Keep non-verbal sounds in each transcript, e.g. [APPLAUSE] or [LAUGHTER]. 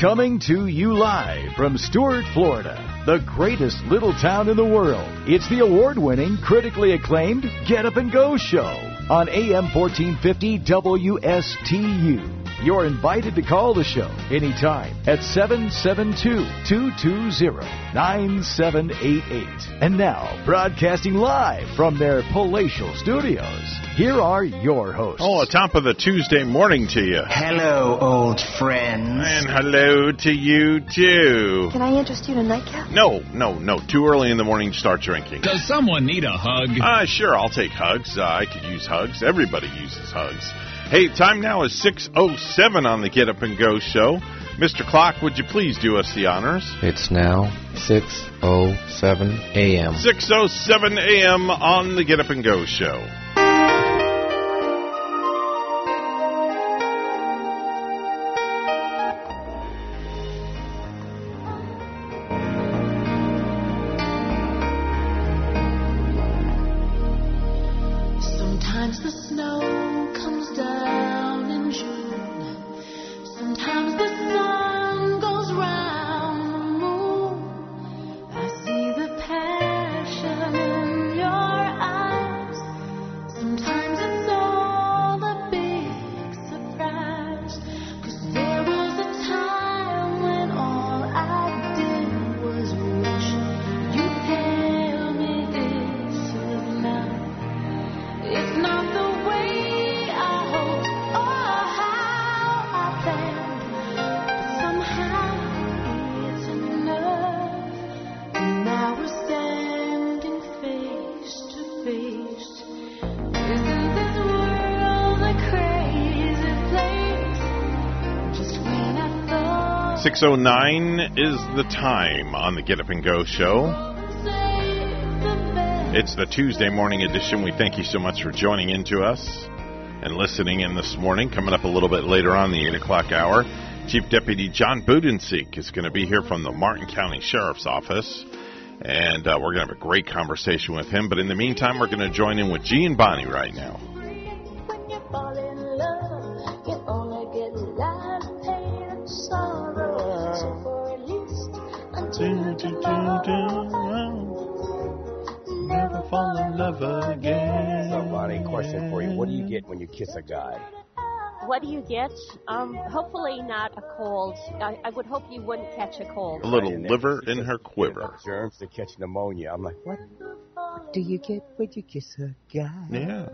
Coming to you live from Stuart, Florida, the greatest little town in the world. It's the award winning, critically acclaimed Get Up and Go show on AM 1450 WSTU. You're invited to call the show anytime at 772-220-9788. And now, broadcasting live from their palatial studios, here are your hosts. Oh, top of the Tuesday morning to you. Hello, old friends. And hello to you, too. Can I interest you in a nightcap? No, no, no. Too early in the morning to start drinking. Does someone need a hug? Uh, sure, I'll take hugs. Uh, I could use hugs. Everybody uses hugs. Hey, time now is 6.07 on the Get Up and Go show. Mr. Clock, would you please do us the honors? It's now 6.07 a.m. 6.07 a.m. on the Get Up and Go show. 6.09 is the time on the Get Up and Go show. It's the Tuesday morning edition. We thank you so much for joining in to us and listening in this morning. Coming up a little bit later on the 8 o'clock hour, Chief Deputy John Budenseik is going to be here from the Martin County Sheriff's Office. And uh, we're going to have a great conversation with him. But in the meantime, we're going to join in with G and Bonnie right now. Love again. So, Bonnie, question for you. What do you get when you kiss a guy? What do you get? Um, hopefully not a cold. I, I would hope you wouldn't catch a cold. A little And liver in her quiver. Germs to catch pneumonia. I'm like, what do you get when you kiss a guy? Yeah.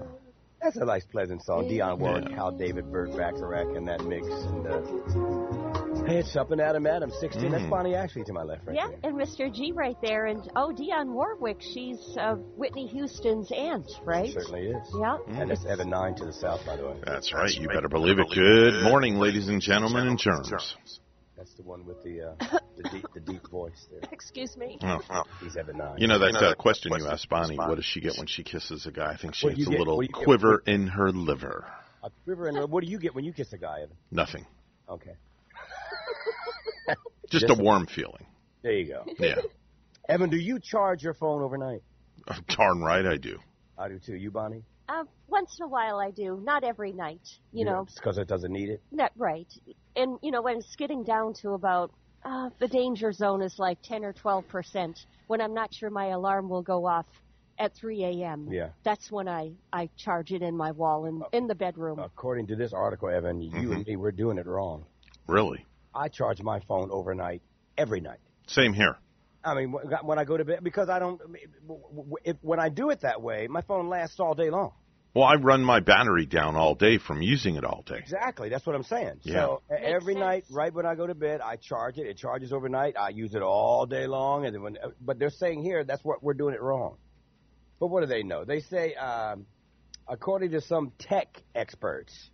That's a nice, pleasant song. Dionne Warwick, Yeah. Hal David, Burt Bacharach and that mix. And uh, hey, it's up and Adam Adams, 16. That's Mm. Bonnie Ashley to my left, right Yeah, there. and Mr. G right there, and oh, Dionne Warwick, she's uh, Whitney Houston's aunt, right? She Certainly is. Yeah. And it's Evan 9 to the south, by the way. That's right. You better believe it. Good morning, ladies and gentlemen, and germs. That's the one with the uh, [LAUGHS] the, deep, the deep voice there. Excuse me. Oh. He's Evan 9. You know that uh, question you asked Bonnie, what does she get when she kisses a guy? I think she What do gets a you get? little What get? quiver in her liver. A quiver and what do you get when you kiss a guy, Evan? Nothing. Okay. Just a warm feeling. There you go. Yeah. [LAUGHS] Evan, do you charge your phone overnight? Oh, darn right I do. I do too. You, Bonnie? Uh, once in a while I do, not every night. You know, because it doesn't need it. not right. And you know, when it's getting down to about uh, the danger zone is like 10 or 12 percent. When I'm not sure my alarm will go off at 3 a.m. Yeah. That's when I I charge it in my wall in in the bedroom. According to this article, Evan, you Mhm. and me, we're doing it wrong. Really? I charge my phone overnight every night. Same here. I mean, when I go to bed, because I don't. If, when I do it that way, my phone lasts all day long. Well, I run my battery down all day from using it all day. Exactly. That's what I'm saying. Yeah. So Makes every sense. night, right when I go to bed, I charge it. It charges overnight. I use it all day long. And then when, but they're saying here that's what we're doing it wrong. But what do they know? They say, um, according to some tech experts,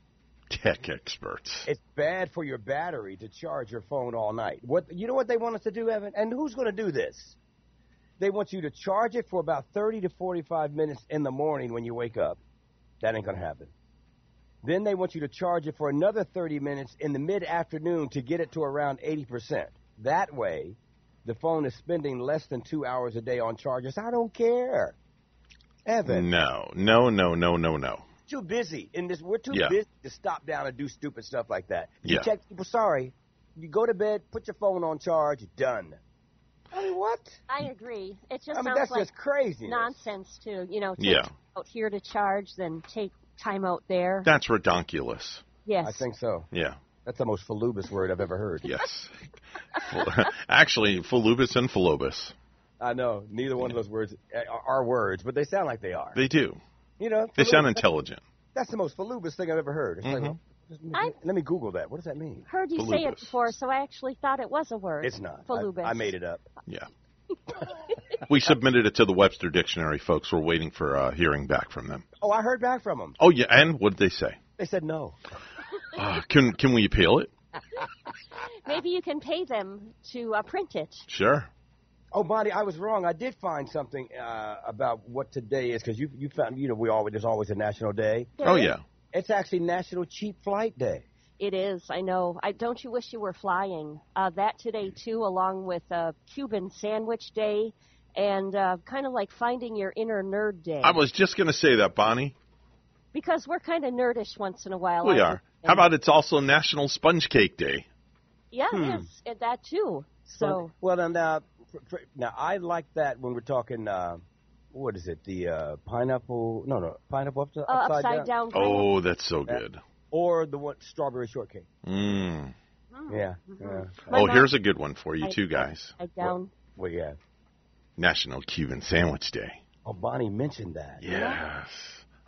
Tech experts. it's bad for your battery to charge your phone all night. What you know what they want us to do, Evan? And who's going to do this? They want you to charge it for about 30 to 45 minutes in the morning when you wake up. That ain't going to happen. Then they want you to charge it for another 30 minutes in the mid afternoon to get it to around 80%. That way, the phone is spending less than two hours a day on charges. I don't care. Evan, No, no, no, no, no, no. Too busy in this. We're too Yeah. busy to stop down and do stupid stuff like that. You Yeah. text people, sorry, you go to bed, put your phone on charge, done. I mean, what? I agree. It just I mean, sounds that's like just crazy. nonsense too. You know, take Yeah. out here to charge, then take time out there. That's redonkulous. yes. I think so. Yeah. That's the most falubus word I've ever heard. Yes. [LAUGHS] Actually, Fulubus and Philobus. I know. Neither one of those words are, are words, but they sound like they are. They do. You know, They sound intelligent. That's the most falubus thing I've ever heard. It's like, Mhm. let, me, let me Google that. What does that mean? Heard you say it before, so I actually thought it was a word. It's not. Falubus. I, I made it up. Yeah. we submitted it to the Webster Dictionary, folks. We're waiting for uh, hearing back from them. Oh, I heard back from them. Oh yeah, and what did they say? They said no. Uh, can can we appeal it? [LAUGHS] Maybe you can pay them to uh, print it. Sure. Oh, Bonnie, I was wrong. I did find something uh, about what today is because you you found you know we always there's always a national day. Oh yeah. It's actually National Cheap Flight Day. It is. I know. I don't you wish you were flying? Uh, that today too, along with uh, Cuban Sandwich Day, and uh, kind of like finding your inner nerd day. I was just gonna say that, Bonnie. because we're kind of nerdish once in a while. We aren't are. How about it's also National Sponge Cake Day? Yeah, Hmm. it is. It, that too. So well then now now I like that when we're talking. Uh, what is it? The uh, pineapple? No, no, pineapple upside, uh, upside down. Oh, that's so good. or the what? Strawberry shortcake. Mm. Yeah. Mm-hmm. yeah. Oh, mom- here's a good one for you I- too, guys. upside down. Well, yeah. National Cuban Sandwich Day. Oh, Bonnie mentioned that. Yes.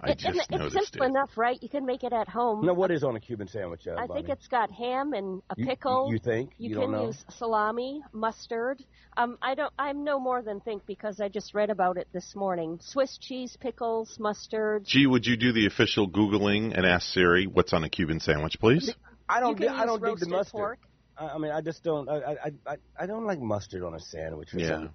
I It- just it's simple it. enough, right? You can make it at home. No, what is on a Cuban sandwich? Uh, I Bonnie? think it's got ham and a You- pickle. You, think? You, You, can don't know? use salami, mustard. Um, I don't. I'm no more than think because I just read about it this morning. Swiss cheese, pickles, mustard. Gee, would you do the official Googling and ask Siri what's on a Cuban sandwich, please? I don't. you can di- I don't dig the mustard. pork. I, I mean, I just don't. I, I, I, I don't like mustard on a sandwich. Yeah.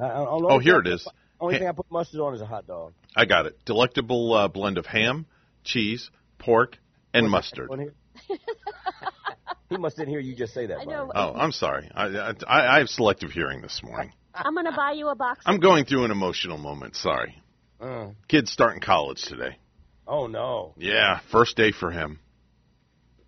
I, I, Oh, here it is. Only Hey- thing I put mustard on is a hot dog. I got it. Delectable uh, blend of ham, cheese, pork, and What's mustard. he [LAUGHS] must didn't hear you just say that. I know. Oh, I'm sorry. I, I, I have selective hearing this morning. I'm gonna buy you a box. I'm going through an emotional moment. Sorry. Uh, Kid's starting college today. oh no. Yeah, first day for him.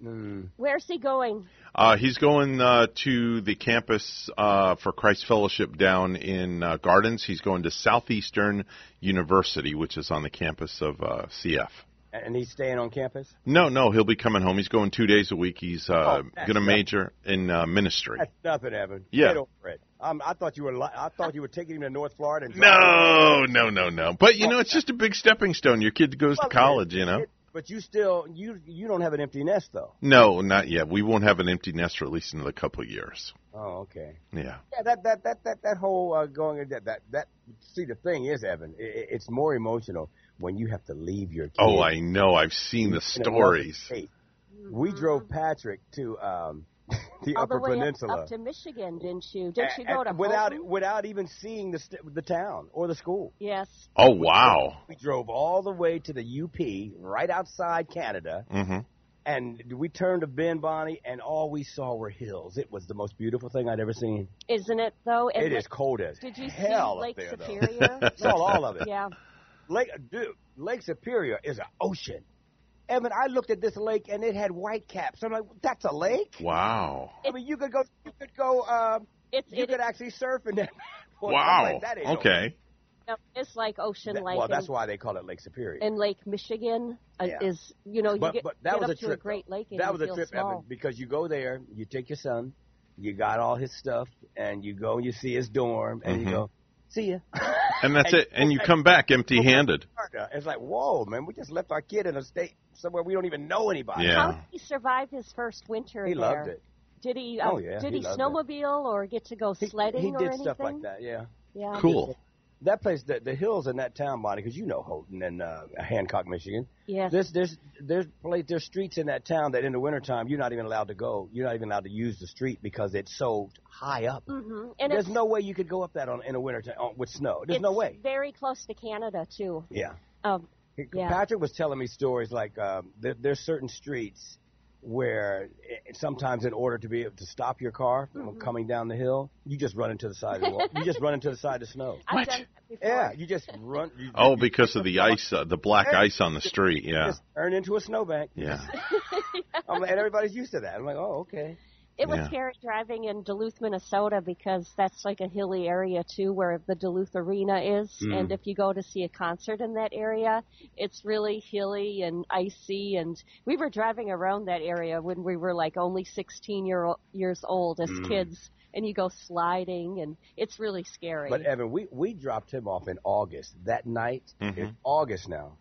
Mm. Where's he going? Uh, he's going uh, to the campus uh, for Christ Fellowship down in uh, Gardens. He's going to Southeastern University, which is on the campus of uh, CF. And he's staying on campus. No, no, he'll be coming home. He's going two days a week. He's uh, Oh, going to major in uh, ministry. That's nothing, Evan. Yeah. Get over it. Um, I thought you were. Li- I thought you were taking him to North Florida. And No, no, no, no. But you know, it's just a big stepping stone. Your kid goes to Well, college, you know. it- But you still you you don't have an empty nest though. No, not yet. We won't have an empty nest for at least another couple of years. Oh, okay. Yeah. Yeah, that that that that that whole uh, going that that that. See, the thing is, Evan, i i- it's more emotional when you have to leave your. Kid Oh, I know. I've seen the stories. We drove Patrick to um, [LAUGHS] the All Upper the way up, Peninsula. up to Michigan, didn't you? Didn't you go a- to without Houghton? without even seeing the st- the town or the school? Yes. Oh, wow. We drove all the way to the UP, right outside Canada, hmm and we turned to Ben Bonnie, and all we saw were hills. It was the most beautiful thing I'd ever seen. Isn't it though? And it is cold as Did you hell see Lake there, though. Superior? [LAUGHS] Saw all of it. yeah. Lake, dude, Lake Superior is an ocean. Evan, I looked at this lake and it had white caps. I'm like, that's a lake. Wow. I mean, you could go, you could go, um, It's you it, could actually surf in that. [LAUGHS] Boy, Wow. like, that ain't no- Okay. it's like Ocean that- Lake. well, that's and, why they call it Lake Superior. and Lake Michigan uh, Yeah. is you know you but, get, but that get was up a to trip. a Great though. Lake and that you was a trip, small. Evan, because you go there, you take your son, you got all his stuff, and you go and you see his dorm, and Mhm. you go, see ya. [LAUGHS] And that's it. And you come back empty handed. It's like, whoa, man, we just left our kid in a state somewhere we don't even know anybody. Yeah. How did he survive his first winter He there? loved it. Did he? Uh, Oh, yeah, Did he he, loved it. snowmobile or get to go He, sledding he or did anything? stuff like that, yeah. Yeah. Cool. That place, the, the hills in that town, Bonnie, because you know Houghton and uh, Hancock, Michigan. Yeah. There's there's there's place, there's streets in that town that in the wintertime you're not even allowed to go. You're not even allowed to use the street because it's so high up. Mm-hmm. And There's no way you could go up that on in a winter time with snow. There's no way. Very close to Canada too. Yeah. Um, Yeah. Patrick was telling me stories like um, there, there's certain streets where sometimes in order to be able to stop your car from Mm-hmm. coming down the hill, you just run into the side of the wall. you just run into the side of the snow. I've What? done. Yeah, you just run. You, Oh, you because of the [LAUGHS] ice, uh, the black ice on the street. Yeah. just turn into a snowbank. Yeah. [LAUGHS] I'm like, and everybody's used to that. I'm like, oh, okay. It was Yeah. scary driving in Duluth, Minnesota, because that's like a hilly area too, where the Duluth Arena is. Mm. And if you go to see a concert in that area, it's really hilly and icy. And we were driving around that area when we were like only 16 year years old as Mm. kids, and you go sliding, and it's really scary. But Evan, we we dropped him off in August. That night, Mhm. it's August now.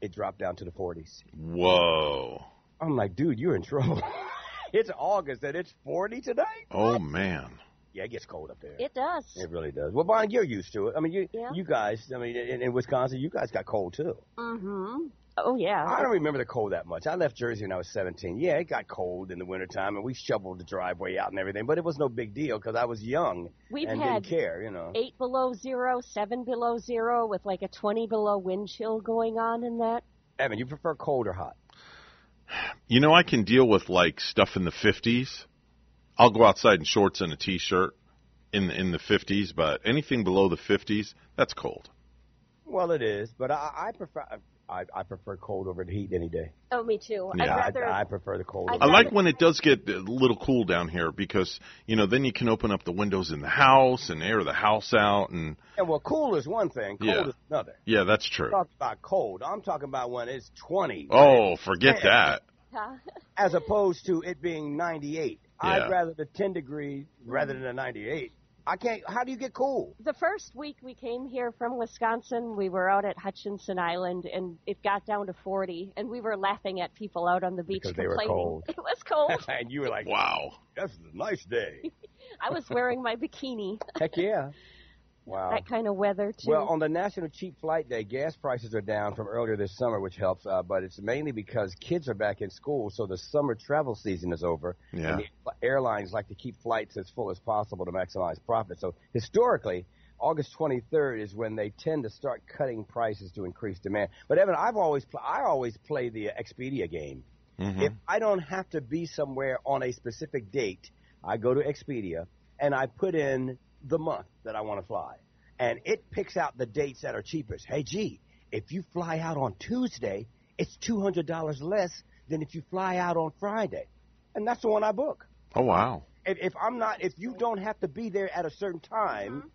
It dropped down to the 40s. Whoa. I'm like, dude, you're in trouble. [LAUGHS] [LAUGHS] it's August and it's 40 today. Oh man. Yeah, it gets cold up there. it does. It really does. Well, Bonnie, you're used to it. I mean, you Yeah. you guys. I mean, in, in Wisconsin, you guys got cold too. Mm-hmm. Oh yeah. I don't remember the cold that much. I left Jersey when I was 17. Yeah, it got cold in the wintertime, and we shoveled the driveway out and everything, but it was no big deal because I was young We've and had didn't care, you know. eight below zero, seven below zero, with like a 20 below wind chill going on in that. Evan, you prefer cold or hot? You know, I can deal with like stuff in the 50s. I'll go outside in shorts and a t-shirt in in the 50s, but anything below the 50s, that's cold. Well, it is, but I, I prefer I, I prefer cold over the heat any day. Oh, me too. Yeah, I'd I, rather. I prefer the cold. I'd I over- like when it does get a little cool down here because, you know, then you can open up the windows in the house and air the house out and Yeah, well, cool is one thing, cold Yeah. is another. yeah, that's true. Talk about cold. I'm talking about when it's 20. Oh, forget that. As opposed to it being 98. Yeah. I'd rather the 10 degree rather than a 98. I can't. How do you get cool? the first week we came here from Wisconsin, we were out at Hutchinson Island, and it got down to 40, and we were laughing at people out on the beach Because they were complaining. cold. [LAUGHS] It was cold. [LAUGHS] and you were like, Wow. "That's a nice day." [LAUGHS] I was wearing my bikini. Heck yeah! Wow. That kind of weather too. Well, on the National Cheap Flight Day, gas prices are down from earlier this summer, which helps. Uh, but it's mainly because kids are back in school, so the summer travel season is over. Yeah. And the airlines like to keep flights as full as possible to maximize profit. So historically, August 23rd is when they tend to start cutting prices to increase demand. But Evan, I've always pl- I always play the Expedia game. Mhm. If I don't have to be somewhere on a specific date, I go to Expedia and I put in the month that I want to fly. And it picks out the dates that are cheapest. Hey, gee, if you fly out on Tuesday, it's $200 less than if you fly out on Friday. And that's the one I book. Oh, wow. If, if I'm not, if you don't have to be there at a certain time, mm-hmm.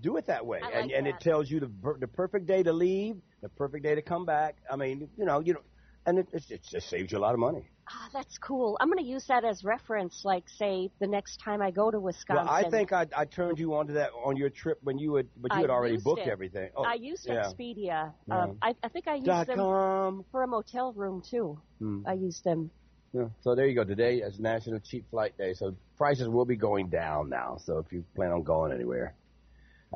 do it that way. I and like and it tells you the the perfect day to leave, the perfect day to come back. I mean, you know, you know, and it, it, it just saves you a lot of money. Ah, that's cool. I'm going to use that as reference, like say the next time I go to Wisconsin. Well, I think I, I turned you onto that on your trip when you had, but you I had already booked it. everything. Oh, I used yeah. Expedia. Yeah. Um, I, I think I used Dot them com. for a motel room too. Hmm. I used them. Yeah. So there you go. Today is National Cheap Flight Day, so prices will be going down now. So if you plan on going anywhere,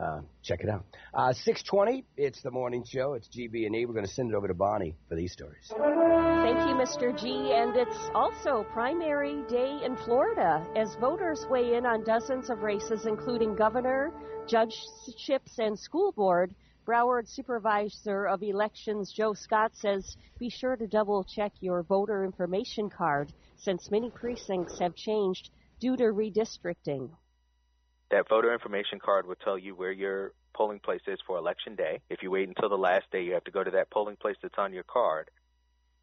uh, check it out. Uh, 620, it's the morning show. It's GB and E. We're going to send it over to Bonnie for these stories. Thank you, Mr. G. And it's also primary day in Florida as voters weigh in on dozens of races, including governor, judgeships, and school board. Broward Supervisor of Elections Joe Scott says be sure to double check your voter information card since many precincts have changed due to redistricting. That voter information card will tell you where your polling place is for election day. If you wait until the last day, you have to go to that polling place that's on your card.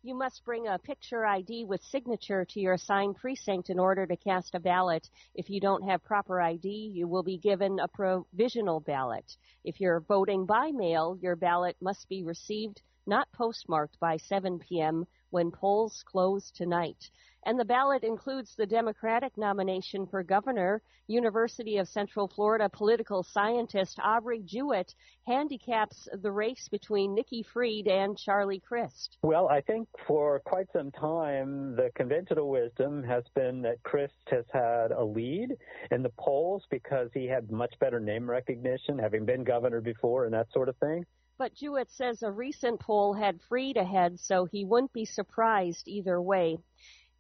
You must bring a picture ID with signature to your assigned precinct in order to cast a ballot. If you don't have proper ID, you will be given a provisional ballot. If you're voting by mail, your ballot must be received, not postmarked, by 7 p.m. when polls close tonight. And the ballot includes the Democratic nomination for governor. University of Central Florida political scientist Aubrey Jewett handicaps the race between Nikki Fried and Charlie Crist. Well, I think for quite some time, the conventional wisdom has been that Crist has had a lead in the polls because he had much better name recognition, having been governor before and that sort of thing. But Jewett says a recent poll had Fried ahead, so he wouldn't be surprised either way.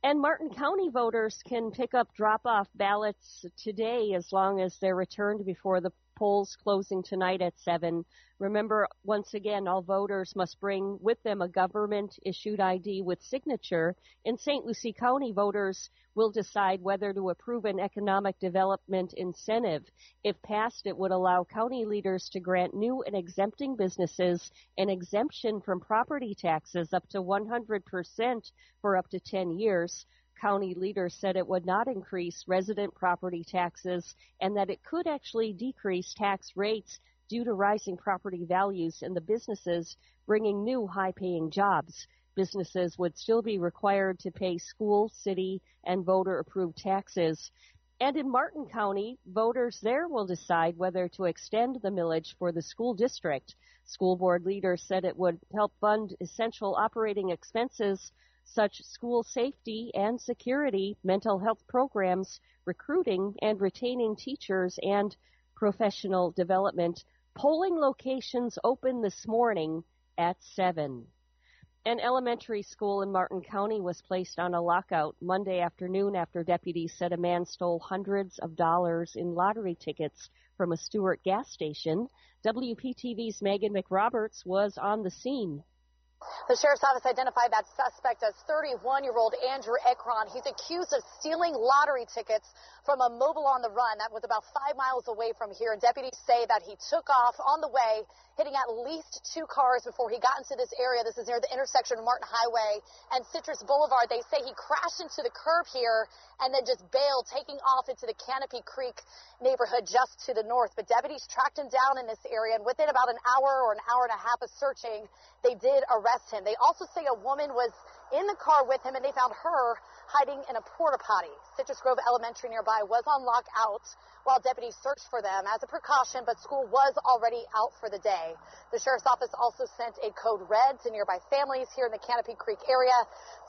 And Martin County voters can pick up drop off ballots today as long as they're returned before the polls closing tonight at 7. Remember, once again, all voters must bring with them a government issued ID with signature. In St. Lucie County, voters will decide whether to approve an economic development incentive. If passed, it would allow county leaders to grant new and exempting businesses an exemption from property taxes up to 100% for up to 10 years. County leaders said it would not increase resident property taxes and that it could actually decrease tax rates due to rising property values and the businesses bringing new high paying jobs. Businesses would still be required to pay school, city, and voter approved taxes. And in Martin County, voters there will decide whether to extend the millage for the school district. School board leaders said it would help fund essential operating expenses such school safety and security, mental health programs, recruiting and retaining teachers, and professional development. Polling locations open this morning at 7. An elementary school in Martin County was placed on a lockout Monday afternoon after deputies said a man stole hundreds of dollars in lottery tickets from a Stuart gas station. WPTV's Megan McRoberts was on the scene. The sheriff's office identified that suspect as 31 year old Andrew Ekron. He's accused of stealing lottery tickets from a Mobil on the run that was about five miles away from here. Deputies say that he took off on the way, hitting at least two cars before he got into this area. This is near the intersection of Martin Highway and Citrus Boulevard. They say he crashed into the curb here and then just bailed, taking off into the Canopy Creek neighborhood just to the north. But deputies tracked him down in this area, and within about an hour or an hour and a half of searching, they did arrest him. They also say a woman was in the car with him, and they found her hiding in a porta potty. Citrus Grove Elementary nearby was on lockout while deputies searched for them as a precaution, but school was already out for the day. The sheriff's office also sent a code red to nearby families here in the Canopy Creek area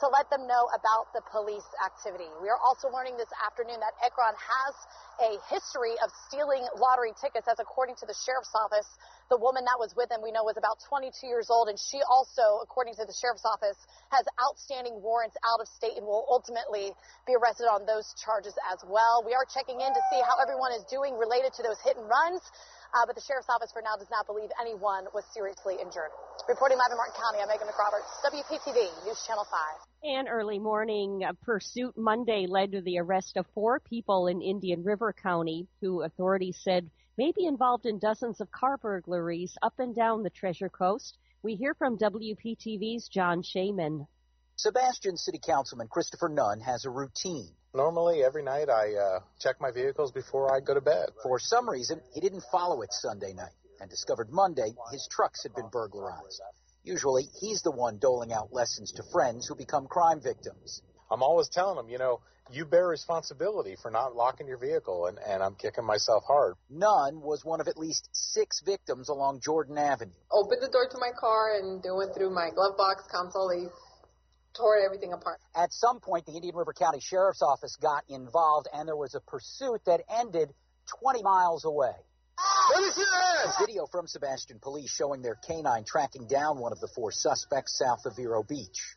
to let them know about the police activity. We are also learning this afternoon that Ekron has a history of stealing lottery tickets, as according to the sheriff's office, the woman that was with him we know was about 22 years old, and she also, according to the sheriff's office, has outstanding warrants out of state and will ultimately be arrested on those charges as well. We are checking in to see how everyone is doing related to those hit and runs. Uh, but the sheriff's office for now does not believe anyone was seriously injured. Reporting live in Martin County, I'm Megan McRoberts, WPTV News Channel 5. An early morning pursuit Monday led to the arrest of four people in Indian River County who authorities said may be involved in dozens of car burglaries up and down the Treasure Coast. We hear from WPTV's John Shumway. Sebastian City Councilman Christopher Nunn has a routine. Normally, every night I uh, check my vehicles before I go to bed. For some reason, he didn't follow it Sunday night and discovered Monday his trucks had been burglarized. Usually, he's the one doling out lessons to friends who become crime victims. I'm always telling them, you know, you bear responsibility for not locking your vehicle, and, and I'm kicking myself hard. Nunn was one of at least six victims along Jordan Avenue. Opened the door to my car, and they went through my glove box, console. They tore everything apart. At some point, the Indian River County Sheriff's Office got involved, and there was a pursuit that ended 20 miles away. Video from Sebastian police showing their canine tracking down one of the four suspects south of Vero Beach.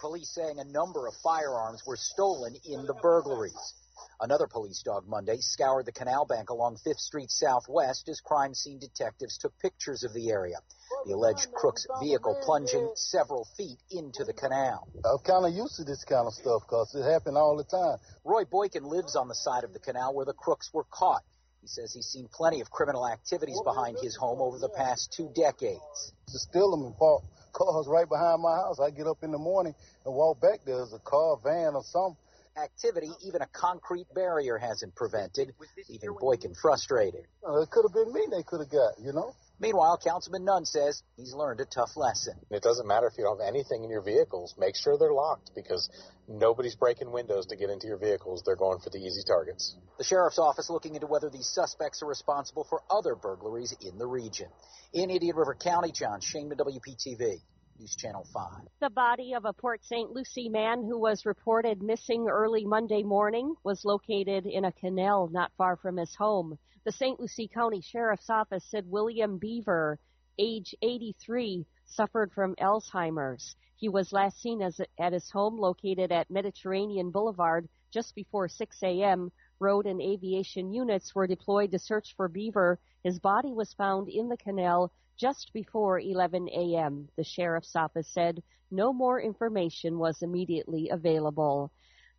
Police saying a number of firearms were stolen in the burglaries. Another police dog Monday scoured the canal bank along 5th Street Southwest as crime scene detectives took pictures of the area. The alleged crook's vehicle plunging several feet into the canal. I'm kind of used to this kind of stuff because it happened all the time. Roy Boykin lives on the side of the canal where the crooks were caught. He says he's seen plenty of criminal activities behind his home over the past two decades. To steal them and park cars right behind my house. I get up in the morning and walk back. There's a car, van, or something. Activity even a concrete barrier hasn't prevented, leaving Boykin frustrated. Uh, it could have been me they could have got, you know? Meanwhile, Councilman Nunn says he's learned a tough lesson. It doesn't matter if you don't have anything in your vehicles. Make sure they're locked because nobody's breaking windows to get into your vehicles. They're going for the easy targets. The sheriff's office looking into whether these suspects are responsible for other burglaries in the region. In Indian River County, John Shumway, WPTV. News Channel 5. The body of a Port St. Lucie man who was reported missing early Monday morning was located in a canal not far from his home. The St. Lucie County Sheriff's Office said William Beaver, age 83, suffered from Alzheimer's. He was last seen as, at his home located at Mediterranean Boulevard just before 6 a.m. Road and aviation units were deployed to search for Beaver. His body was found in the canal just before 11 a.m. The sheriff's office said no more information was immediately available.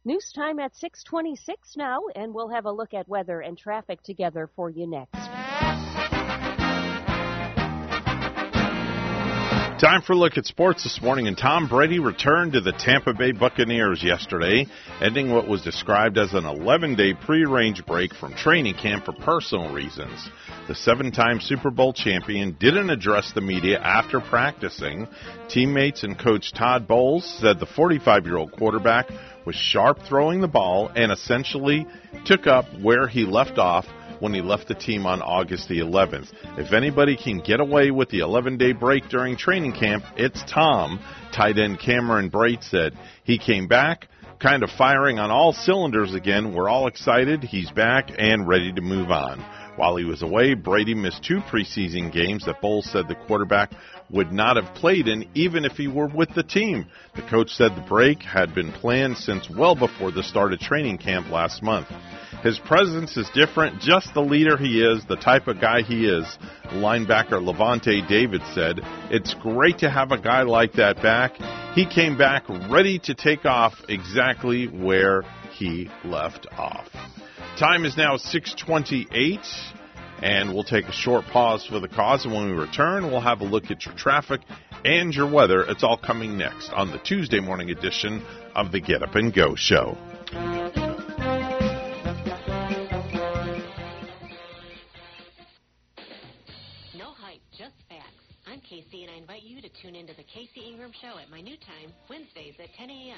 News time at 626 now, and we'll have a look at weather and traffic together for you next. Time for a look at sports this morning, and Tom Brady returned to the Tampa Bay Buccaneers yesterday, ending what was described as an 11 day pre range break from training camp for personal reasons. The seven time Super Bowl champion didn't address the media after practicing. Teammates and coach Todd Bowles said the 45 year old quarterback was sharp throwing the ball and essentially took up where he left off when he left the team on August the 11th. If anybody can get away with the 11 day break during training camp, it's Tom. Tight end Cameron Brate said he came back kind of firing on all cylinders again. We're all excited. He's back and ready to move on. While he was away, Brady missed two preseason games that Bowles said the quarterback would not have played in even if he were with the team. The coach said the break had been planned since well before the start of training camp last month. His presence is different, just the leader he is, the type of guy he is. Linebacker Lavonte David said, It's great to have a guy like that back. He came back ready to take off exactly where he left off. Time is now 628 and we'll take a short pause for the cause. And when we return, we'll have a look at your traffic and your weather. It's all coming next on the Tuesday morning edition of the Get Up and Go Show. No hype, just facts. I'm Casey, and I invite you to tune into the Casey Ingram Show at my new time, Wednesdays at 10 a.m.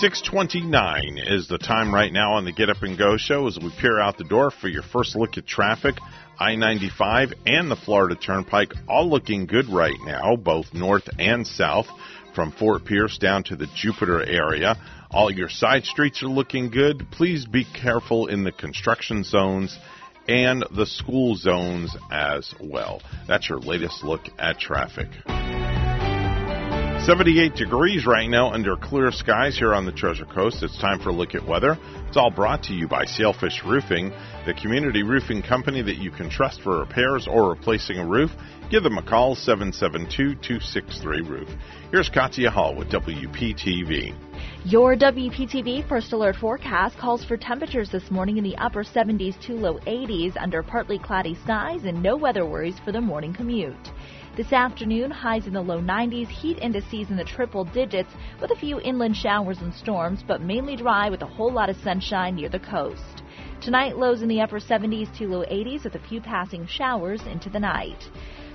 629 is the time right now on the Get Up and Go show as we peer out the door for your first look at traffic. I 95 and the Florida Turnpike all looking good right now, both north and south, from Fort Pierce down to the Jupiter area. All your side streets are looking good. Please be careful in the construction zones and the school zones as well. That's your latest look at traffic. 78 degrees right now under clear skies here on the Treasure Coast. It's time for a look at weather. It's all brought to you by Sailfish Roofing, the community roofing company that you can trust for repairs or replacing a roof. Give them a call, 772-263-ROOF. Here's Katya Hall with WPTV. Your WPTV First Alert forecast calls for temperatures this morning in the upper 70s to low 80s under partly cloudy skies and no weather worries for the morning commute. This afternoon, highs in the low 90s, heat indices in the triple digits with a few inland showers and storms, but mainly dry with a whole lot of sunshine near the coast. Tonight, lows in the upper 70s to low 80s with a few passing showers into the night.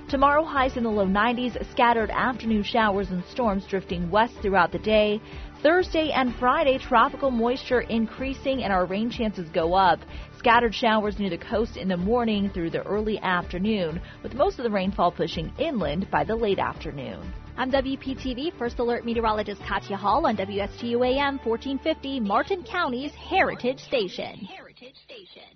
Tomorrow, highs in the low 90s, scattered afternoon showers and storms drifting west throughout the day. Thursday and Friday, tropical moisture increasing and our rain chances go up. Scattered showers near the coast in the morning through the early afternoon, with most of the rainfall pushing inland by the late afternoon. I'm WPTV First Alert Meteorologist Katya Hall on WSTU AM 1450, Martin County's Heritage Station. Heritage Station.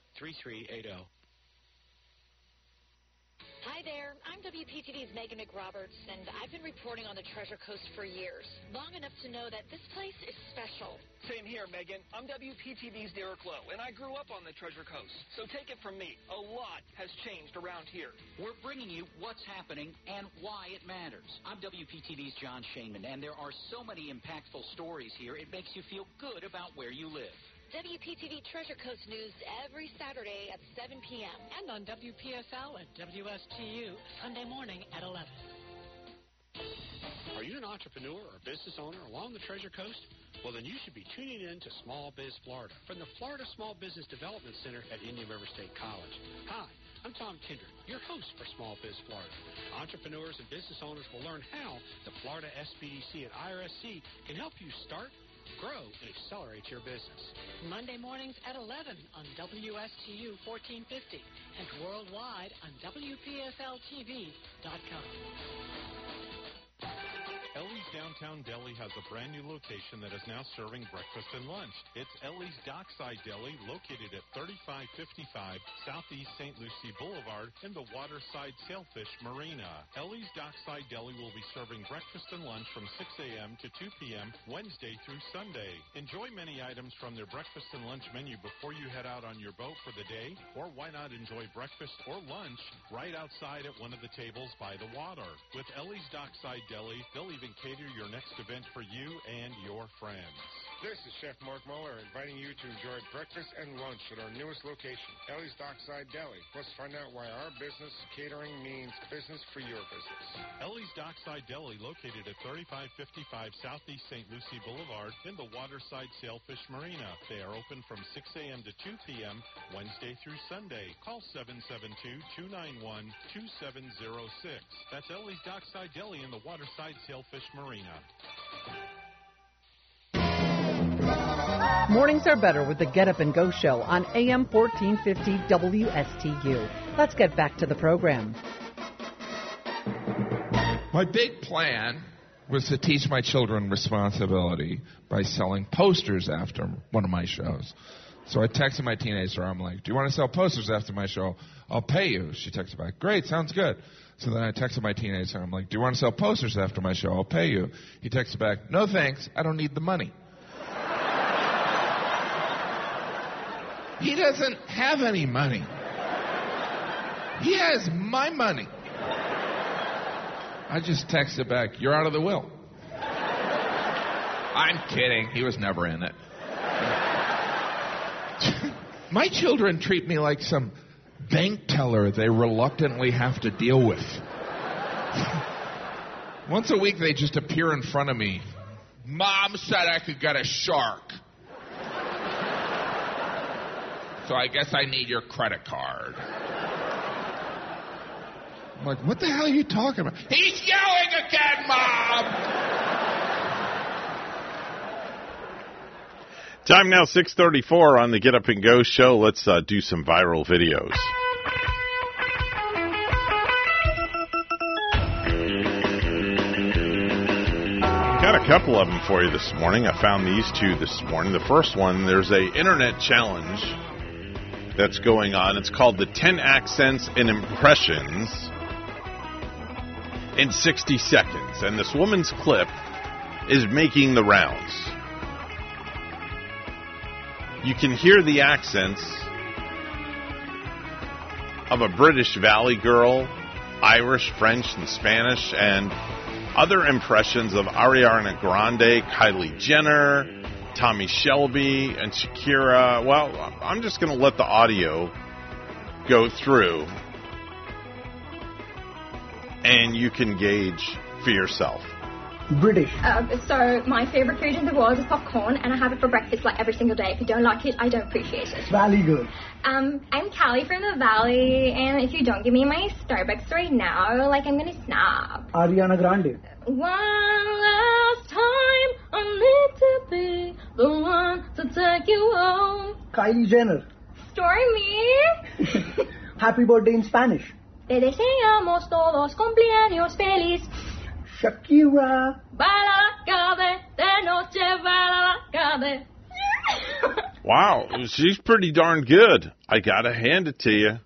3380. Hi there, I'm WPTV's Megan McRoberts, and I've been reporting on the Treasure Coast for years, long enough to know that this place is special. Same here, Megan. I'm WPTV's Derek Lowe, and I grew up on the Treasure Coast. So take it from me, a lot has changed around here. We're bringing you what's happening and why it matters. I'm WPTV's John Shumway, and there are so many impactful stories here, it makes you feel good about where you live. WPTV Treasure Coast News every Saturday at 7 p.m. And on WPSL at WSTU Sunday morning at 11. Are you an entrepreneur or business owner along the Treasure Coast? Well, then you should be tuning in to Small Biz Florida from the Florida Small Business Development Center at Indian River State College. Hi. I'm Tom Kinder, your host for Small Biz Florida. Entrepreneurs and business owners will learn how the Florida SBDC at IRSC can help you start, grow, and accelerate your business. Monday mornings at 11 on WSTU 1450 and worldwide on WPFLTV.com. Ellie's Downtown Deli has a brand new location that is now serving breakfast and lunch. It's Ellie's Dockside Deli, located at 3555 Southeast St. Lucie Boulevard in the Waterside Sailfish Marina. Ellie's Dockside Deli will be serving breakfast and lunch from 6 a.m. to 2 p.m. Wednesday through Sunday. Enjoy many items from their breakfast and lunch menu before you head out on your boat for the day, or why not enjoy breakfast or lunch right outside at one of the tables by the water. With Ellie's Dockside Deli, they'll even cater your next event for you and your friends. This is Chef Mark Muller inviting you to enjoy breakfast and lunch at our newest location, Ellie's Dockside Deli. Let's find out why our business catering means business for your business. Ellie's Dockside Deli, located at 3555 Southeast St. Lucie Boulevard in the Waterside Sailfish Marina. They are open from 6 a.m. to 2 p.m. Wednesday through Sunday. Call 772-291-2706. That's Ellie's Dockside Deli in the Waterside Sailfish Marina. Mornings are better with the Get Up and Go show on AM 1450 WSTU. Let's get back to the program. My big plan was to teach my children responsibility by selling posters after one of my shows. So I texted my teenager. I'm like, "Do you want to sell posters after my show? I'll pay you." She texted back, "Great, sounds good." So then I texted my teenager. I'm like, "Do you want to sell posters after my show? I'll pay you." He texted back, "No thanks. I don't need the money." He doesn't have any money. He has my money. I just texted back, You're out of the will. I'm kidding. He was never in it. [LAUGHS] my children treat me like some bank teller they reluctantly have to deal with. [LAUGHS] Once a week, they just appear in front of me. Mom said I could get a shark. So I guess I need your credit card. I'm like, what the hell are you talking about? He's yelling again, Mom! Time now 6:34 on the Get Up and Go show. Let's uh, do some viral videos. Got a couple of them for you this morning. I found these two this morning. The first one, there's a internet challenge that's going on. It's called the 10 accents and impressions in 60 seconds. And this woman's clip is making the rounds. You can hear the accents of a British Valley girl, Irish, French, and Spanish, and other impressions of Ariana Grande, Kylie Jenner, Tommy Shelby, and Shakira. Well, I'm just going to let the audio go through, and you can gauge for yourself. British. Uh, so my favorite food in the world is popcorn, and I have it for breakfast like every single day. If you don't like it, I don't appreciate it. Valley girl. Um, I'm Callie from the Valley, and if you don't give me my Starbucks right now, like I'm gonna snap. Ariana Grande. One last time, I need to be the one to take you home. Kylie Jenner. Stormy. [LAUGHS] Happy birthday in Spanish. Te deseamos todos cumpleaños feliz. Shakira. Baila la cabe, de noche baila la cabe. [LAUGHS] Wow, she's pretty darn good. I gotta hand it to you.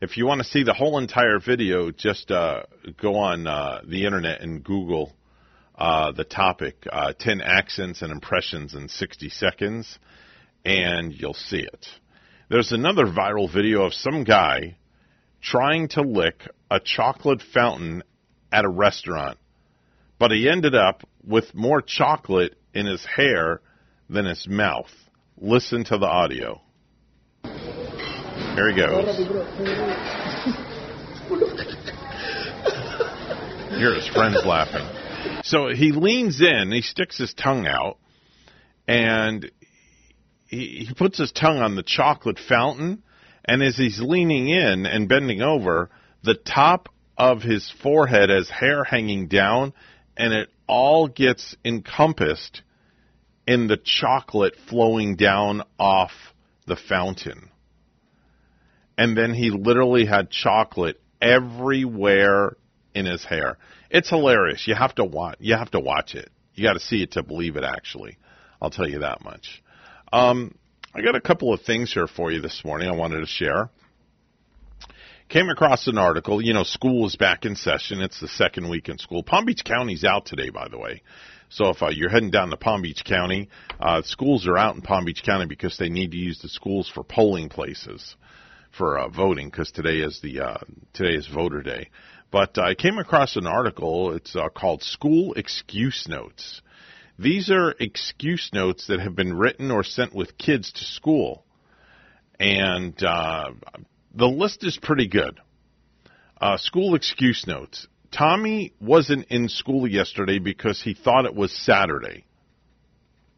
If you want to see the whole entire video, just uh, go on uh, the internet and Google uh, the topic uh, 10 accents and impressions in 60 seconds, and you'll see it. There's another viral video of some guy trying to lick a chocolate fountain at a restaurant, but he ended up with more chocolate in his hair than his mouth. Listen to the audio. Here he goes. Hear his friends laughing. So he leans in, he sticks his tongue out, and he, he puts his tongue on the chocolate fountain, And as he's leaning in and bending over, the top of his forehead has hair hanging down, and it all gets encompassed in the chocolate flowing down off the fountain. And then he literally had chocolate everywhere in his hair. It's hilarious. You have to watch. You have to watch it. You got to see it to believe it. Actually, I'll tell you that much. Um, I got a couple of things here for you this morning. I wanted to share. Came across an article. You know, school is back in session. It's the second week in school. Palm Beach County's out today, by the way. So if uh, you're heading down to Palm Beach County, uh, schools are out in Palm Beach County because they need to use the schools for polling places for uh, voting because today is the uh, today is voter day. But I came across an article. It's uh, called "School Excuse Notes." These are excuse notes that have been written or sent with kids to school, and uh, the list is pretty good. Uh, school excuse notes. Tommy wasn't in school yesterday because he thought it was Saturday.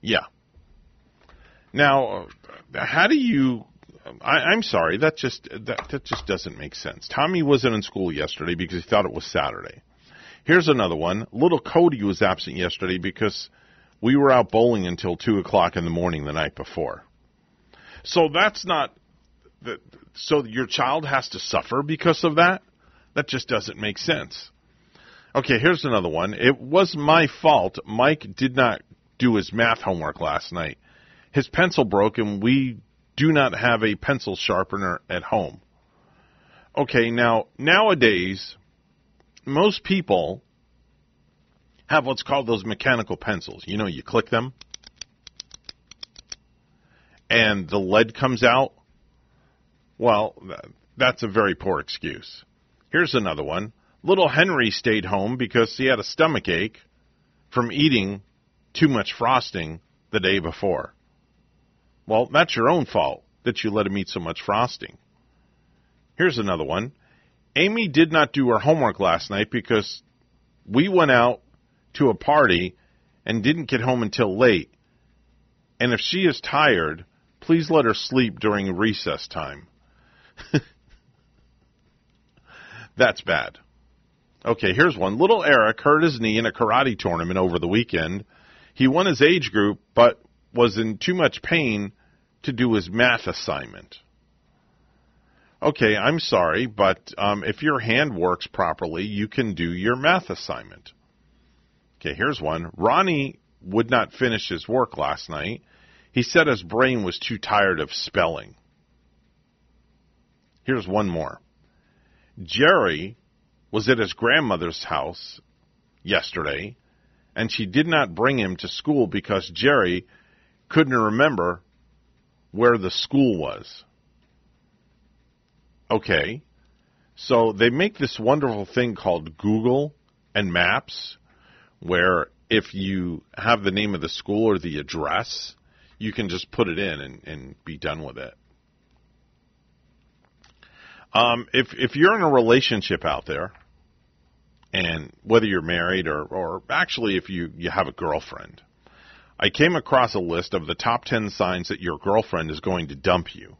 Yeah. Now, uh, how do you? I, I'm sorry. That just that that just doesn't make sense. Tommy wasn't in school yesterday because he thought it was Saturday. Here's another one. Little Cody was absent yesterday because we were out bowling until two o'clock in the morning the night before. So that's not. So your child has to suffer because of that. That just doesn't make sense. Okay, here's another one. It was my fault. Mike did not do his math homework last night. His pencil broke, and we do not have a pencil sharpener at home. Okay, now, nowadays, most people have what's called those mechanical pencils. You know, you click them, and the lead comes out. Well, that's a very poor excuse. Here's another one. Little Henry stayed home because he had a stomach ache from eating too much frosting the day before. Well, that's your own fault that you let him eat so much frosting. Here's another one. Amy did not do her homework last night because we went out to a party and didn't get home until late. And if she is tired, please let her sleep during recess time. [LAUGHS] That's bad. Okay, here's one. Little Eric hurt his knee in a karate tournament over the weekend. He won his age group, but was in too much pain to do his math assignment. Okay, I'm sorry, but um, if your hand works properly, you can do your math assignment. Okay, here's one. Ronnie would not finish his work last night. He said his brain was too tired of spelling. Here's one more. Jerry was at his grandmother's house yesterday, and she did not bring him to school because Jerry couldn't remember where the school was. Okay, so they make this wonderful thing called Google and Maps, where if you have the name of the school or the address, you can just put it in and, and be done with it. Um, if if you're in a relationship out there, and whether you're married or, or actually if you, you have a girlfriend, I came across a list of the top 10 signs that your girlfriend is going to dump you.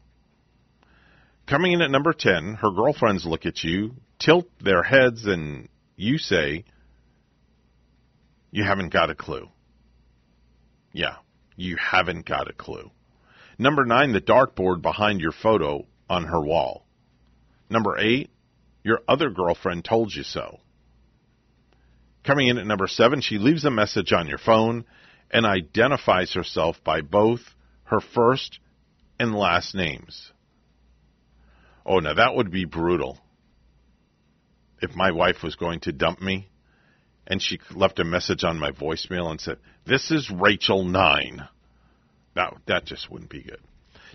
Coming in at number 10, her girlfriends look at you, tilt their heads, and you say, You haven't got a clue. Yeah, you haven't got a clue. Number 9, the dartboard behind your photo on her wall. Number 8, your other girlfriend told you so. Coming in at number seven, she leaves a message on your phone and identifies herself by both her first and last names. Oh, now that would be brutal. If my wife was going to dump me and she left a message on my voicemail and said, This is Rachel 9. That, that just wouldn't be good.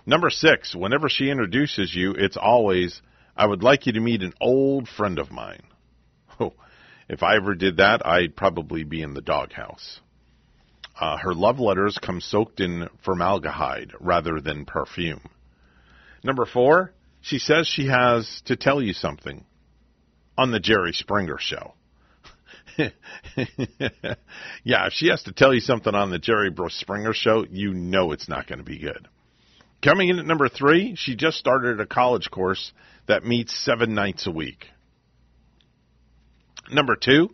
Number six, whenever she introduces you, it's always, I would like you to meet an old friend of mine. [LAUGHS] Oh, if I ever did that, I'd probably be in the doghouse. Uh, her love letters come soaked in formaldehyde rather than perfume. Number four, she says she has to tell you something on the Jerry Springer show. [LAUGHS] yeah, if she has to tell you something on the Jerry Springer show, you know it's not going to be good. Coming in at number three, she just started a college course that meets seven nights a week. Number two,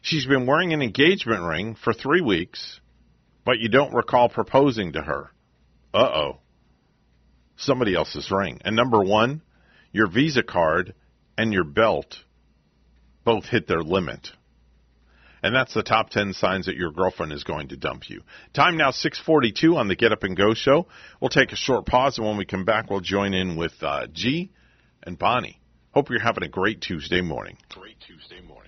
she's been wearing an engagement ring for three weeks, but you don't recall proposing to her. Uh oh. Somebody else's ring. And number one, your Visa card and your belt both hit their limit. And that's the top 10 signs that your girlfriend is going to dump you. Time now 642 on the Get Up and Go show. We'll take a short pause, and when we come back, we'll join in with uh, G and Bonnie. Hope you're having a great Tuesday morning. Great Tuesday morning.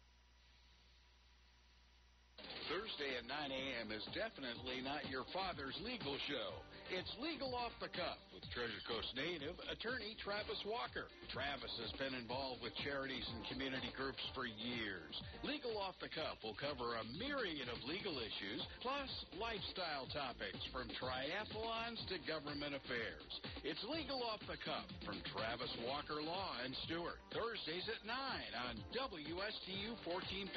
Thursday at 9 a.m. is definitely not your father's legal show. It's Legal Off the Cuff with Treasure Coast native attorney Travis Walker. Travis has been involved with charities and community groups for years. Legal Off the Cuff will cover a myriad of legal issues, plus lifestyle topics from triathlons to government affairs. It's Legal Off the Cuff from Travis Walker Law and Stuart. Thursdays at 9 on WSTU 1450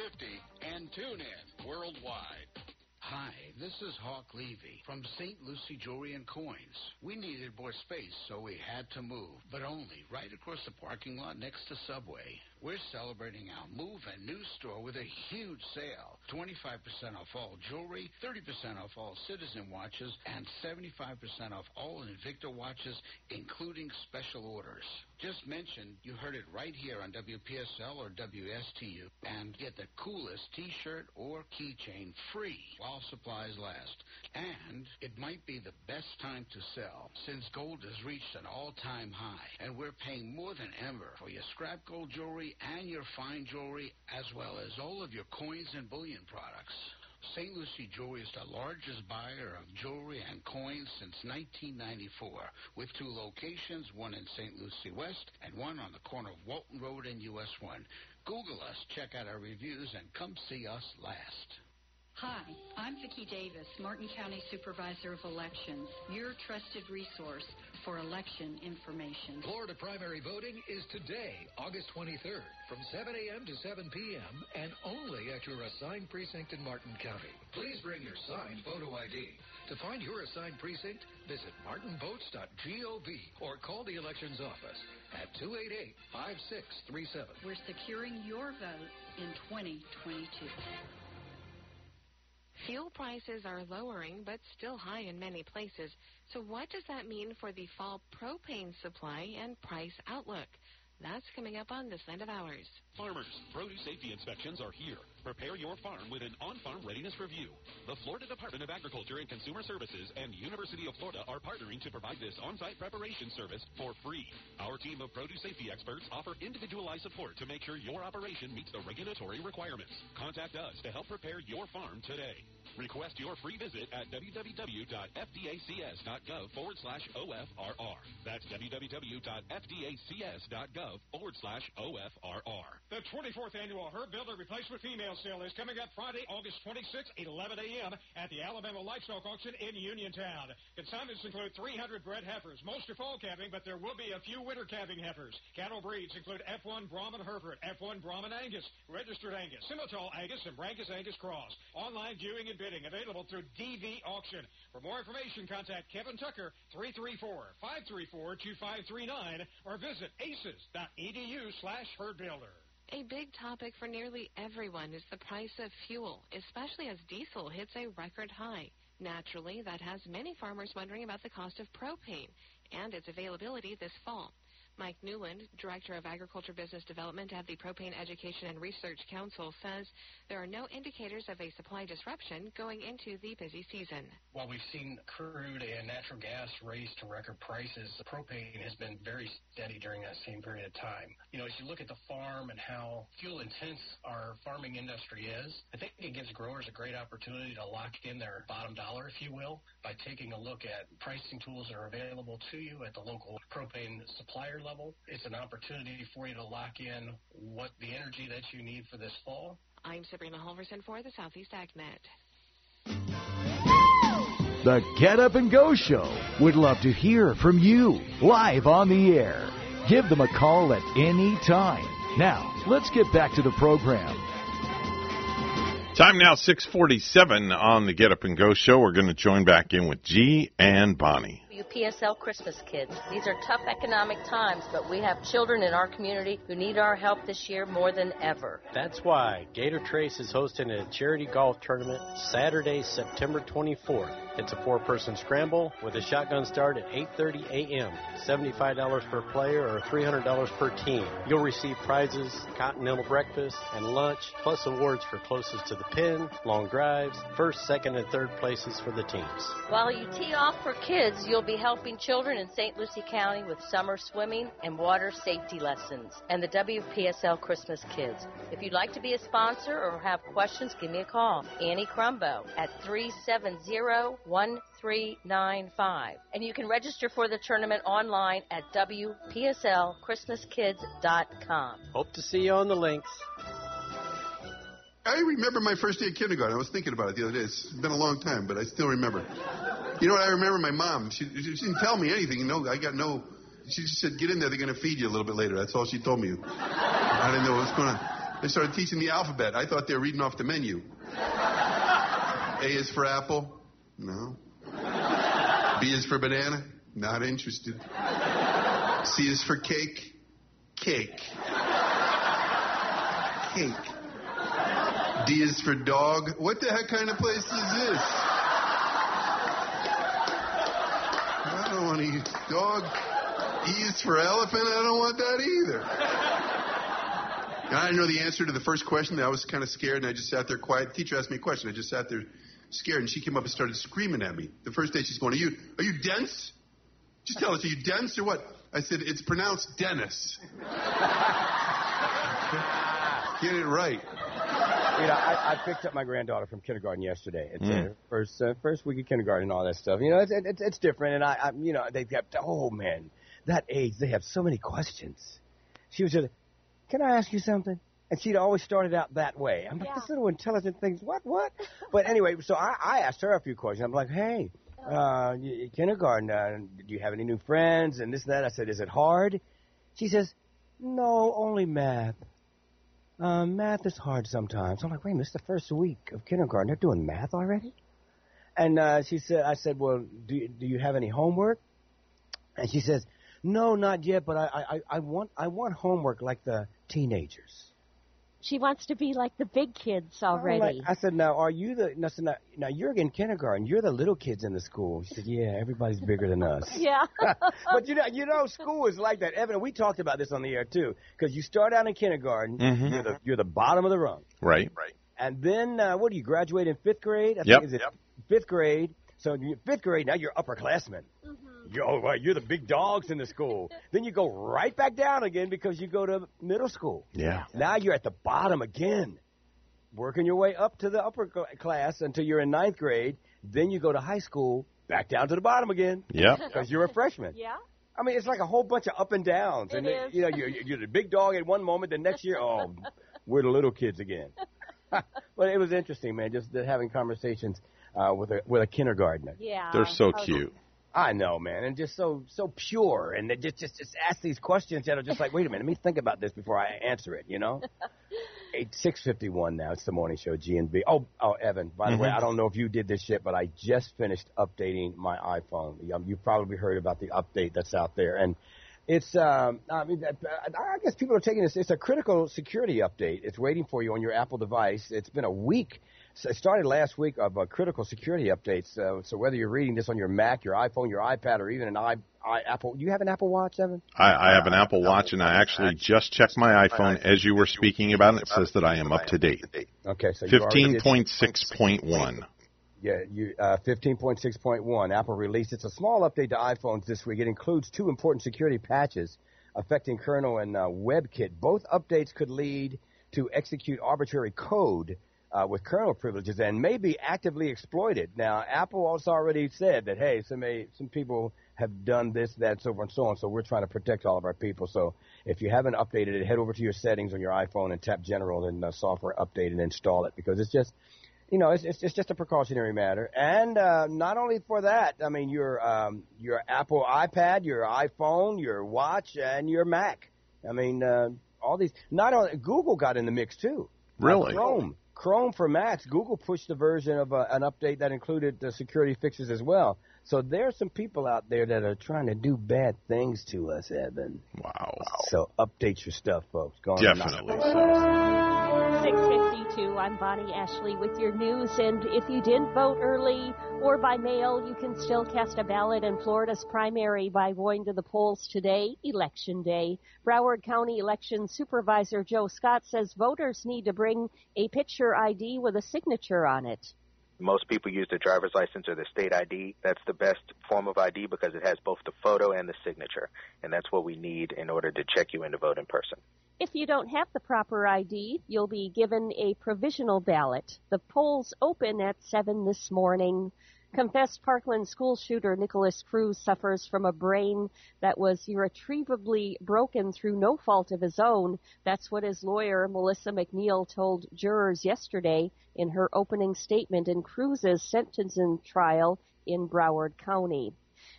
and tune in worldwide. Hi, this is Hawk Levy from St. Lucie Jewelry and Coins. We needed more space, so we had to move, but only right across the parking lot next to Subway. We're celebrating our move and new store with a huge sale. 25% off all jewelry, 30% off all Citizen watches, and 75% off all Invicta watches, including special orders. Just mention you heard it right here on WPSL or WSTU and get the coolest t-shirt or keychain free while supplies last. And it might be the best time to sell since gold has reached an all-time high and we're paying more than ever for your scrap gold jewelry and your fine jewelry as well as all of your coins and bullion products. St. Lucie Jewelry is the largest buyer of jewelry and coins since 1994, with two locations, one in St. Lucie West and one on the corner of Walton Road and US 1. Google us, check out our reviews, and come see us last. Hi, I'm Vicki Davis, Martin County Supervisor of Elections, your trusted resource for election information. Florida primary voting is today, August 23rd, from 7 a.m. to 7 p.m., and only at your assigned precinct in Martin County. Please bring your signed photo ID. To find your assigned precinct, visit martinvotes.gov or call the elections office at 288-5637. We're securing your vote in 2022. Fuel prices are lowering but still high in many places. So what does that mean for the fall propane supply and price outlook? That's coming up on this end of hours. Farmers, produce safety inspections are here. Prepare your farm with an on-farm readiness review. The Florida Department of Agriculture and Consumer Services and University of Florida are partnering to provide this on-site preparation service for free. Our team of produce safety experts offer individualized support to make sure your operation meets the regulatory requirements. Contact us to help prepare your farm today. Request your free visit at www.fdacs.gov forward slash OFRR. That's www.fdacs.gov forward slash OFRR. The 24th annual Herd Builder Replacement Female Sale is coming up Friday, August 26th 11 a.m. at the Alabama Livestock Auction in Uniontown. Consignments include 300 bred heifers. Most are fall calving, but there will be a few winter calving heifers. Cattle breeds include F1 Brahman Hereford, F1 Brahman Angus, Registered Angus, Simmental Angus, and Brangus Angus Cross. Online viewing and bidding available through DV Auction. For more information, contact Kevin Tucker, 334-534-2539, or visit aces.edu slash herdbuilder. A big topic for nearly everyone is the price of fuel, especially as diesel hits a record high. Naturally, that has many farmers wondering about the cost of propane and its availability this fall. Mike Newland, Director of Agriculture Business Development at the Propane Education and Research Council, says there are no indicators of a supply disruption going into the busy season. While we've seen crude and natural gas raise to record prices, propane has been very steady during that same period of time. You know, as you look at the farm and how fuel intense our farming industry is, I think it gives growers a great opportunity to lock in their bottom dollar, if you will, by taking a look at pricing tools that are available to you at the local propane supplier level. It's an opportunity for you to lock in what the energy that you need for this fall. I'm Sabrina Halverson for the Southeast AgNet. The Get Up and Go Show would love to hear from you live on the air. Give them a call at any time. Now, let's get back to the program. Time now 647 on the Get Up and Go show. We're going to join back in with G and Bonnie. UPSL Christmas Kids. These are tough economic times, but we have children in our community who need our help this year more than ever. That's why Gator Trace is hosting a charity golf tournament Saturday, September 24th. It's a four-person scramble with a shotgun start at 8:30 a.m. $75 per player or $300 per team. You'll receive prizes, continental breakfast, and lunch, plus awards for closest to the pin, long drives, first, second, and third places for the teams. While you tee off for kids, you'll be helping children in St. Lucie County with summer swimming and water safety lessons and the WPSL Christmas Kids. If you'd like to be a sponsor or have questions, give me a call. Annie Crumbo at 370 1395. And you can register for the tournament online at WPSLChristmasKids.com. Hope to see you on the links. I remember my first day of kindergarten. I was thinking about it the other day. It's been a long time, but I still remember. You know what? I remember my mom. She, she didn't tell me anything. You know, I got no. She just said, "Get in there. They're going to feed you a little bit later." That's all she told me. I didn't know what was going on. They started teaching the alphabet. I thought they were reading off the menu. A is for apple. No. B is for banana. Not interested. C is for cake. Cake. Cake. D is for dog. What the heck kind of place is this? I don't want to eat dog. E is for elephant. I don't want that either. And I didn't know the answer to the first question. I was kind of scared, and I just sat there quiet. The teacher asked me a question. I just sat there scared, and she came up and started screaming at me. The first day she's going, "Are you are you dense? Just tell us, are you dense or what?" I said, "It's pronounced Dennis." [LAUGHS] Get it right. You know, I, I picked up my granddaughter from kindergarten yesterday. It's Mm. her first uh, first week of kindergarten and all that stuff. You know, it's it's, it's different, and I, I you know they've got oh man, that age they have so many questions. She was just, can I ask you something? And she'd always started out that way. I'm like, this little intelligent thing. What, what? But anyway, so I, I asked her a few questions. I'm like, hey, uh, y- kindergarten, uh, do you have any new friends? And this and that. I said, is it hard? She says, no, only math. Uh, math is hard sometimes. I'm like, wait it's the first week of kindergarten. They're doing math already? And uh, she said, I said, well, do do you have any homework? And she says, no, not yet, but I, I, I want I want homework like the teenagers. She wants to be like the big kids already. I'm like- I said, now are you the no, so now, now you're in kindergarten? You're the little kids in the school. She said, yeah, everybody's bigger than us. [LAUGHS] yeah. [LAUGHS] but you know, you know, school is like that. Evan, we talked about this on the air too, because you start out in kindergarten, Mhm. you're the you're the bottom of the rung, Right. Right. and then uh, what do you graduate in fifth grade? I Yep. think is it fifth grade. So you fifth grade now you're upperclassmen. You're, [LAUGHS] oh, right, you're the big dogs in the school. then you go right back down again because you go to middle school. Yeah. Now you're at the bottom again, working your way up to the upper class until you're in ninth grade. Then you go to high school, back down to the bottom again. Yeah. [LAUGHS] Because you're a freshman. Yeah. I mean, it's like a whole bunch of up and downs. It and is. you know, you're, you're the big dog at one moment, the next year, oh, [LAUGHS] we're the little kids again. but it was interesting, man, just having conversations uh, with a with a kindergartner. Yeah. They're so Oh, cute. I know, man, and just so so pure, and they just just just ask these questions that are just like, wait a minute, let me think about this before I answer it, you know. [LAUGHS] Eight six fifty one now. It's the morning show, G and B. Oh, oh, Evan. By the way, Mhm. I don't know if you did this shit, but I just finished updating my iPhone. You- You've probably heard about the update that's out there, and It's, um, I mean, I guess people are taking this. It's a critical security update. It's waiting for you on your Apple device. It's been a week. So it started last week of uh, critical security updates. Uh, so whether you're reading this on your Mac, your iPhone, your iPad, or even an i, I Apple, do you have an Apple Watch, Evan? I, I have an Apple Watch, and I actually just checked my iPhone as you were speaking about it. It says that I am up to date. Okay, so fifteen point six point one. Yeah, you, uh, 15.6.1. Apple released it's a small update to iPhones this week. It includes two important security patches affecting kernel and uh, WebKit. Both updates could lead to execute arbitrary code uh, with kernel privileges and may be actively exploited. Now, Apple also already said that hey, some some people have done this, that, so forth and so on. So we're trying to protect all of our people. So if you haven't updated it, head over to your settings on your iPhone and tap General and uh, Software Update and install it because it's just you know, it's, it's, it's just a precautionary matter. And uh, not only for that, I mean, your um, your Apple iPad, your iPhone, your watch, and your Mac. I mean, uh, all these. Not only Google got in the mix too. Really? Chrome, Chrome for Macs. Google pushed a version of uh, an update that included the security fixes as well. So there are some people out there that are trying to do bad things to us, Evan. Wow. So update your stuff, folks. Go on Definitely. 652. I'm Bonnie Ashley with your news. And if you didn't vote early or by mail, you can still cast a ballot in Florida's primary by going to the polls today, Election Day. Broward County Election Supervisor Joe Scott says voters need to bring a picture ID with a signature on it. Most people use their driver's license or their state ID. That's the best form of ID because it has both the photo and the signature. And that's what we need in order to check you in to vote in person. If you don't have the proper ID, you'll be given a provisional ballot. The polls open at 7 this morning. Confessed Parkland school shooter Nicholas Cruz suffers from a brain that was irretrievably broken through no fault of his own. That's what his lawyer, Melissa McNeil, told jurors yesterday in her opening statement in Cruz's sentencing trial in Broward County.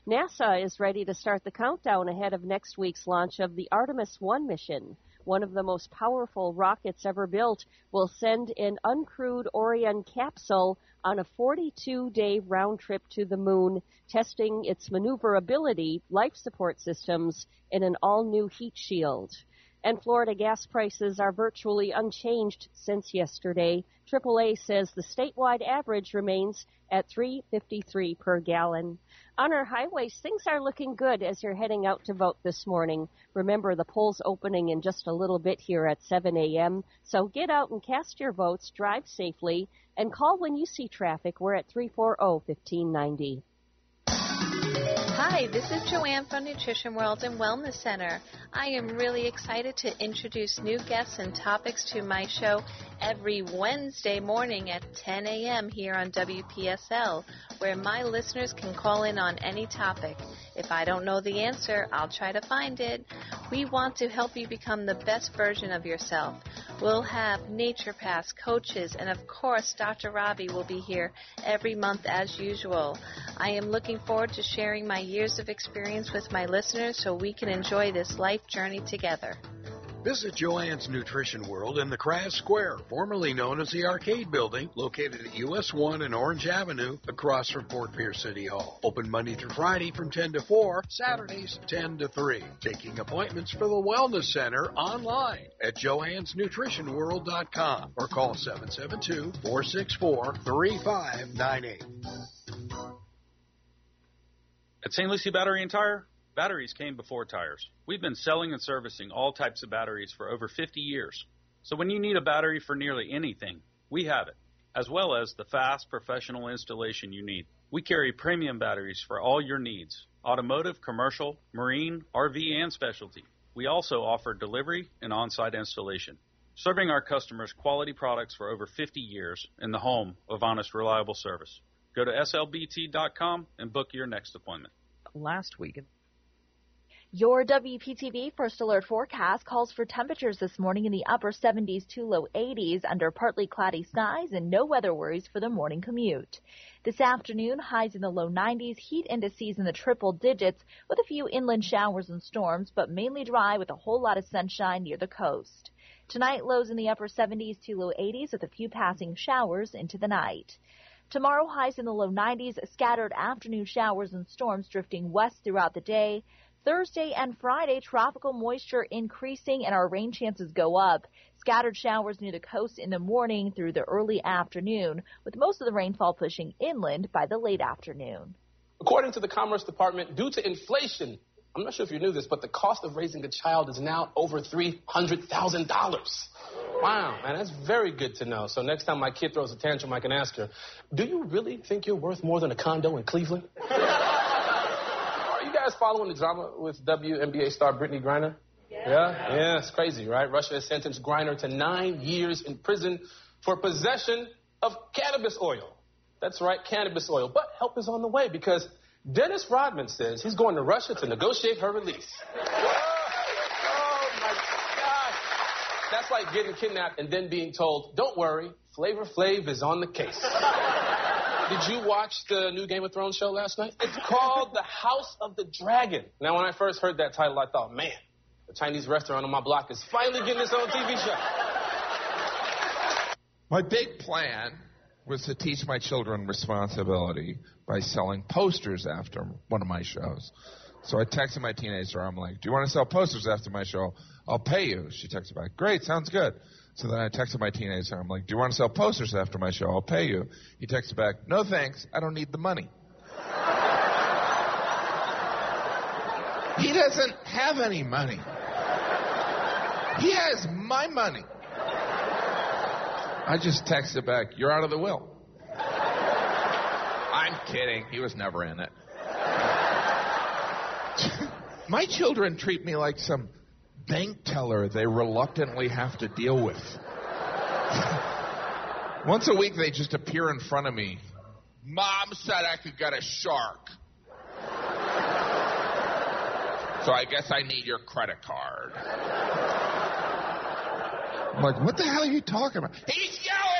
NASA is ready to start the countdown ahead of next week's launch of the Artemis 1 mission one of the most powerful rockets ever built, will send an uncrewed Orion capsule on a 42 day round trip to the moon, testing its maneuverability, life support systems, and an all new heat shield. And Florida gas prices are virtually unchanged since yesterday. AAA says the statewide average remains at 3.53 per gallon. On our highways, things are looking good as you're heading out to vote this morning. Remember, the polls opening in just a little bit here at 7 a.m. So get out and cast your votes, drive safely, and call when you see traffic. We're at 340-1590. Hi, this is Joanne from Nutrition World and Wellness Center. I am really excited to introduce new guests and topics to my show every Wednesday morning at 10 a.m. here on WPSL, where my listeners can call in on any topic. If I don't know the answer, I'll try to find it. We want to help you become the best version of yourself. We'll have naturopaths, coaches, and of course, Dr. Robbie will be here every month as usual. I am looking forward to sharing my years of experience with my listeners so we can enjoy this life journey together. Visit Joanne's Nutrition World in the Kras Square, formerly known as the Arcade Building, located at US 1 and Orange Avenue, across from Fort Pierce City Hall. Open Monday through Friday from 10 to 4, Saturdays 10 to 3. Taking appointments for the Wellness Center online at joannesnutritionworld.com or call 772-464-3598. At St. Lucie Battery and Tire, batteries came before tires. We've been selling and servicing all types of batteries for over 50 years. So when you need a battery for nearly anything, we have it, as well as the fast professional installation you need. We carry premium batteries for all your needs automotive, commercial, marine, RV, and specialty. We also offer delivery and on site installation, serving our customers quality products for over 50 years in the home of honest, reliable service. Go to slbt.com and book your next appointment. Last week, your WPTV First Alert forecast calls for temperatures this morning in the upper 70s to low 80s under partly cloudy skies and no weather worries for the morning commute. This afternoon, highs in the low 90s, heat indices in the triple digits with a few inland showers and storms, but mainly dry with a whole lot of sunshine near the coast. Tonight, lows in the upper 70s to low 80s with a few passing showers into the night. Tomorrow, highs in the low 90s, scattered afternoon showers and storms drifting west throughout the day. Thursday and Friday, tropical moisture increasing and our rain chances go up. Scattered showers near the coast in the morning through the early afternoon, with most of the rainfall pushing inland by the late afternoon. According to the Commerce Department, due to inflation, I'm not sure if you knew this, but the cost of raising a child is now over $300,000. Wow, man, that's very good to know. So next time my kid throws a tantrum, I can ask her, Do you really think you're worth more than a condo in Cleveland? [LAUGHS] Are you guys following the drama with WNBA star Brittney Griner? Yeah. yeah? Yeah, it's crazy, right? Russia has sentenced Griner to nine years in prison for possession of cannabis oil. That's right, cannabis oil. But help is on the way because Dennis Rodman says he's going to Russia to negotiate her release. Oh, my God. That's like getting kidnapped and then being told, don't worry, Flavor Flav is on the case. [LAUGHS] Did you watch the new Game of Thrones show last night? It's called The House of the Dragon. Now, when I first heard that title, I thought, man, the Chinese restaurant on my block is finally getting its own TV show. My big plan was to teach my children responsibility by selling posters after one of my shows. So I texted my teenager. I'm like, "Do you want to sell posters after my show? I'll pay you." She texted back, "Great, sounds good." So then I texted my teenager. I'm like, "Do you want to sell posters after my show? I'll pay you." He texted back, "No thanks. I don't need the money." he doesn't have any money. He has my money. I just texted back, "You're out of the will." I'm kidding. He was never in it. [LAUGHS] My children treat me like some bank teller they reluctantly have to deal with. [LAUGHS] Once a week, they just appear in front of me. Mom said I could get a shark. So I guess I need your credit card. I'm like, what the hell are you talking about? He's yelling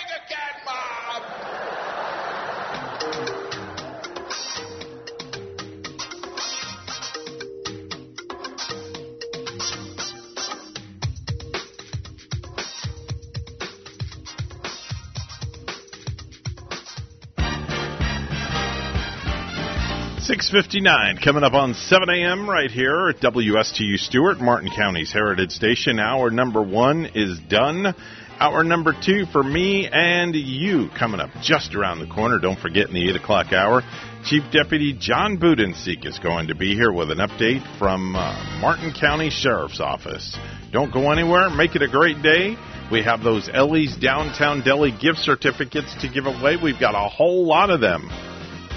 659 coming up on 7 a.m. right here at WSTU Stuart, Martin County's Heritage Station. Hour number one is done. Hour number two for me and you coming up just around the corner. Don't forget in the 8 o'clock hour, Chief Deputy John Budenseik is going to be here with an update from uh, Martin County Sheriff's Office. Don't go anywhere. Make it a great day. We have those Ellie's Downtown Deli gift certificates to give away. We've got a whole lot of them.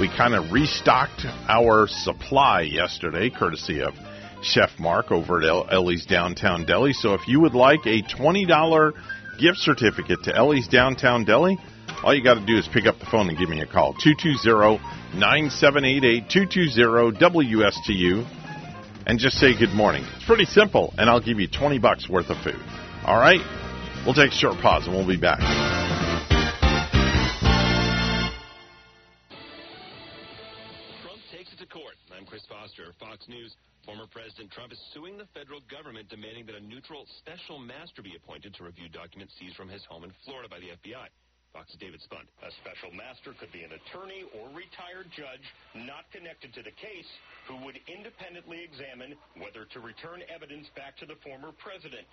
We kind of restocked our supply yesterday, courtesy of Chef Mark over at Ellie's Downtown Deli. So if you would like a $20 gift certificate to Ellie's Downtown Deli, all you got to do is pick up the phone and give me a call. 220-9788-220-WSTU and just say good morning. It's pretty simple, and I'll give you 20 bucks worth of food. All right? We'll take a short pause and we'll be back. Fox News. Former President Trump is suing the federal government, demanding that a neutral special master be appointed to review documents seized from his home in Florida by the FBI. Fox's David Spunt. A special master could be an attorney or retired judge not connected to the case who would independently examine whether to return evidence back to the former president.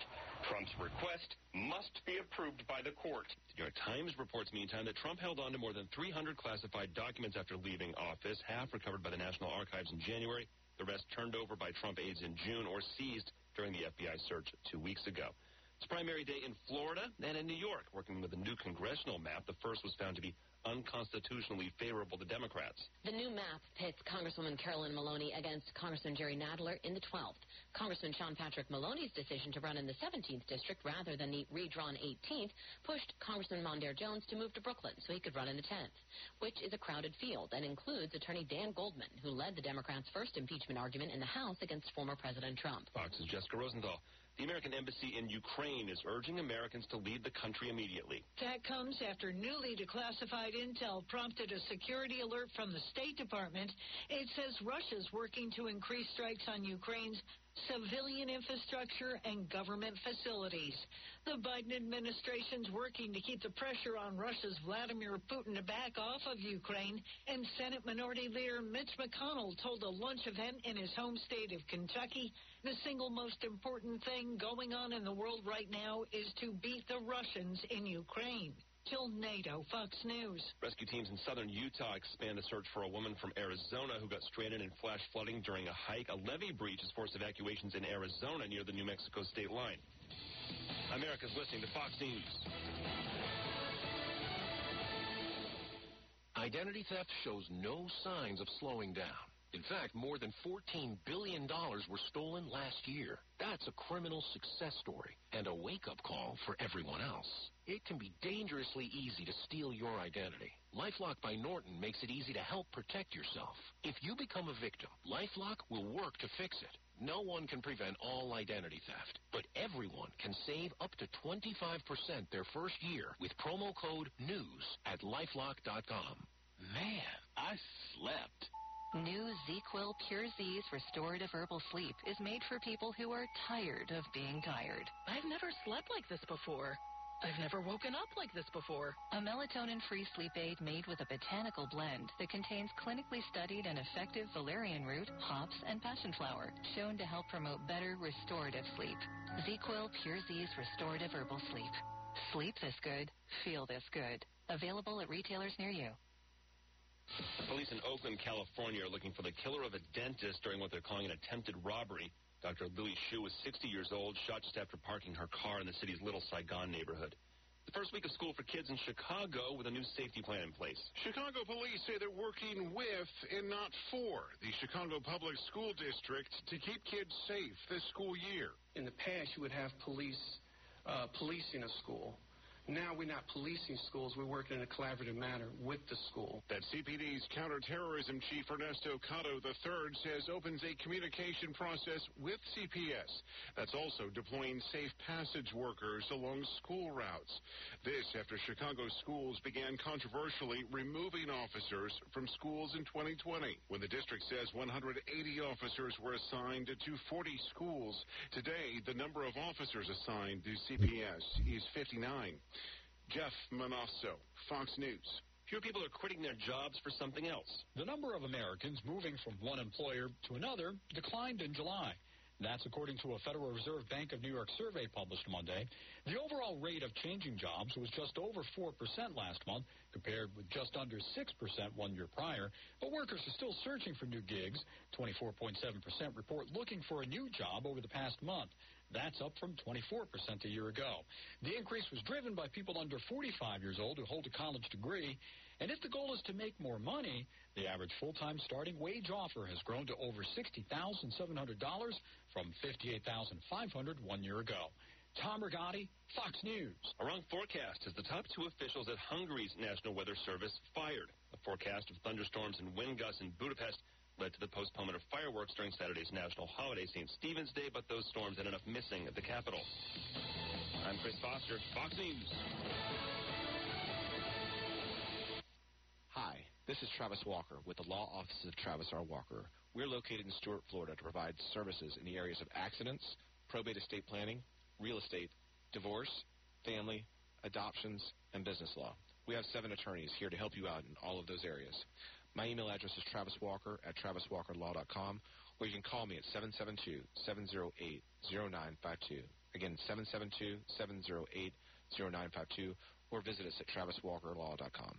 Trump's request must be approved by the court. The New York Times reports, meantime, that Trump held on to more than 300 classified documents after leaving office, half recovered by the National Archives in January, the rest turned over by Trump aides in June or seized during the FBI search two weeks ago. It's primary day in Florida and in New York. Working with a new congressional map, the first was found to be unconstitutionally favorable to Democrats. The new map pits Congresswoman Carolyn Maloney against Congressman Jerry Nadler in the 12th. Congressman Sean Patrick Maloney's decision to run in the 17th district rather than the redrawn 18th pushed Congressman Mondaire Jones to move to Brooklyn so he could run in the 10th, which is a crowded field and includes attorney Dan Goldman, who led the Democrats' first impeachment argument in the House against former President Trump. Fox's Jessica Rosenthal. The American embassy in Ukraine is urging Americans to leave the country immediately. That comes after newly declassified intel prompted a security alert from the State Department. It says Russia's working to increase strikes on Ukraine's civilian infrastructure, and government facilities. The Biden administration's working to keep the pressure on Russia's Vladimir Putin to back off of Ukraine, and Senate Minority Leader Mitch McConnell told a lunch event in his home state of Kentucky the single most important thing going on in the world right now is to beat the Russians in Ukraine. Jill Nato, Fox News. Rescue teams in southern Utah expand a search for a woman from Arizona who got stranded in flash flooding during a hike. A levee breach has forced evacuations in Arizona near the New Mexico state line. America's listening to Fox News. Identity theft shows no signs of slowing down. In fact, more than $14 billion were stolen last year. That's a criminal success story and a wake-up call for everyone else. It can be dangerously easy to steal your identity. LifeLock by Norton makes it easy to help protect yourself. If you become a victim, LifeLock will work to fix it. No one can prevent all identity theft, but everyone can save up to 25% their first year with promo code NEWS at lifelock.com. Man, I slept. New ZzzQuil Pure Z's Restorative Herbal Sleep is made for people who are tired of being tired. I've never slept like this before. I've never woken up like this before. A melatonin-free sleep aid made with a botanical blend that contains clinically studied and effective valerian root, hops, and passion flower, shown to help promote better restorative sleep. ZzzQuil Pure Z's Restorative Herbal Sleep. Sleep this good, feel this good. Available at retailers near you. Police in Oakland, California are looking for the killer of a dentist during what they're calling an attempted robbery. Dr. Louis Shu was 60 years old, shot just after parking her car in the city's Little Saigon neighborhood. The first week of school for kids in Chicago with a new safety plan in place. Chicago police say they're working with and not for the Chicago Public School District to keep kids safe this school year. In the past, you would have police uh, policing a school. Now we're not policing schools. We're working in a collaborative manner with the school. That CPD's counterterrorism chief Ernesto Cotto III says opens a communication process with CPS that's also deploying safe passage workers along school routes. This after Chicago schools began controversially removing officers from schools in 2020 when the district says 180 officers were assigned to 40 schools. Today, the number of officers assigned to CPS is 59. Jeff Monosso, Fox News. Fewer people are quitting their jobs for something else. The number of Americans moving from one employer to another declined in July. That's according to a Federal Reserve Bank of New York survey published Monday. The overall rate of changing jobs was just over 4% last month, compared with just under 6% one year prior. But workers are still searching for new gigs. 24.7% report looking for a new job over the past month. That's up from 24% a year ago. The increase was driven by people under 45 years old who hold a college degree. And if the goal is to make more money, the average full-time starting wage offer has grown to over $60,700 from $58,500 one year ago. Tom Rigotti, Fox News. A wrong forecast has the top two officials at Hungary's National Weather Service fired. A forecast of thunderstorms and wind gusts in Budapest led to the postponement of fireworks during Saturday's national holiday, St. Stephen's Day, but those storms ended up missing at the Capitol. I'm Chris Foster, Fox News. Hi, this is Travis Walker with the law offices of Travis R. Walker. We're located in Stuart, Florida to provide services in the areas of accidents, probate estate planning, real estate, divorce, family, adoptions, and business law. We have seven attorneys here to help you out in all of those areas. My email address is traviswalker at traviswalkerlaw.com, or you can call me at 772-708-0952. Again, 772-708-0952, or visit us at traviswalkerlaw.com.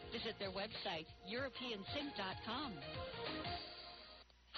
Visit their website, europeansink.com.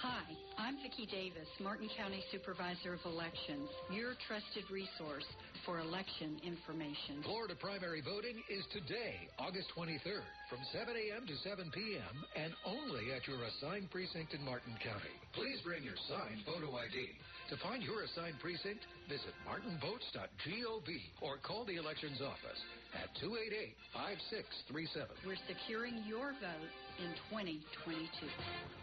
Hi, I'm Vicki Davis, Martin County Supervisor of Elections, your trusted resource for election information. Florida primary voting is today, August 23rd, from 7 a.m. to 7 p.m., and only at your assigned precinct in Martin County. Please bring your signed photo ID. To find your assigned precinct, visit martinvotes.gov or call the elections office at 288-5637. We're securing your vote in 2022.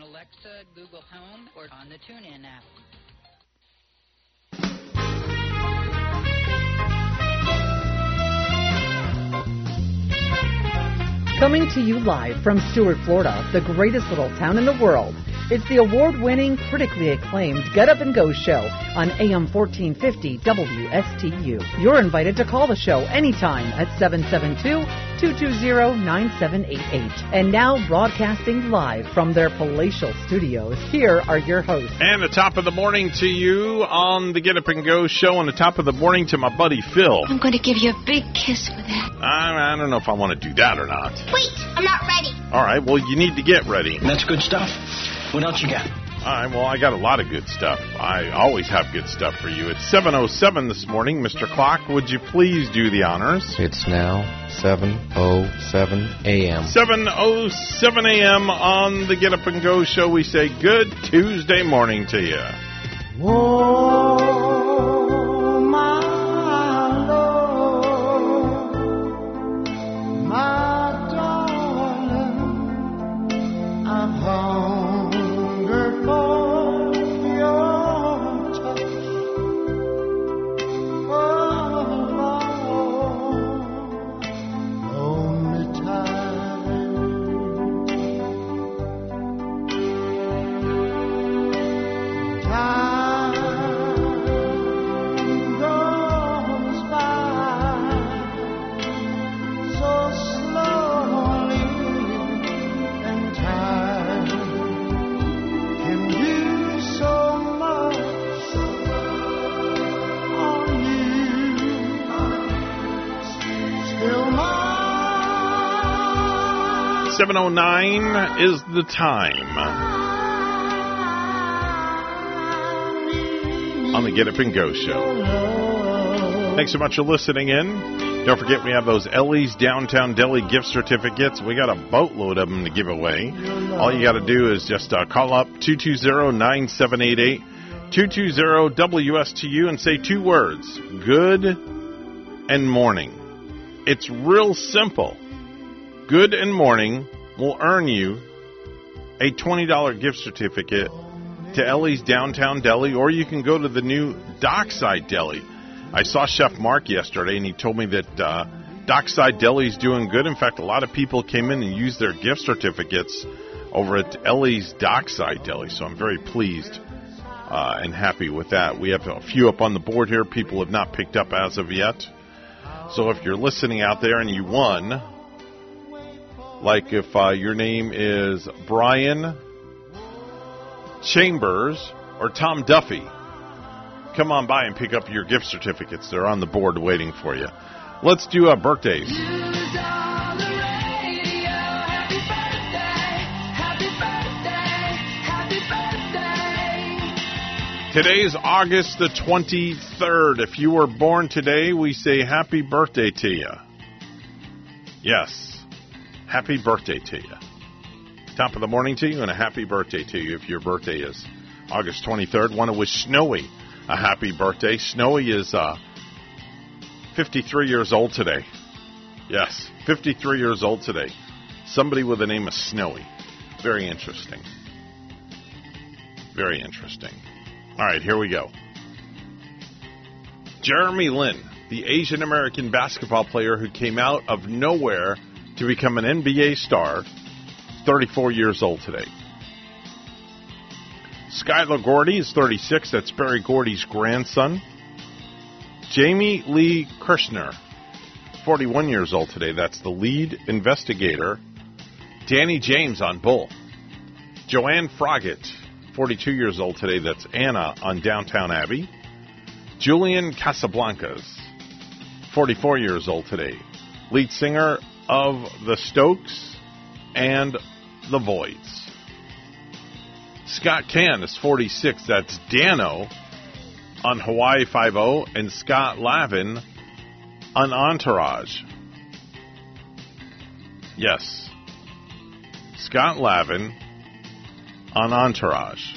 Alexa, Google Home, or on the TuneIn app. Coming to you live from Stuart, Florida, the greatest little town in the world. It's the award winning, critically acclaimed Get Up and Go show on AM 1450 WSTU. You're invited to call the show anytime at 772 220 9788. And now, broadcasting live from their palatial studios, here are your hosts. And the top of the morning to you on the Get Up and Go show, and the top of the morning to my buddy Phil. I'm going to give you a big kiss for that. I, I don't know if I want to do that or not. Wait, I'm not ready. All right, well, you need to get ready. That's good stuff. What else you got? All right, well, I got a lot of good stuff. I always have good stuff for you. It's 7.07 this morning. Mr. Clock, would you please do the honors? It's now 7.07 a.m. 7.07 a.m. on the Get Up and Go show. We say good Tuesday morning to you. Oh, 7.09 is the time. On the Get Up and Go show. Thanks so much for listening in. Don't forget, we have those Ellie's Downtown Deli gift certificates. We got a boatload of them to give away. All you got to do is just uh, call up 220 9788 220 WSTU and say two words good and morning. It's real simple. Good and Morning will earn you a $20 gift certificate to Ellie's Downtown Deli, or you can go to the new Dockside Deli. I saw Chef Mark yesterday, and he told me that uh, Dockside Deli is doing good. In fact, a lot of people came in and used their gift certificates over at Ellie's Dockside Deli, so I'm very pleased uh, and happy with that. We have a few up on the board here people have not picked up as of yet. So if you're listening out there and you won, like if uh, your name is Brian Chambers or Tom Duffy, come on by and pick up your gift certificates. They're on the board waiting for you. Let's do uh, birthdays. Today is August the 23rd. If you were born today, we say happy birthday to you. Yes, happy birthday to you. Top of the morning to you and a happy birthday to you if your birthday is August 23rd. Want to wish Snowy a happy birthday. Snowy is uh, 53 years old today. Yes, 53 years old today. Somebody with the name of Snowy. Very interesting. Very interesting. All right, here we go. Jeremy Lin, the Asian American basketball player who came out of nowhere to become an NBA star, 34 years old today. Skyler Gordy is 36. That's Berry Gordy's grandson. Jamie Lee Kirchner, 41 years old today. That's the lead investigator. Danny James on Bull. Joanne Froggatt, 42 years old today. That's Anna on Downton Abbey. Julian Casablancas, 44 years old today. Lead singer of The Strokes and The Voidz. Scott Caan is 46. That's Dano on Hawaii 5 and Scott Lavin on Entourage. Yes. Scott Lavin on Entourage.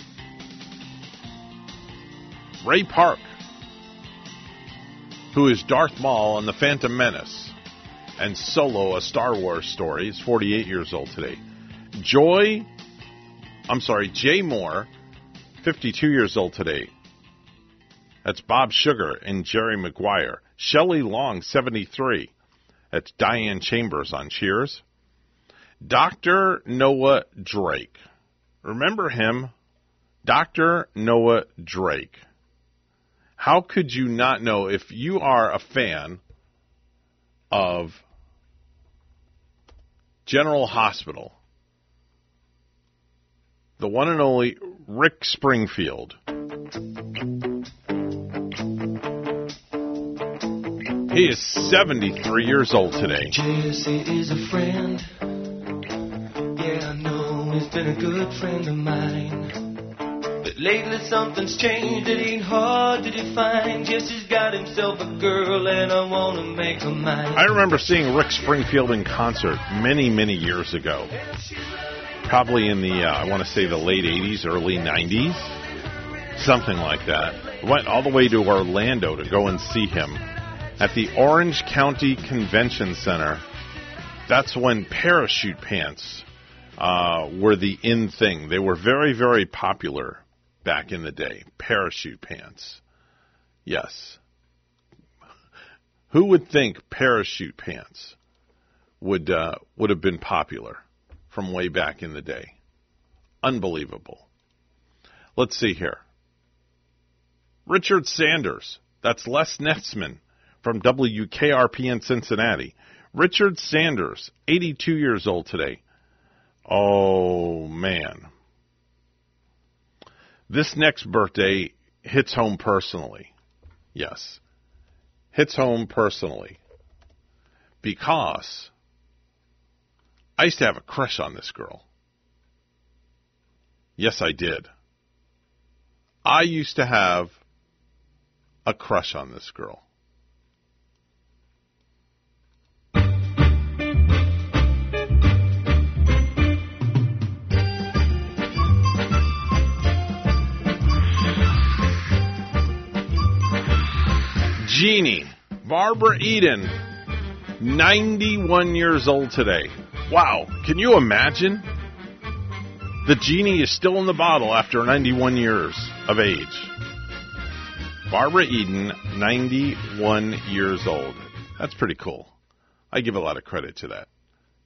Ray Park, who is Darth Maul on The Phantom Menace and Solo, a Star Wars story, is 48 years old today. Joy, I'm sorry, Jay Mohr, 52 years old today. That's Bob Sugar and Jerry Maguire. Shelley Long, 73. That's Diane Chambers on Cheers. Dr. Noah Drake. Remember him? Dr. Noah Drake. How could you not know if you are a fan of General Hospital? The one and only Rick Springfield. He is 73 years old today. Jesse is a friend. Yeah, I know he's been a good friend of mine. But lately something's changed. It ain't hard to define. Jesse's got himself a girl, and I wanna make her mine. I remember seeing Rick Springfield in concert many, many years ago. Probably in the, uh, I want to say the late 80s, early 90s. Something like that. Went all the way to Orlando to go and see him at the Orange County Convention Center. That's when parachute pants uh, were the in thing. They were very, very popular back in the day. Parachute pants. Yes. Who would think parachute pants would uh, would have been popular from way back in the day? Unbelievable. Let's see here. Richard Sanders. That's Les Nessman from WKRP in Cincinnati. Richard Sanders, 82 years old today. Oh, man. This next birthday hits home personally. Yes. Hits home personally. Because I used to have a crush on this girl. Yes, I did. I used to have a crush on this girl. Jeannie, Barbara Eden, 91 years old today. Wow, can you imagine? The genie is still in the bottle after 91 years of age. Barbara Eden, 91 years old. That's pretty cool. I give a lot of credit to that.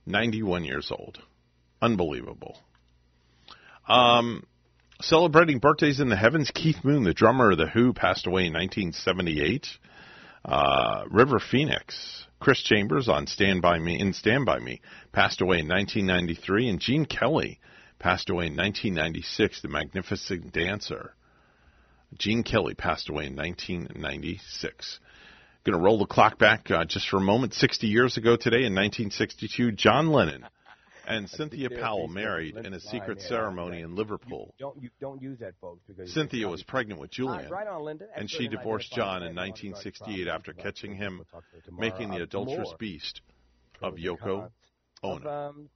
91 years old. Unbelievable. Um, celebrating birthdays in the heavens, Keith Moon, the drummer of The Who, passed away in 1978. Uh, River Phoenix, Chris Chambers on Stand By Me, in Stand By Me, passed away in 1993. And Gene Kelly passed away in 1996, the magnificent dancer. Gene Kelly passed away in 1996. Going to roll the clock back uh, just for a moment. 60 years ago today, in 1962, John Lennon and Cynthia Powell married in a secret ceremony in Liverpool. Don't you, don't use that, folks, because Cynthia was pregnant with Julian, right on, Linda. and she divorced John in 1968 after catching him making the adulterous beast of Yoko Ono. Um,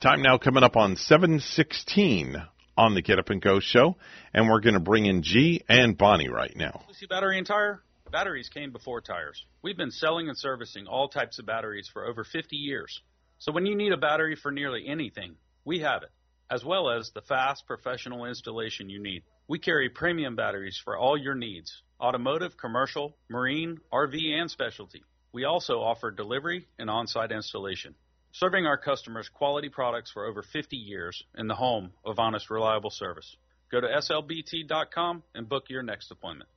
Time now coming up on 716 on the Get Up and Go show, and we're going to bring in G and Bonnie right now. See battery and tire? Batteries came before tires. We've been selling and servicing all types of batteries for over 50 years. So when you need a battery for nearly anything, we have it, as well as the fast professional installation you need. We carry premium batteries for all your needs automotive, commercial, marine, RV, and specialty. We also offer delivery and on site installation, serving our customers quality products for over 50 years in the home of honest, reliable service. Go to slbt.com and book your next appointment.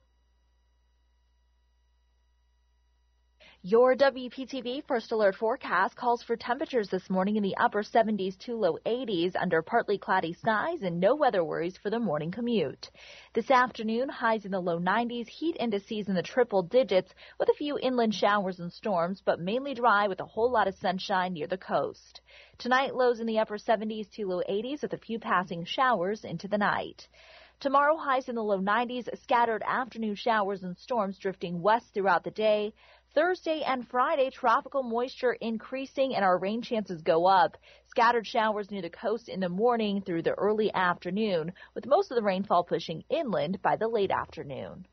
Your WPTV First Alert forecast calls for temperatures this morning in the upper 70s to low 80s under partly cloudy skies and no weather worries for the morning commute. This afternoon, highs in the low 90s, heat indices in the triple digits with a few inland showers and storms, but mainly dry with a whole lot of sunshine near the coast. Tonight, lows in the upper 70s to low 80s with a few passing showers into the night. Tomorrow, highs in the low 90s, scattered afternoon showers and storms drifting west throughout the day. Thursday and Friday, tropical moisture increasing and our rain chances go up. Scattered showers near the coast in the morning through the early afternoon, with most of the rainfall pushing inland by the late afternoon.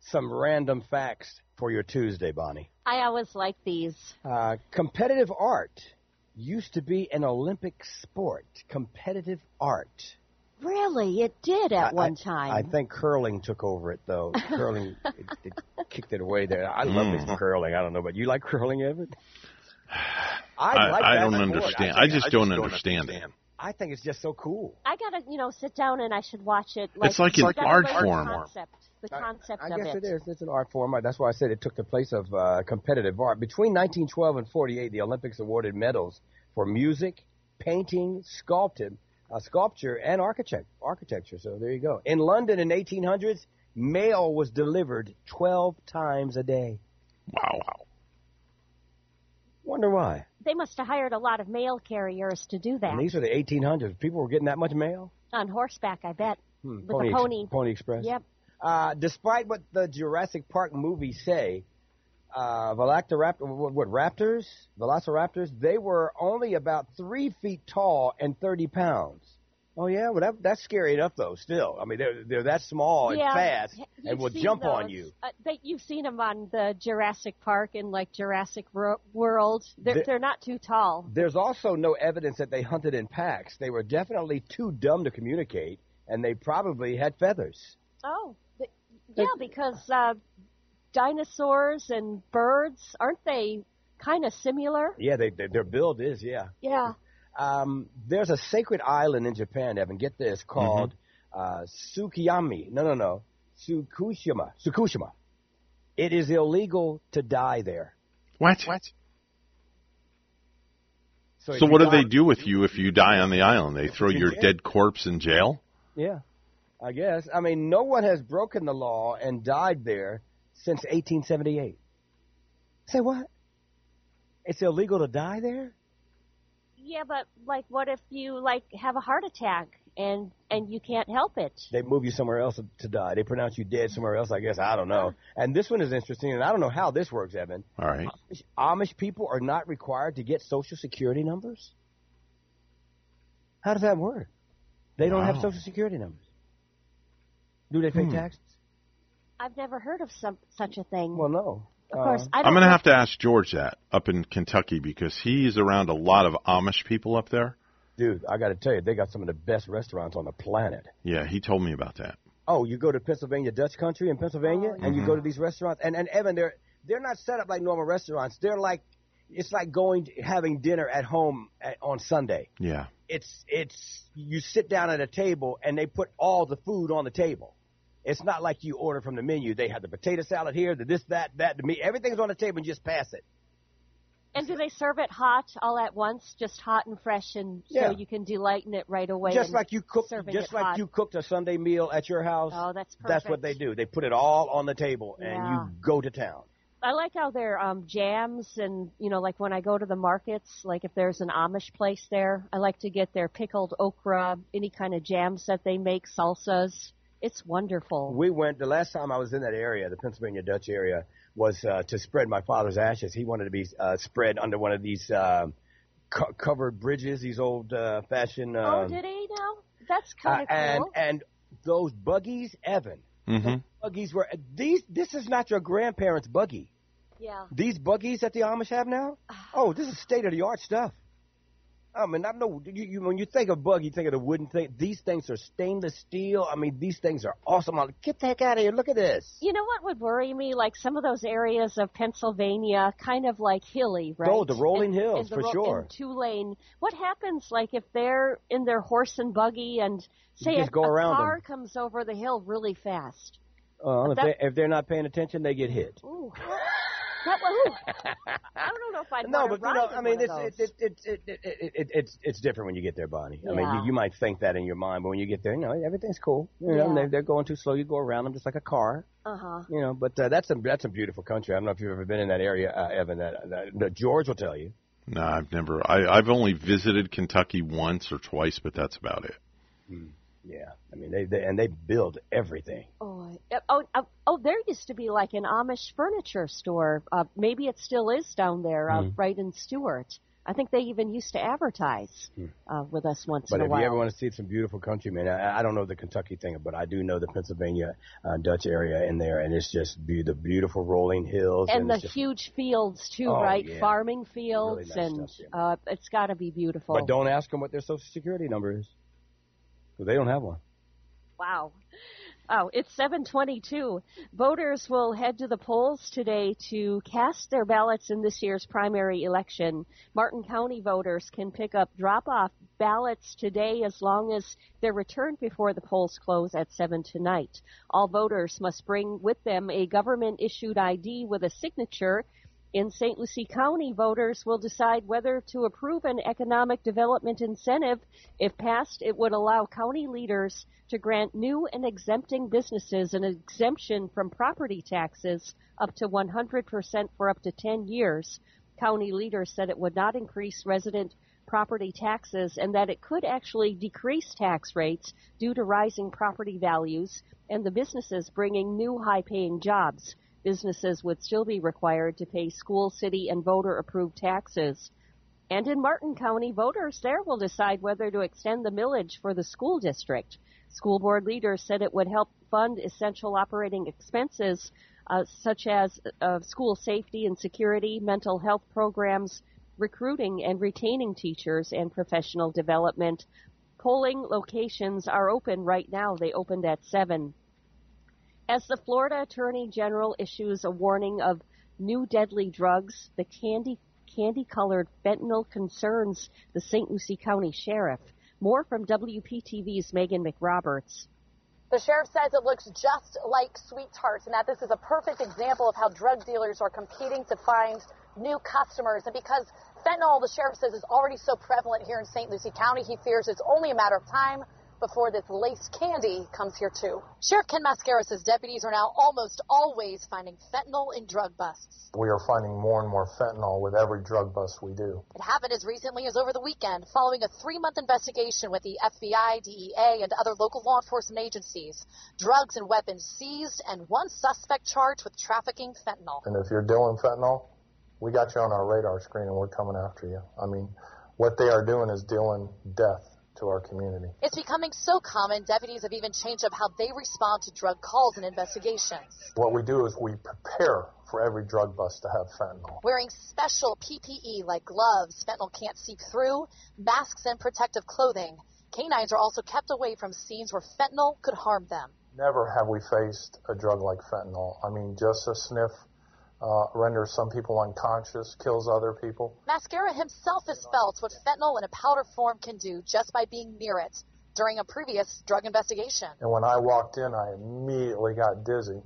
Some random facts for your Tuesday, Bonnie. I always like these. Uh, competitive art used to be an Olympic sport. Competitive art. Really, it did at I- one time. I think curling took over it, though. [LAUGHS] curling it, it kicked it away there. I love Mm. this curling. I don't know, but you like curling, Evan? I, like I don't understand. I I, just I don't don't understand it. I think it's just so cool. I gotta, you know, sit down and I should watch it. Like, It's like an art learn the form. Concept, the concept I of guess it. it is. It's an art form. That's why I said it took the place of uh, competitive art. Between 1912 and 48, the Olympics awarded medals for music, painting, sculpted, uh, sculpture, and architect, architecture. So there you go. In London in 1800s, mail was delivered 12 times a day. Wow. Wonder why. They must have hired a lot of mail carriers to do that And these are the 1800s. People were getting that much mail. on horseback. I bet Hmm, with Pony the Ex- pony. Pony Express. Yep. Uh, despite what the Jurassic Park movies say, uh, Velociraptor, what, what raptors, Velociraptors, they were only about three feet tall and 30 pounds. Oh yeah, well that, that's scary enough though. Still, I mean they're they're that small and Yeah, fast and will jump on you. Uh, they, you've seen them on the Jurassic Park and like Jurassic Ro- World. They're, The- they're not too tall. There's also no evidence that they hunted in packs. They were definitely too dumb to communicate, and they probably had feathers. Oh, th- yeah, because uh, dinosaurs and birds aren't they kind of similar? Yeah, they, they their build is yeah. Yeah. Um, there's a sacred island in Japan, Evan. Get this called uh, Tsukiyami. No, no, no, Tsukushima. Tsukushima. It is illegal to die there. What? What? if So what do die- they do with you if you die on the island? They throw your dead corpse in jail? Yeah, I guess. I mean, no one has broken the law and died there since 1878. Say what? It's illegal to die there? Yeah, but like, what if you like have a heart attack and and you can't help it? They move you somewhere else to die. They pronounce you dead somewhere else. I guess I don't know. And this one is interesting, and I don't know how this works, Evan. All right. Amish, Amish people are not required to get social security numbers. How does that work? They don't have social security numbers. Do they pay Hmm. taxes? I've never heard of some such a thing. Well, no. Of course, Uh, I don't I'm going to have to ask George that up in Kentucky because he's around a lot of Amish people up there. Dude, I got to tell you, they got some of the best restaurants on the planet. Yeah, he told me about that. Oh, you go to Pennsylvania Dutch Country in Pennsylvania, and you Mhm. go to these restaurants, and and Evan, they're they're not set up like normal restaurants. They're like it's like going to, having dinner at home at, on Sunday. Yeah. It's it's you sit down at a table and they put all the food on the table. It's not like you order from the menu. They have the potato salad here, the this, that, that, the meat. Everything's on the table and just pass it. And do they serve it hot all at once, just hot and fresh, and Yeah. so you can delight in it right away? just like you cook, just like hot? you cooked a Sunday meal at your house. Oh, that's perfect. That's what they do. They put it all on the table and Yeah. you go to town. I like how their um, jams and you know, like when I go to the markets, like if there's an Amish place there, I like to get their pickled okra, any kind of jams that they make, salsas. It's wonderful. We went the last time I was in that area, the Pennsylvania Dutch area, was uh, to spread my father's ashes. He wanted to be uh, spread under one of these uh, co- covered bridges, these old uh, fashioned. Uh, oh, did he now? That's uh, kind of and cool. and those buggies, Evan. Mm-hmm. Buggies were these. This is not your grandparents' buggy. yeah. These buggies that the Amish have now. [SIGHS] Oh, this is state of the art stuff. I mean, I know you, you, when you think of bug, you think of the wooden thing. These things are stainless steel. I mean, these things are awesome. I'm like, Get the heck out of here! Look at this. You know what would worry me? Like some of those areas of Pennsylvania, kind of like hilly, right? Oh, the rolling In- hills, in the for sure. In two lane. What happens, like if they're in their horse and buggy, and say a, a car them. comes over the hill really fast? Uh, if, they, if they're not paying attention, they get hit. Ooh. [LAUGHS] That, [LAUGHS] ooh. I don't know if I'd no, but you know, I mean, one it's of it, it, it, it, it, it, it, it's it's different when you get there, Bonnie. I mean, you, you might think that in your mind, but when you get there, you know, everything's cool. You know, Yeah. they, they're going too slow. You go around them just like a car. Uh huh. You know, but uh, that's a that's a beautiful country. I don't know if you've ever been in that area, uh, Evan. That, that, that George will tell you. No, I've never. I, I've only visited Kentucky once or twice, but that's about it. Yeah, I mean, they, they and they build everything. Oh, oh, oh, oh, there used to be like an Amish furniture store. Uh, maybe it still is down there, uh, Hmm. right in Stuart. I think they even used to advertise uh, with us once But in a while. But if you ever want to see some beautiful country, man, I, I don't know the Kentucky thing, but I do know the Pennsylvania uh, Dutch area in there, and it's just be, the beautiful rolling hills and the just, huge fields too, Oh, right? yeah. Farming fields, nice and stuff, uh, it's got to be beautiful. But don't ask them what their social security number is, they don't have one. Wow. Oh, it's 722. Voters will head to the polls today to cast their ballots in this year's primary election. Martin County voters can pick up drop-off ballots today as long as they're returned before the polls close at 7 tonight. All voters must bring with them a government-issued ID with a signature in St. Lucie County, voters will decide whether to approve an economic development incentive. If passed, it would allow county leaders to grant new and exempting businesses an exemption from property taxes up to 100% for up to 10 years. County leaders said it would not increase resident property taxes and that it could actually decrease tax rates due to rising property values and the businesses bringing new high paying jobs businesses would still be required to pay school, city, and voter approved taxes. And in Martin County, voters there will decide whether to extend the millage for the school district. School board leaders said it would help fund essential operating expenses uh, such as uh, school safety and security, mental health programs, recruiting and retaining teachers, and professional development. Polling locations are open right now. They opened at 7. As the Florida Attorney General issues a warning of new deadly drugs, the candy candy colored fentanyl concerns the St. Lucie County Sheriff. More from WPTV's Megan McRoberts. The sheriff says it looks just like sweet tarts and that this is a perfect example of how drug dealers are competing to find new customers. And because fentanyl, the sheriff says, is already so prevalent here in St. Lucie County, he fears it's only a matter of time before this lace candy comes here too. Sheriff Ken Mascara says deputies are now almost always finding fentanyl in drug busts. We are finding more and more fentanyl with every drug bust we do. It happened as recently as over the weekend following a three month investigation with the FBI, DEA, and other local law enforcement agencies. Drugs and weapons seized and one suspect charged with trafficking fentanyl. And if you're dealing fentanyl, we got you on our radar screen and we're coming after you. I mean, what they are doing is dealing death to our community. It's becoming so common, deputies have even changed up how they respond to drug calls and investigations. What we do is we prepare for every drug bust to have fentanyl. Wearing special PPE like gloves fentanyl can't seep through, masks, and protective clothing. Canines are also kept away from scenes where fentanyl could harm them. Never have we faced a drug like fentanyl. I mean, just a sniff uh, renders some people unconscious, kills other people. Mascara himself has felt what fentanyl in a powder form can do just by being near it during a previous drug investigation. And when I walked in, I immediately got dizzy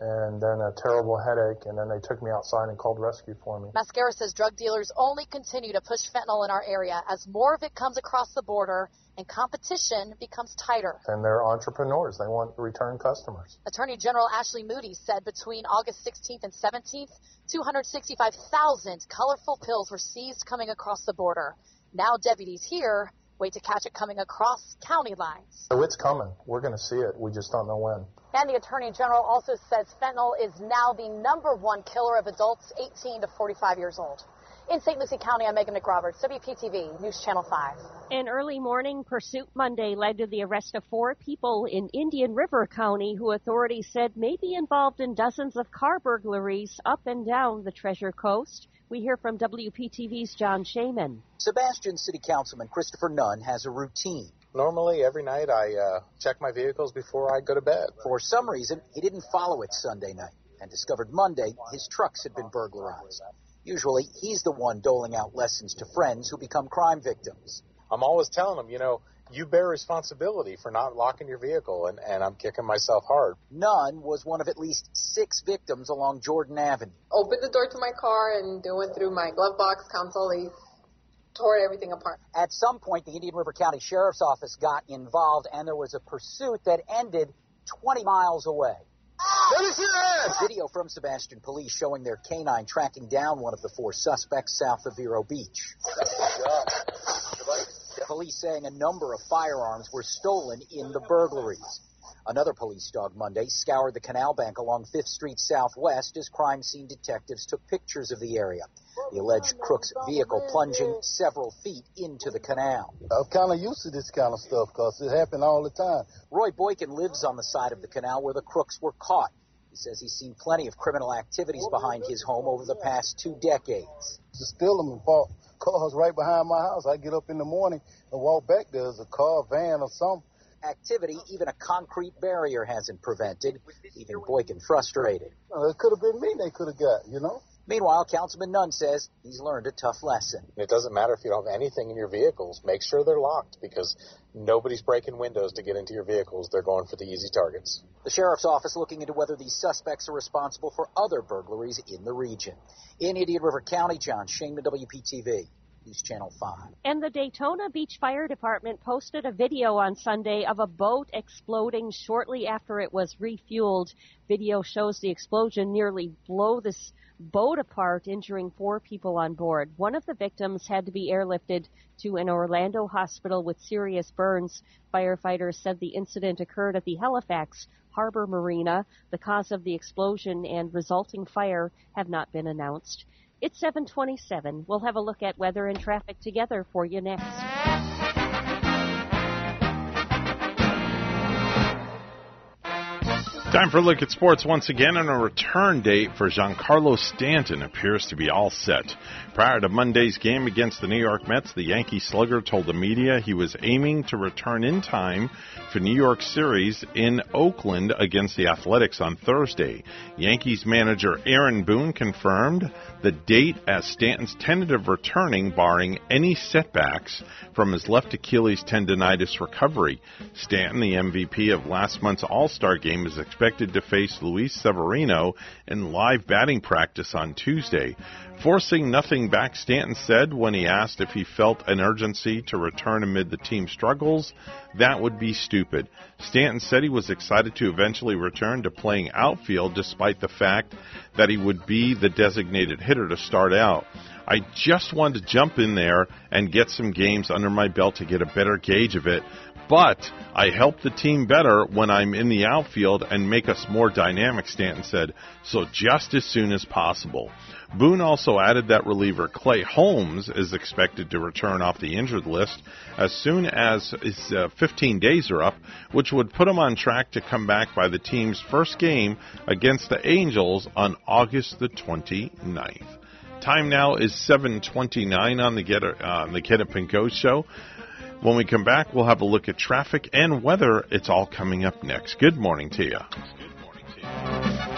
and then a terrible headache, and then they took me outside and called rescue for me. Mascara says drug dealers only continue to push fentanyl in our area as more of it comes across the border and competition becomes tighter. And they're entrepreneurs. They want return customers. Attorney General Ashley Moody said between August 16th and 17th, 265,000 colorful pills were seized coming across the border. Now deputies here wait to catch it coming across county lines. So it's coming. We're going to see it. We just don't know when. And the Attorney General also says fentanyl is now the number one killer of adults 18 to 45 years old. In St. Lucie County, I'm Megan McRoberts, WPTV, News Channel 5. An early morning pursuit Monday led to the arrest of four people in Indian River County who authorities said may be involved in dozens of car burglaries up and down the Treasure Coast. We hear from WPTV's John Shainman. Sebastian City Councilman Christopher Nunn has a routine. Normally, every night I uh, check my vehicles before I go to bed. For some reason, he didn't follow it Sunday night and discovered Monday his trucks had been burglarized. Usually, he's the one doling out lessons to friends who become crime victims. I'm always telling them, you know, you bear responsibility for not locking your vehicle, and, and I'm kicking myself hard. Nunn was one of at least six victims along Jordan Avenue. Opened the door to my car and went through my glove box, console, they tore everything apart. At some point, the Indian River County Sheriff's Office got involved, and there was a pursuit that ended 20 miles away. Let me see that! Video from Sebastian police showing their canine tracking down one of the four suspects south of Vero Beach. Police saying a number of firearms were stolen in the burglaries. Another police dog Monday scoured the canal bank along 5th Street Southwest as crime scene detectives took pictures of the area. The alleged crook's vehicle plunging several feet into the canal. I'm kind of used to this kind of stuff because it happened all the time. Roy Boykin lives on the side of the canal where the crooks were caught. He says he's seen plenty of criminal activities behind his home over the past two decades. To steal them and park cars right behind my house. I get up in the morning and walk back. There's a car, van, or something. Activity even a concrete barrier hasn't prevented, leaving Boykin frustrated. It could have been me they could have got, you know? Meanwhile, Councilman Nunn says he's learned a tough lesson. It doesn't matter if you don't have anything in your vehicles. Make sure they're locked because nobody's breaking windows to get into your vehicles. They're going for the easy targets. The sheriff's office looking into whether these suspects are responsible for other burglaries in the region. In Indian River County, John Shane, WPTV. News Channel 5. And the Daytona Beach Fire Department posted a video on Sunday of a boat exploding shortly after it was refueled. Video shows the explosion nearly blow this boat apart, injuring four people on board. One of the victims had to be airlifted to an Orlando hospital with serious burns. Firefighters said the incident occurred at the Halifax Harbor Marina. The cause of the explosion and resulting fire have not been announced. It's 727. We'll have a look at weather and traffic together for you next. Time for a look at sports once again, and a return date for Giancarlo Stanton appears to be all set. Prior to Monday's game against the New York Mets, the Yankee slugger told the media he was aiming to return in time for New York series in Oakland against the Athletics on Thursday. Yankees manager Aaron Boone confirmed the date as Stanton's tentative returning, barring any setbacks from his left Achilles tendonitis recovery. Stanton, the MVP of last month's All Star game, is expected to face Luis Severino in live batting practice on Tuesday. Forcing nothing back, Stanton said when he asked if he felt an urgency to return amid the team's struggles, that would be stupid. Stanton said he was excited to eventually return to playing outfield despite the fact that he would be the designated hitter to start out. I just wanted to jump in there and get some games under my belt to get a better gauge of it, but I help the team better when I'm in the outfield and make us more dynamic, Stanton said, so just as soon as possible. Boone also added that reliever Clay Holmes is expected to return off the injured list as soon as his uh, 15 days are up, which would put him on track to come back by the team's first game against the Angels on August the 29th. Time now is 7:29 on the Get uh, on the and Go show. When we come back, we'll have a look at traffic and weather. It's all coming up next. Good morning to you. should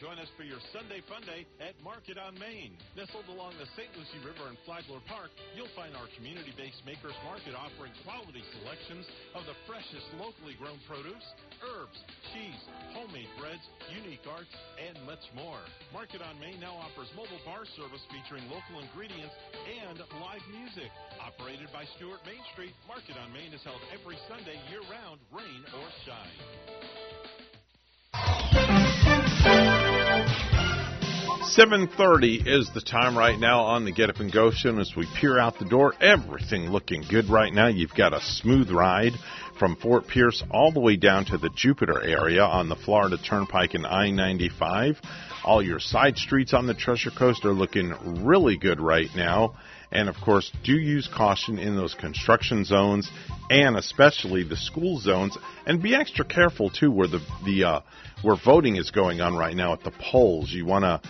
join us for your Sunday Fun Day at Market on Main. Nestled along the St. Lucie River in Flagler Park, you'll find our community-based makers market offering quality selections of the freshest locally grown produce, herbs, cheese, homemade breads, unique arts, and much more. Market on Main now offers mobile bar service featuring local ingredients and live music. Operated by Stuart Main Street, Market on Main is held every Sunday year-round, rain or shine. 7:30 is the time right now on the Get Up and Go show. As we peer out the door, everything looking good right now. You've got a smooth ride from Fort Pierce all the way down to the Jupiter area on the Florida Turnpike and I 95. All your side streets on the Treasure Coast are looking really good right now. And of course, do use caution in those construction zones and especially the school zones. And be extra careful too where the the uh, where voting is going on right now at the polls. You want to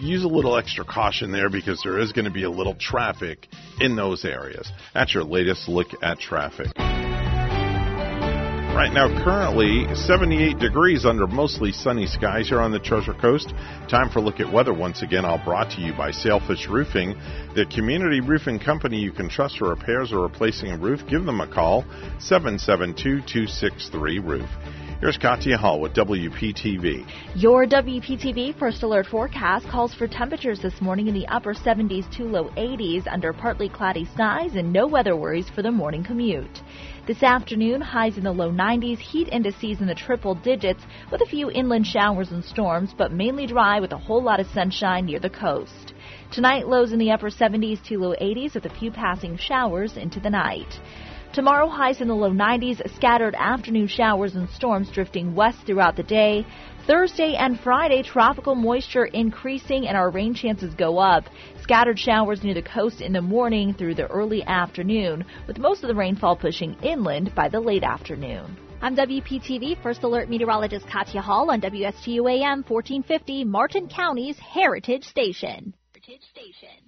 use a little extra caution there because there is going to be a little traffic in those areas. That's your latest look at traffic. Right now, currently 78 degrees under mostly sunny skies here on the Treasure Coast. Time for a look at weather once again, all brought to you by Sailfish Roofing, the community roofing company you can trust for repairs or replacing a roof. Give them a call, 772 263 Roof. Here's Katya Hall with WPTV. Your WPTV First Alert forecast calls for temperatures this morning in the upper 70s to low 80s under partly cloudy skies and no weather worries for the morning commute. This afternoon, highs in the low 90s, heat indices in the triple digits with a few inland showers and storms, but mainly dry with a whole lot of sunshine near the coast. Tonight, lows in the upper 70s to low 80s with a few passing showers into the night. Tomorrow, highs in the low 90s, scattered afternoon showers and storms drifting west throughout the day. Thursday and Friday, tropical moisture increasing and our rain chances go up. Scattered showers near the coast in the morning through the early afternoon, with most of the rainfall pushing inland by the late afternoon. I'm WPTV First Alert Meteorologist Katya Hall on WSTU AM 1450, Martin County's Heritage Station. Heritage Station.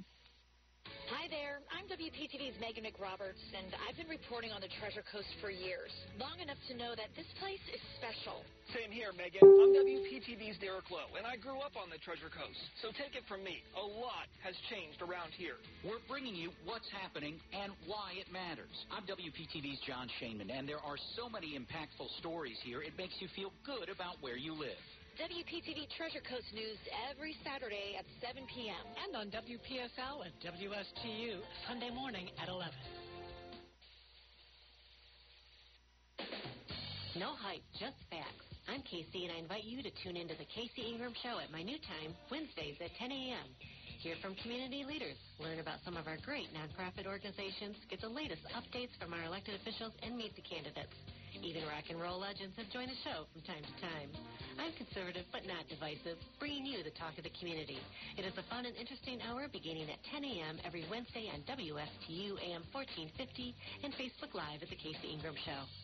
Hi there, I'm WPTV's Megan McRoberts, and I've been reporting on the Treasure Coast for years, long enough to know that this place is special. Same here, Megan. I'm WPTV's Derek Lowe, and I grew up on the Treasure Coast. So take it from me, a lot has changed around here. We're bringing you what's happening and why it matters. I'm WPTV's John Shainman, and there are so many impactful stories here, it makes you feel good about where you live. WPTV Treasure Coast News every Saturday at 7 p.m. And on WPSL and WSTU Sunday morning at 11. No hype, just facts. I'm Casey, and I invite you to tune into the Casey Ingram Show at my new time, Wednesdays at 10 a.m. Hear from community leaders, learn about some of our great nonprofit organizations, get the latest updates from our elected officials, and meet the candidates. Even rock and roll legends have joined the show from time to time. I'm conservative but not divisive, bringing you the talk of the community. It is a fun and interesting hour beginning at 10 a.m. every Wednesday on WSTU AM 1450 and Facebook Live at The Casey Ingram Show.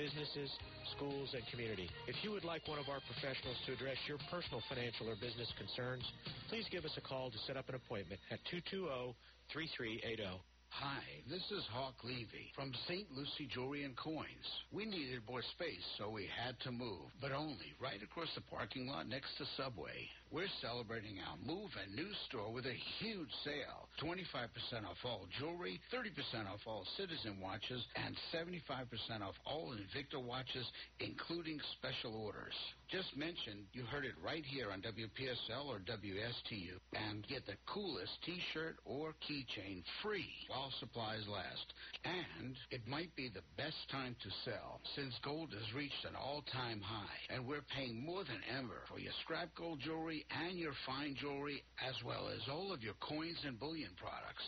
businesses, schools, and community. If you would like one of our professionals to address your personal financial or business concerns, please give us a call to set up an appointment at 220 3380. Hi, this is Hawk Levy from St. Lucie Jewelry and Coins. We needed more space, so we had to move, but only right across the parking lot next to Subway. We're celebrating our move and new store with a huge sale. 25% off all jewelry, 30% off all Citizen watches, and 75% off all Invicta watches, including special orders. Just mention you heard it right here on WPSL or WSTU and get the coolest t-shirt or keychain free while supplies last. And it might be the best time to sell since gold has reached an all-time high and we're paying more than ever for your scrap gold jewelry and your fine jewelry as well as all of your coins and bullion products.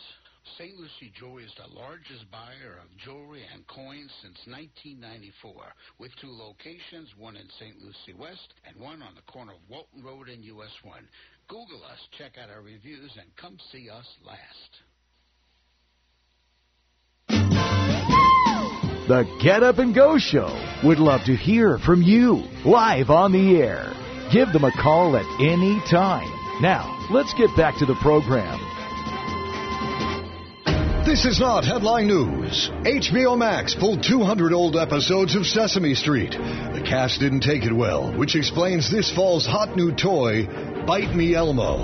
St. Lucie Jewelry is the largest buyer of jewelry and coins since 1994, with two locations, one in St. Lucie West and one on the corner of Walton Road and US 1. Google us, check out our reviews, and come see us last. The Get Up and Go Show would love to hear from you live on the air. Give them a call at any time. Now, let's get back to the program. This is not headline news. HBO Max pulled 200 old episodes of Sesame Street. The cast didn't take it well, which explains this fall's hot new toy, Bite Me Elmo.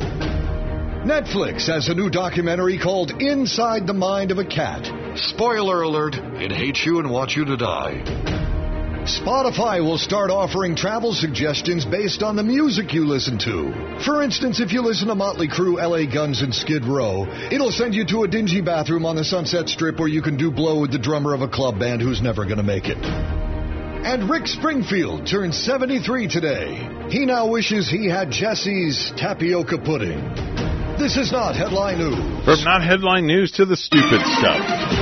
Netflix has a new documentary called Inside the Mind of a Cat. Spoiler alert, it hates you and wants you to die. Spotify will start offering travel suggestions based on the music you listen to. For instance, if you listen to Motley Crue, LA Guns, and Skid Row, it'll send you to a dingy bathroom on the Sunset Strip where you can do blow with the drummer of a club band who's never going to make it. And Rick Springfield turned 73 today. He now wishes he had Jesse's tapioca pudding. This is not headline news. From not headline news to the stupid stuff.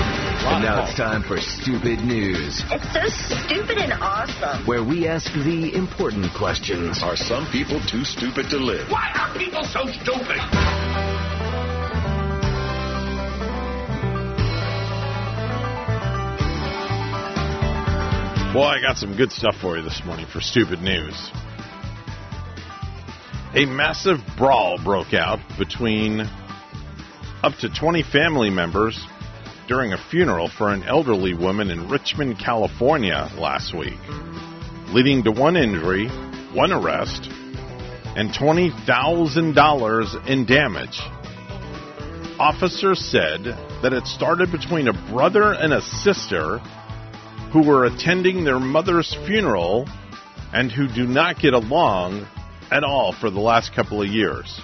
And now it's time for Stupid News, It's so stupid and awesome. where we ask the important questions. Are some people too stupid to live? Why are people so stupid? Boy, I got some good stuff for you this morning for stupid news. A massive brawl broke out between up to 20 family members during a funeral for an elderly woman in Richmond, California last week, leading to one injury, one arrest, and $20,000 in damage. Officers said that it started between a brother and a sister who were attending their mother's funeral and who do not get along at all for the last couple of years.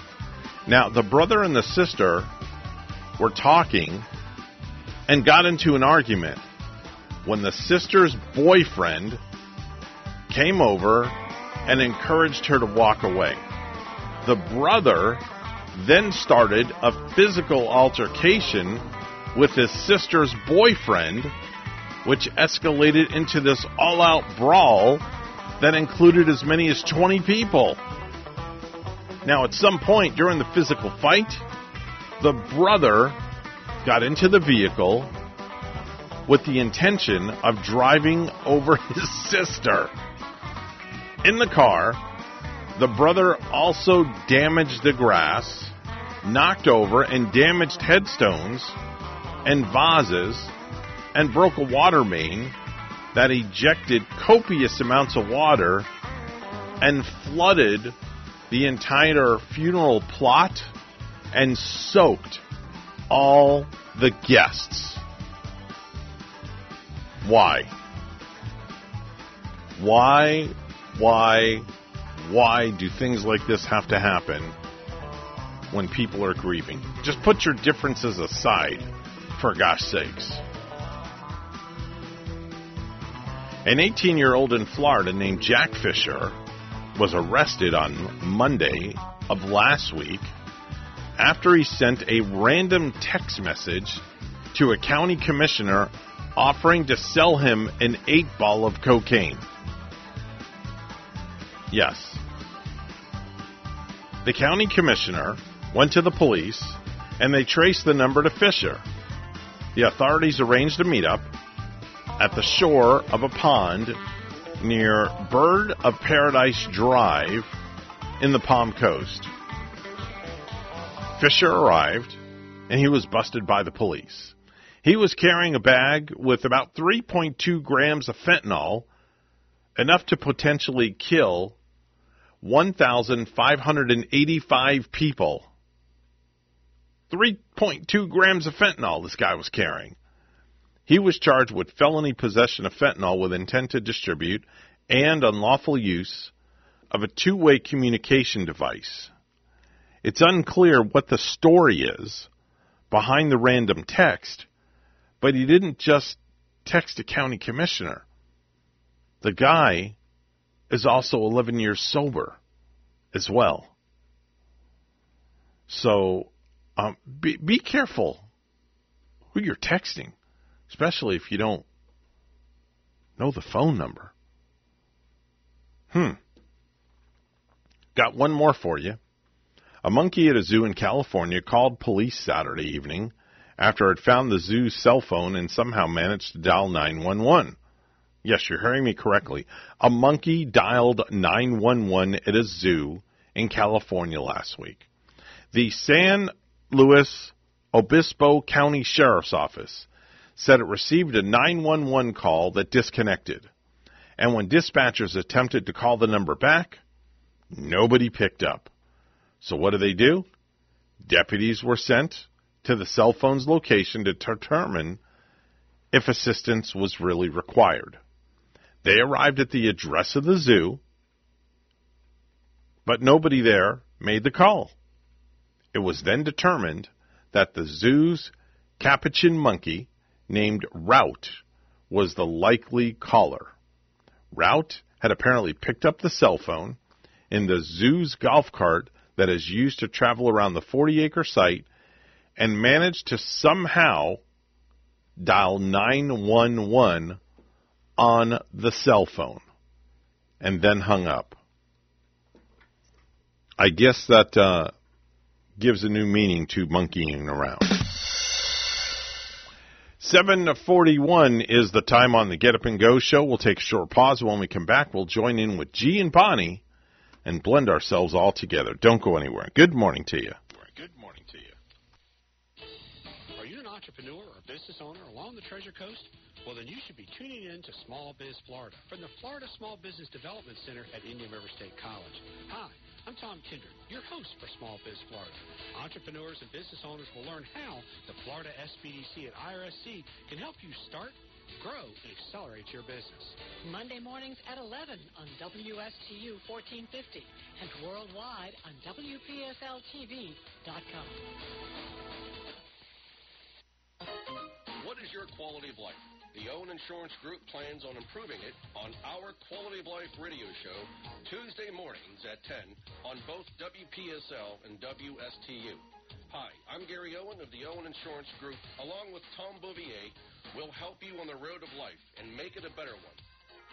Now, the brother and the sister were talking and got into an argument when the sister's boyfriend came over and encouraged her to walk away. The brother then started a physical altercation with his sister's boyfriend, which escalated into this all out brawl that included as many as 20 people. Now, at some point during the physical fight, the brother got into the vehicle with the intention of driving over [LAUGHS] his sister. In the car, the brother also damaged the grass, knocked over and damaged headstones and vases, and broke a water main that ejected copious amounts of water and flooded the entire funeral plot and soaked all the guests. Why? Why, why, why do things like this have to happen when people are grieving? Just put your differences aside, for gosh sakes. An 18 year old in Florida named Jack Fisher was arrested on Monday of last week after he sent a random text message to a county commissioner offering to sell him an eight ball of cocaine. Yes. The county commissioner went to the police and they traced the number to Fisher. The authorities arranged a meetup at the shore of a pond near Bird of Paradise Drive in the Palm Coast. Fisher arrived and he was busted by the police. He was carrying a bag with about 3.2 grams of fentanyl, enough to potentially kill 1,585 people. 3.2 grams of fentanyl this guy was carrying. He was charged with felony possession of fentanyl with intent to distribute and unlawful use of a two way communication device. It's unclear what the story is behind the random text, but he didn't just text a county commissioner. The guy is also 11 years sober as well. So um, be, be careful who you're texting, especially if you don't know the phone number. Hmm. Got one more for you. A monkey at a zoo in California called police Saturday evening after it found the zoo's cell phone and somehow managed to dial 911. Yes, you're hearing me correctly. A monkey dialed 911 at a zoo in California last week. The San Luis Obispo County Sheriff's Office said it received a 911 call that disconnected. And when dispatchers attempted to call the number back, nobody picked up. So what do they do? Deputies were sent to the cell phone's location to determine if assistance was really required. They arrived at the address of the zoo, but nobody there made the call. It was then determined that the zoo's capuchin monkey named Route was the likely caller. Route had apparently picked up the cell phone in the zoo's golf cart that is used to travel around the 40 acre site and managed to somehow dial 911 on the cell phone and then hung up. I guess that uh, gives a new meaning to monkeying around. 741 is the time on the Get Up and Go show. We'll take a short pause. When we come back, we'll join in with G and Bonnie and blend ourselves all together. Don't go anywhere. Good morning to you. Good morning to you. Are you an entrepreneur or business owner along the Treasure Coast? Well, then you should be tuning in to Small Biz Florida from the Florida Small Business Development Center at Indian River State College. Hi, I'm Tom Kindred, your host for Small Biz Florida. Entrepreneurs and business owners will learn how the Florida SBDC and IRSC can help you start, grow, and accelerate your business. Monday mornings at 11 on WSTU 1450 and worldwide on WPSLTV.com. What is your quality of life? The Owen Insurance Group plans on improving it on our Quality of Life radio show Tuesday mornings at 10 on both WPSL and WSTU. Hi, I'm Gary Owen of the Owen Insurance Group, along with Tom Bouvier, we'll help you on the road of life and make it a better one.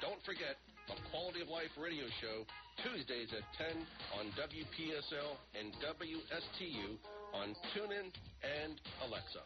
Don't forget the Quality of Life radio show Tuesdays at 10 on WPSL and WSTU on TuneIn and Alexa.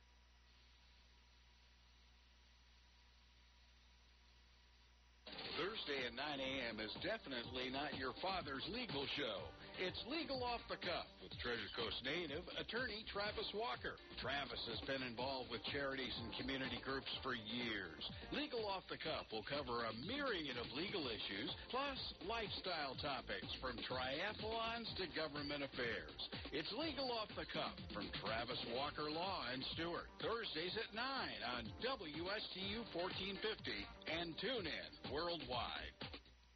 Thursday at 9 a.m. is definitely not your father's legal show. It's Legal Off the Cuff with Treasure Coast native attorney Travis Walker. Travis has been involved with charities and community groups for years. Legal Off the Cuff will cover a myriad of legal issues, plus lifestyle topics from triathlons to government affairs. It's Legal Off the Cuff from Travis Walker Law and Stuart. Thursdays at 9 on WSTU 1450 and tune in worldwide.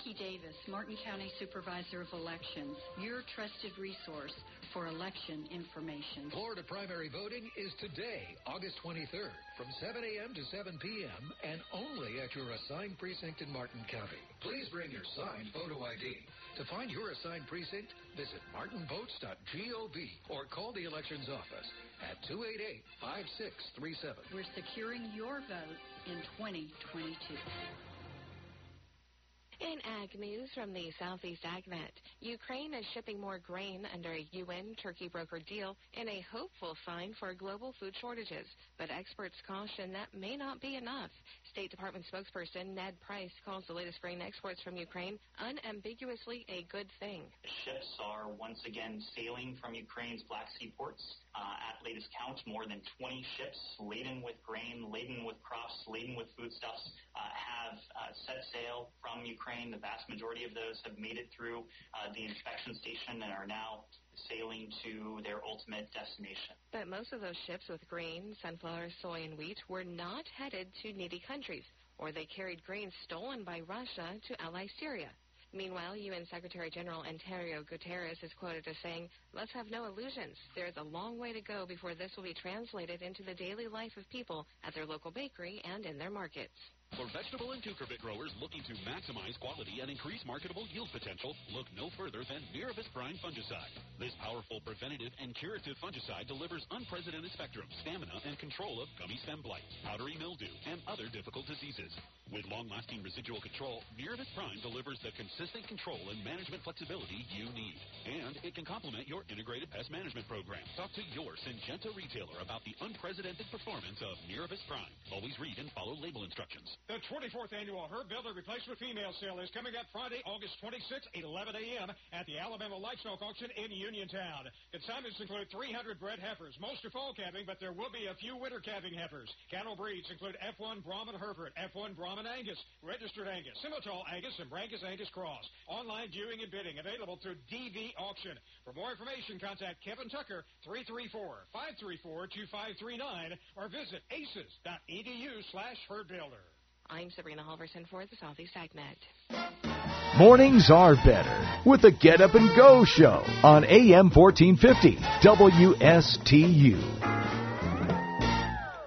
Vicki Davis, Martin County Supervisor of Elections, your trusted resource for election information. Florida primary voting is today, August 23rd, from 7 a.m. to 7 p.m., and only at your assigned precinct in Martin County. Please bring your signed photo ID. To find your assigned precinct, visit martinvotes.gov or call the elections office at 288-5637. We're securing your vote in 2022. In Ag News from the Southeast AgNet, Ukraine is shipping more grain under a UN Turkey broker deal in a hopeful sign for global food shortages. But experts caution that may not be enough. State Department spokesperson Ned Price calls the latest grain exports from Ukraine unambiguously a good thing. Ships are once again sailing from Ukraine's Black Sea ports. Uh, at latest count, more than 20 ships laden with grain, laden with crops, laden with foodstuffs uh, have uh, set sail from Ukraine. The vast majority of those have made it through uh, the inspection station and are now sailing to their ultimate destination. But most of those ships with grain, sunflower, soy, and wheat were not headed to needy countries, or they carried grain stolen by Russia to ally Syria. Meanwhile, UN Secretary General Antonio Guterres is quoted as saying, Let's have no illusions. There is a long way to go before this will be translated into the daily life of people at their local bakery and in their markets. For vegetable and cucurbit growers looking to maximize quality and increase marketable yield potential, look no further than Miravis Prime fungicide. This powerful preventative and curative fungicide delivers unprecedented spectrum, stamina, and control of gummy stem blight, powdery mildew, and other difficult diseases. With long-lasting residual control, Miravis Prime delivers the consistent control and management flexibility you need. And it can complement your integrated pest management program. Talk to your Syngenta retailer about the unprecedented performance of Miravis Prime. Always read and follow label instructions. The 24th annual Herd Builder Replacement Female Sale is coming up Friday, August 26th at 11 a.m. at the Alabama Livestock Auction in Uniontown. Consignments include 300 bred heifers. Most are fall calving, but there will be a few winter calving heifers. Cattle breeds include F1 Brahman Hereford, F1 Brahman Angus, Registered Angus, Simmental Angus, and Brangus Angus Cross. Online viewing and bidding available through DV Auction. For more information, contact Kevin Tucker, 334-534-2539, or visit aces.edu slash herdbuilder. I'm Sabrina Halverson for the Southeast AgNet. Mornings are better with the Get Up and Go show on AM 1450 WSTU.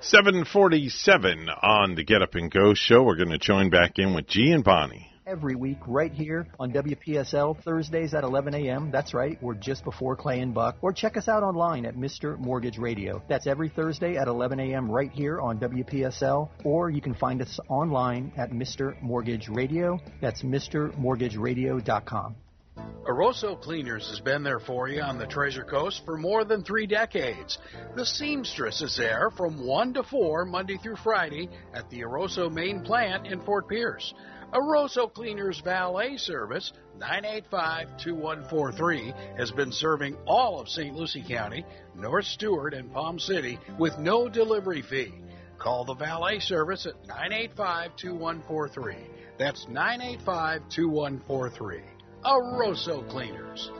747 on the Get Up and Go show. We're going to join back in with G and Bonnie. Every week, right here on WPSL, Thursdays at 11 a.m. That's right, we're just before Clay and Buck. Or check us out online at Mr. Mortgage Radio. That's every Thursday at 11 a.m. right here on WPSL. Or you can find us online at Mr. Mortgage Radio. That's MrMortgageRadio.com. Aroso Cleaners has been there for you on the Treasure Coast for more than three decades. The seamstress is there from 1 to 4 Monday through Friday at the Aroso main plant in Fort Pierce. Aroso Cleaners Valet Service, 985-2143, has been serving all of St. Lucie County, North Stuart, and Palm City with no delivery fee. Call the valet service at 985-2143. That's 985-2143. Aroso Cleaners.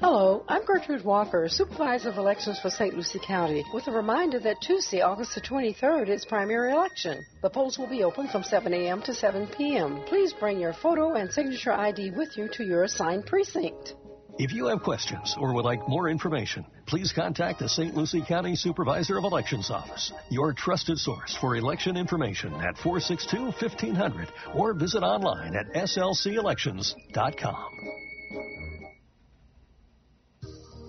Hello, I'm Gertrude Walker, Supervisor of Elections for St. Lucie County, with a reminder that Tuesday, August the 23rd, is primary election. The polls will be open from 7 a.m. to 7 p.m. Please bring your photo and signature ID with you to your assigned precinct. If you have questions or would like more information, please contact the St. Lucie County Supervisor of Elections Office, your trusted source for election information at 462 1500 or visit online at slcelections.com.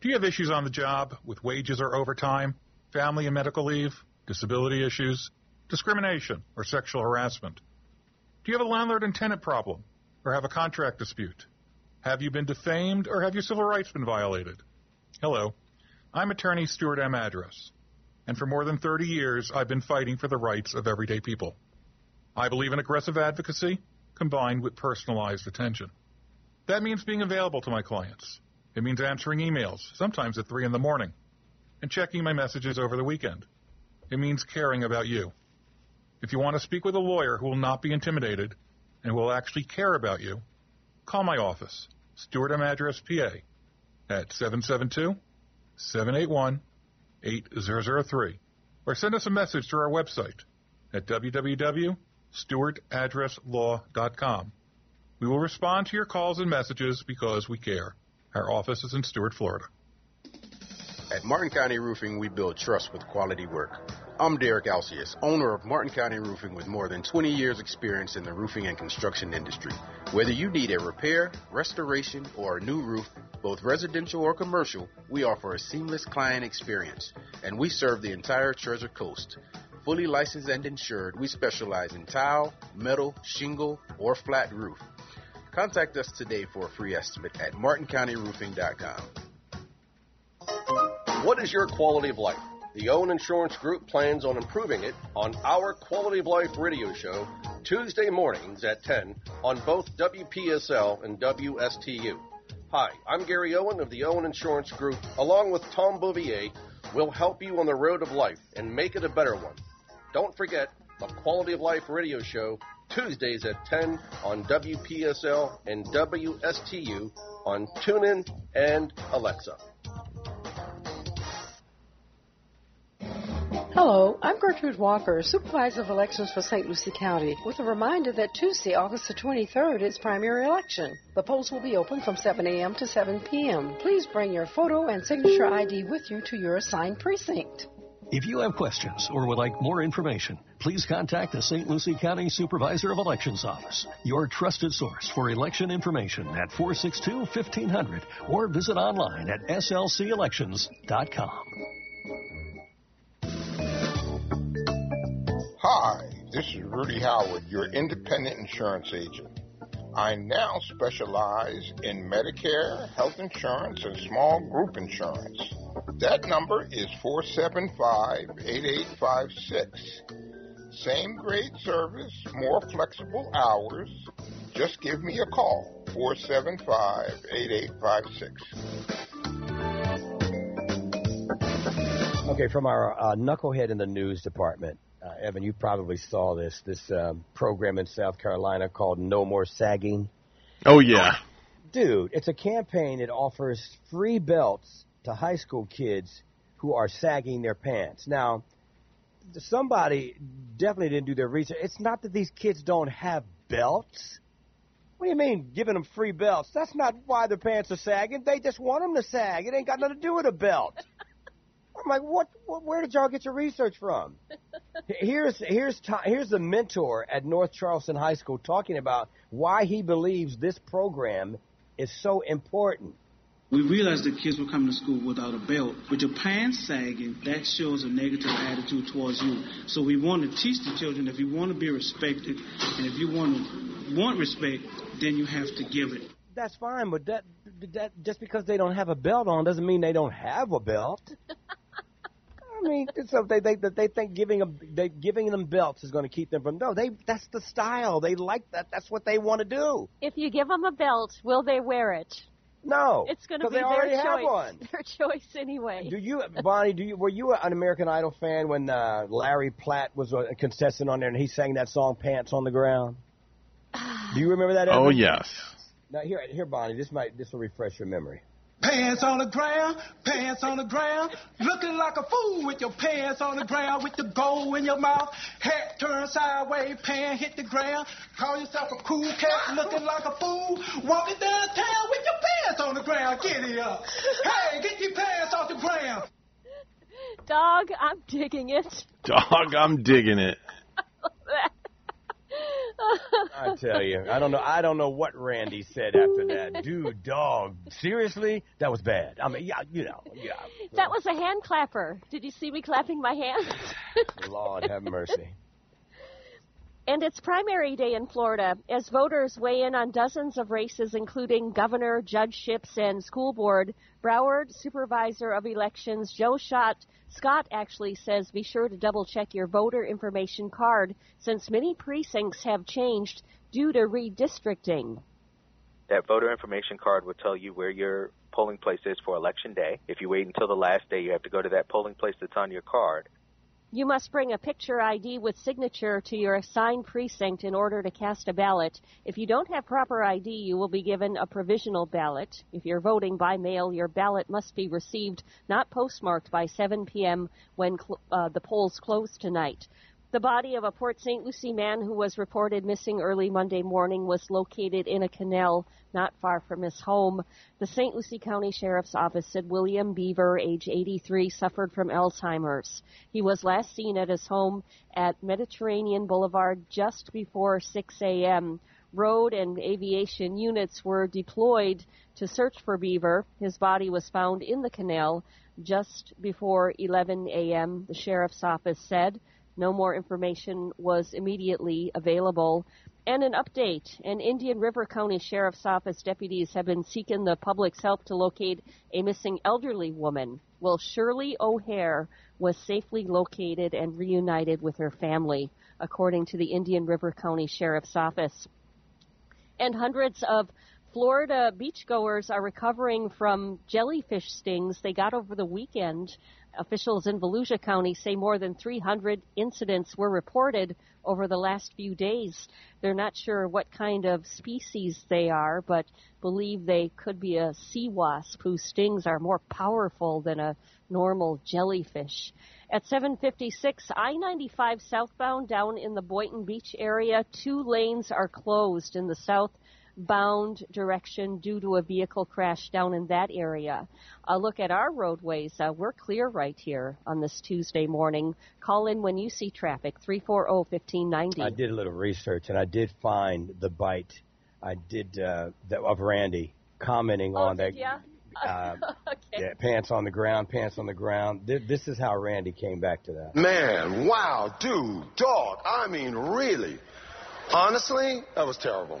Do you have issues on the job with wages or overtime, family and medical leave, disability issues, discrimination, or sexual harassment? Do you have a landlord and tenant problem or have a contract dispute? Have you been defamed or have your civil rights been violated? Hello, I'm attorney Stuart M. Address, and for more than 30 years I've been fighting for the rights of everyday people. I believe in aggressive advocacy combined with personalized attention. That means being available to my clients. It means answering emails, sometimes at 3 in the morning, and checking my messages over the weekend. It means caring about you. If you want to speak with a lawyer who will not be intimidated and will actually care about you, call my office, Stuart M. Address, PA, at 772 781 8003, or send us a message through our website at www.stewartaddresslaw.com. We will respond to your calls and messages because we care. Our office is in Stuart, Florida. At Martin County Roofing, we build trust with quality work. I'm Derek Alcius, owner of Martin County Roofing with more than 20 years experience in the roofing and construction industry. Whether you need a repair, restoration, or a new roof, both residential or commercial, we offer a seamless client experience, and we serve the entire Treasure Coast. Fully licensed and insured, we specialize in tile, metal, shingle, or flat roof. Contact us today for a free estimate at martincountyroofing.com. What is your quality of life? The Owen Insurance Group plans on improving it on our Quality of Life radio show Tuesday mornings at 10 on both WPSL and WSTU. Hi, I'm Gary Owen of the Owen Insurance Group. Along with Tom Bouvier, we'll help you on the road of life and make it a better one. Don't forget the Quality of Life radio show Tuesdays at 10 on WPSL and WSTU on TuneIn and Alexa. Hello, I'm Gertrude Walker, Supervisor of Elections for St. Lucie County, with a reminder that Tuesday, August the 23rd, is primary election. The polls will be open from 7 a.m. to 7 p.m. Please bring your photo and signature ID with you to your assigned precinct. If you have questions or would like more information, please contact the St. Lucie County Supervisor of Elections Office, your trusted source for election information at 462 1500 or visit online at slcelections.com. Hi, this is Rudy Howard, your independent insurance agent. I now specialize in Medicare, health insurance, and small group insurance. That number is 475 8856. Same great service, more flexible hours. Just give me a call, 475 8856. Okay, from our uh, knucklehead in the news department, uh, Evan, you probably saw this this um, program in South Carolina called No More Sagging. Oh yeah. Dude, it's a campaign that offers free belts to high school kids who are sagging their pants. Now, somebody definitely didn't do their research. It's not that these kids don't have belts. What do you mean giving them free belts? That's not why their pants are sagging. They just want them to sag. It ain't got nothing to do with a belt. [LAUGHS] I'm like, what, what? Where did y'all get your research from? [LAUGHS] Here's here's here's the mentor at North Charleston High School talking about why he believes this program is so important. We realized that kids were coming to school without a belt. With your pants sagging, that shows a negative attitude towards you. So we want to teach the children if you want to be respected and if you want to want respect, then you have to give it. That's fine, but that that just because they don't have a belt on doesn't mean they don't have a belt. [LAUGHS] I mean, so they they they think giving them they giving them belts is going to keep them from no. They that's the style. They like that. That's what they want to do. If you give them a belt, will they wear it? No, It's going to be they their already choice. have one. [LAUGHS] Their choice anyway. Do you, Bonnie? Do you were you an American Idol fan when uh, Larry Platt was a contestant on there and he sang that song "Pants on the Ground"? Do you remember that? [SIGHS] Oh yes. Now here, here, Bonnie. This might this will refresh your memory. Pants on the ground, pants on the ground, looking like a fool with your pants on the ground, with the gold in your mouth, hat turned sideways, pants hit the ground. Call yourself a cool cat, looking like a fool, walking downtown with your pants on the ground. Get it up. Hey, get your pants off the ground. Dog, I'm digging it. Dog, I'm digging it. I tell you, I don't know. I don't know what Randy said after that. [LAUGHS] Dude, dog, seriously, that was bad. I mean, yeah, you know, yeah. that was a hand clapper. Did you see me clapping my hands? Lord have mercy. And it's primary day in Florida as voters weigh in on dozens of races, including governor, judgeships, and school board. Broward Supervisor of Elections Joe Schott, Scott actually says be sure to double check your voter information card since many precincts have changed due to redistricting. That voter information card will tell you where your polling place is for election day. If you wait until the last day, you have to go to that polling place that's on your card. You must bring a picture ID with signature to your assigned precinct in order to cast a ballot. If you don't have proper ID, you will be given a provisional ballot. If you're voting by mail, your ballot must be received, not postmarked, by 7 p.m. when cl- uh, the polls close tonight. The body of a Port St. Lucie man who was reported missing early Monday morning was located in a canal not far from his home. The St. Lucie County Sheriff's Office said William Beaver, age 83, suffered from Alzheimer's. He was last seen at his home at Mediterranean Boulevard just before 6 a.m. Road and aviation units were deployed to search for Beaver. His body was found in the canal just before 11 a.m., the sheriff's office said. No more information was immediately available. And an update. An Indian River County Sheriff's Office deputies have been seeking the public's help to locate a missing elderly woman. Well, Shirley O'Hare was safely located and reunited with her family, according to the Indian River County Sheriff's Office. And hundreds of Florida beachgoers are recovering from jellyfish stings they got over the weekend. Officials in Volusia County say more than 300 incidents were reported over the last few days. They're not sure what kind of species they are, but believe they could be a sea wasp whose stings are more powerful than a normal jellyfish. At 756 I-95 southbound down in the Boynton Beach area, two lanes are closed in the south bound direction due to a vehicle crash down in that area. A look at our roadways. Uh, we're clear right here on this Tuesday morning. Call in when you see traffic, 340-1590. I did a little research and I did find the bite. I did uh, the, of Randy commenting oh, on that. Yeah. Uh, [LAUGHS] okay. yeah, pants on the ground, pants on the ground. Th- this is how Randy came back to that. Man, wow, dude, dog. I mean, really. Honestly, that was terrible.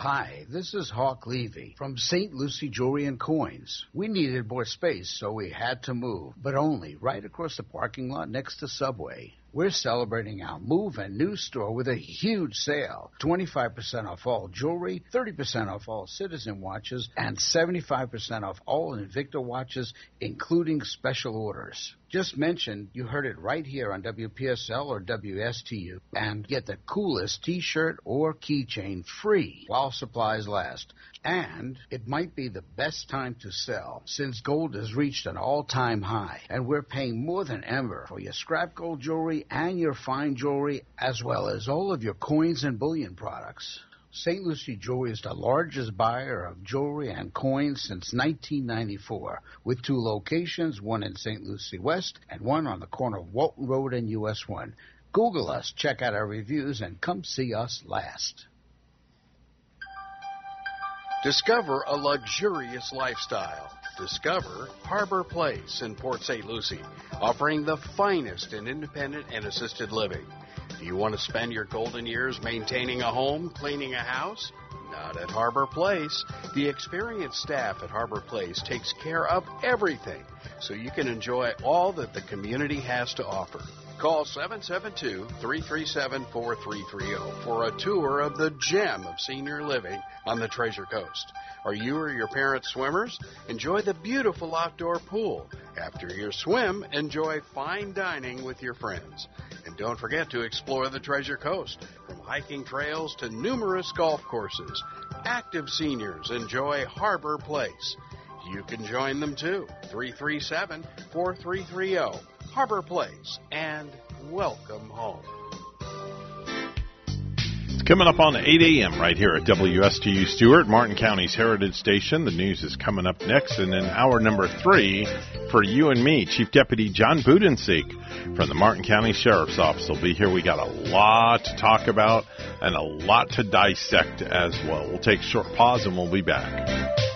Hi, this is Hawk Levy from St. Lucie Jewelry and Coins. We needed more space, so we had to move, but only right across the parking lot next to Subway. We're celebrating our move and new store with a huge sale. 25% off all jewelry, 30% off all Citizen watches, and 75% off all Invicta watches, including special orders. Just mentioned, you heard it right here on WPSL or WSTU and get the coolest t-shirt or keychain free while supplies last. And it might be the best time to sell since gold has reached an all-time high and we're paying more than ever for your scrap gold jewelry and your fine jewelry as well as all of your coins and bullion products. St. Lucie Jewelry is the largest buyer of jewelry and coins since 1994, with two locations, one in St. Lucie West and one on the corner of Walton Road and US 1. Google us, check out our reviews, and come see us last. Discover a luxurious lifestyle. Discover Harbor Place in Port St. Lucie, offering the finest in independent and assisted living. Do you want to spend your golden years maintaining a home, cleaning a house? Not at Harbor Place. The experienced staff at Harbor Place takes care of everything so you can enjoy all that the community has to offer. Call 772 337 4330 for a tour of the gem of senior living on the Treasure Coast. Are you or your parents swimmers? Enjoy the beautiful outdoor pool. After your swim, enjoy fine dining with your friends. And don't forget to explore the Treasure Coast, from hiking trails to numerous golf courses. Active seniors enjoy Harbor Place. You can join them too. 337 4330. Harbor Place and welcome home. Coming up on 8 a.m. right here at WSTU Stuart, Martin County's Heritage Station. The news is coming up next. And in hour number three, for you and me, Chief Deputy John Budenseik from the Martin County Sheriff's Office will be here. We got a lot to talk about and a lot to dissect as well. We'll take a short pause and we'll be back.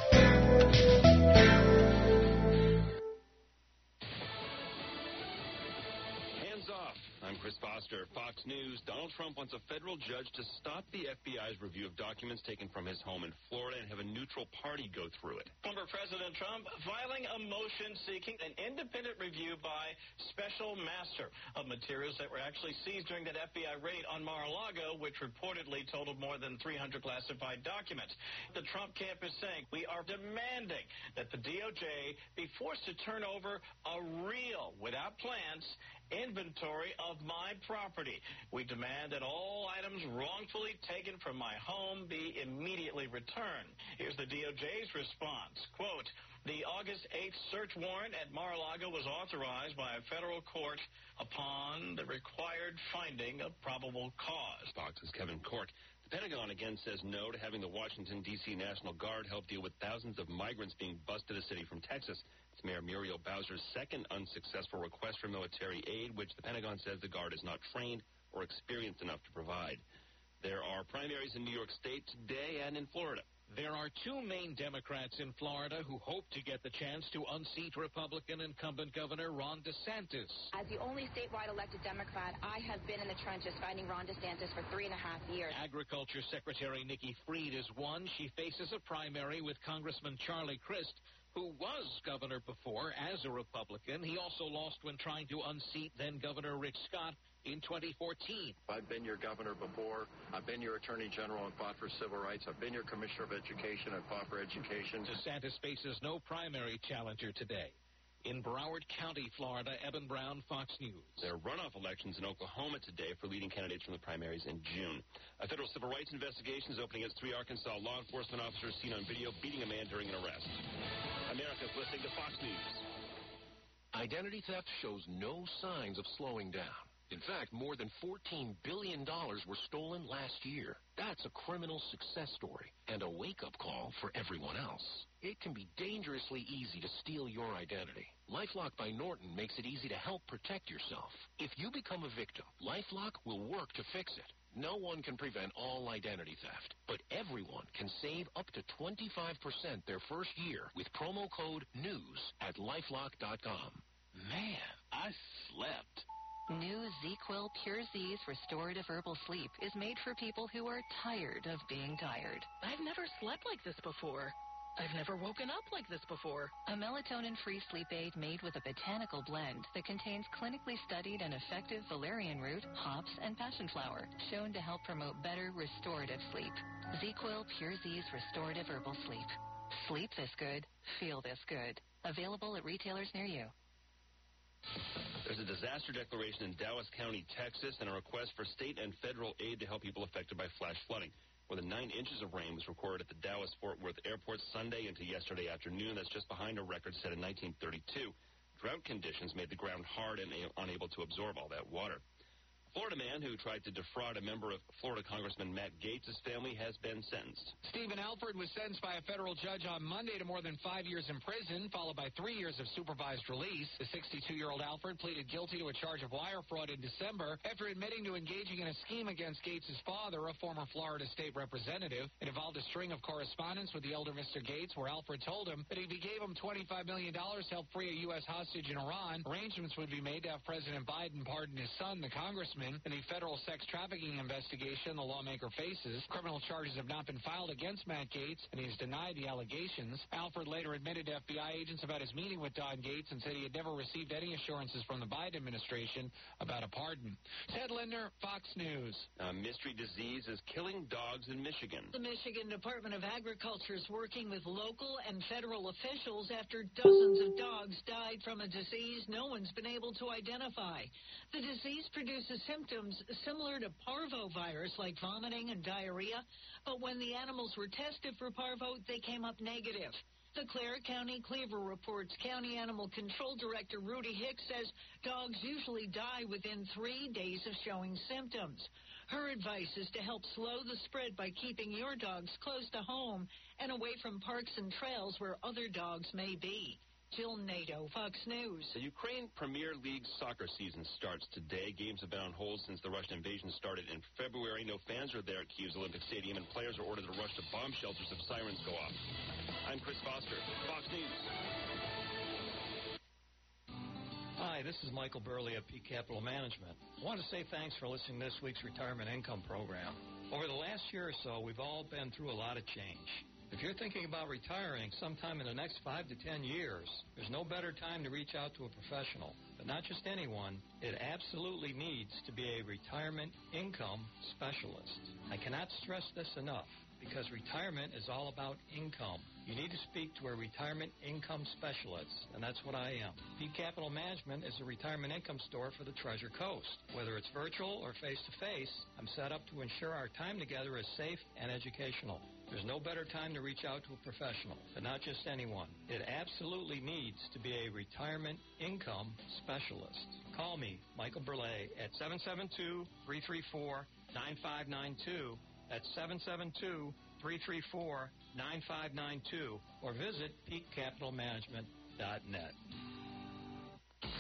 News, Donald Trump wants a federal judge to stop the FBI's review of documents taken from his home in Florida and have a neutral party go through it. Former President Trump filing a motion seeking an independent review by special master of materials that were actually seized during that FBI raid on Mar-a-Lago, which reportedly totaled more than 300 classified documents. The Trump camp is saying we are demanding that the DOJ be forced to turn over a real, without plans, inventory of my property. We demand that all items wrongfully taken from my home be immediately returned. Here's the DOJ's response. Quote, the August 8th search warrant at Mar-a-Lago was authorized by a federal court upon the required finding of probable cause. Fox's Kevin Corke. Pentagon again says no to having the Washington, D.C. National Guard help deal with thousands of migrants being bused to the city from Texas. It's Mayor Muriel Bowser's second unsuccessful request for military aid, which the Pentagon says the Guard is not trained or experienced enough to provide. There are primaries in New York State today and in Florida. There are two main Democrats in Florida who hope to get the chance to unseat Republican incumbent Governor Ron DeSantis. As the only statewide elected Democrat, I have been in the trenches fighting Ron DeSantis for three and a half years. Agriculture Secretary Nikki Fried is one. She faces a primary with Congressman Charlie Crist, who was governor before as a Republican. He also lost when trying to unseat then Governor Rick Scott in 2014. I've been your governor before. I've been your attorney general and fought for civil rights. I've been your commissioner of education and fought for education. DeSantis faces no primary challenger today. In Broward County, Florida, Eben Brown, Fox News. There are runoff elections in Oklahoma today for leading candidates from the primaries in June. A federal civil rights investigation is opening against three Arkansas law enforcement officers seen on video beating a man during an arrest. America's listening to Fox News. Identity theft shows no signs of slowing down. In fact, more than $14 billion were stolen last year. That's a criminal success story and a wake-up call for everyone else. It can be dangerously easy to steal your identity. LifeLock by Norton makes it easy to help protect yourself. If you become a victim, LifeLock will work to fix it. No one can prevent all identity theft, but everyone can save up to 25% their first year with promo code NEWS at lifelock.com. Man, I slept. New ZzzQuil Pure Z's Restorative Herbal Sleep is made for people who are tired of being tired. I've never slept like this before. I've never woken up like this before. A melatonin-free sleep aid made with a botanical blend that contains clinically studied and effective valerian root, hops, and passion flower, shown to help promote better restorative sleep. ZzzQuil Pure Z's Restorative Herbal Sleep. Sleep this good, feel this good. Available at retailers near you. There's a disaster declaration in Dallas County, Texas, and a request for state and federal aid to help people affected by flash flooding. More than nine inches of rain was recorded at the Dallas-Fort Worth Airport Sunday into yesterday afternoon. That's just behind a record set in 1932. Drought conditions made the ground hard and unable to absorb all that water. Florida man who tried to defraud a member of Florida Congressman Matt Gaetz' family has been sentenced. Stephen Alford was sentenced by a federal judge on Monday to more than five years in prison, followed by three years of supervised release. The 62-year-old Alford pleaded guilty to a charge of wire fraud in December after admitting to engaging in a scheme against Gaetz' father, a former Florida state representative. It involved a string of correspondence with the elder Mr. Gaetz where Alford told him that if he gave him $25 million to help free a U.S. hostage in Iran, arrangements would be made to have President Biden pardon his son, the congressman. In the federal sex trafficking investigation the lawmaker faces, criminal charges have not been filed against Matt Gaetz, and he has denied the allegations. Alford later admitted to FBI agents about his meeting with Don Gaetz and said he had never received any assurances from the Biden administration about a pardon. Ted Linder, Fox News. A mystery disease is killing dogs in Michigan. The Michigan Department of Agriculture is working with local and federal officials after dozens of dogs died from a disease no one's been able to identify. The disease produces symptoms similar to parvovirus, like vomiting and diarrhea, but when the animals were tested for parvo, they came up negative. The Clare County Cleaver Reports County Animal Control Director Rudy Hicks says dogs usually die within three days of showing symptoms. Her advice is to help slow the spread by keeping your dogs close to home and away from parks and trails where other dogs may be. Jill Nato, Fox News. The Ukraine Premier League soccer season starts today. Games have been on hold since the Russian invasion started in February. No fans are there at Kyiv's Olympic Stadium, and players are ordered to rush to bomb shelters if sirens go off. I'm Chris Foster, Fox News. Hi, this is Michael Burley of Peak Capital Management. I want to say thanks for listening to this week's retirement income program. Over the last year or so, we've all been through a lot of change. If you're thinking about retiring sometime in the next five to ten years, there's no better time to reach out to a professional. But not just anyone, it absolutely needs to be a retirement income specialist. I cannot stress this enough because retirement is all about income. You need to speak to a retirement income specialist, and that's what I am. Peak Capital Management is a retirement income store for the Treasure Coast. Whether it's virtual or face to face, I'm set up to ensure our time together is safe and educational. There's no better time to reach out to a professional, but not just anyone. It absolutely needs to be a retirement income specialist. Call me, Michael Burley, at 772 334 9592. That's 772 334 9592 or visit peakcapitalmanagement.net.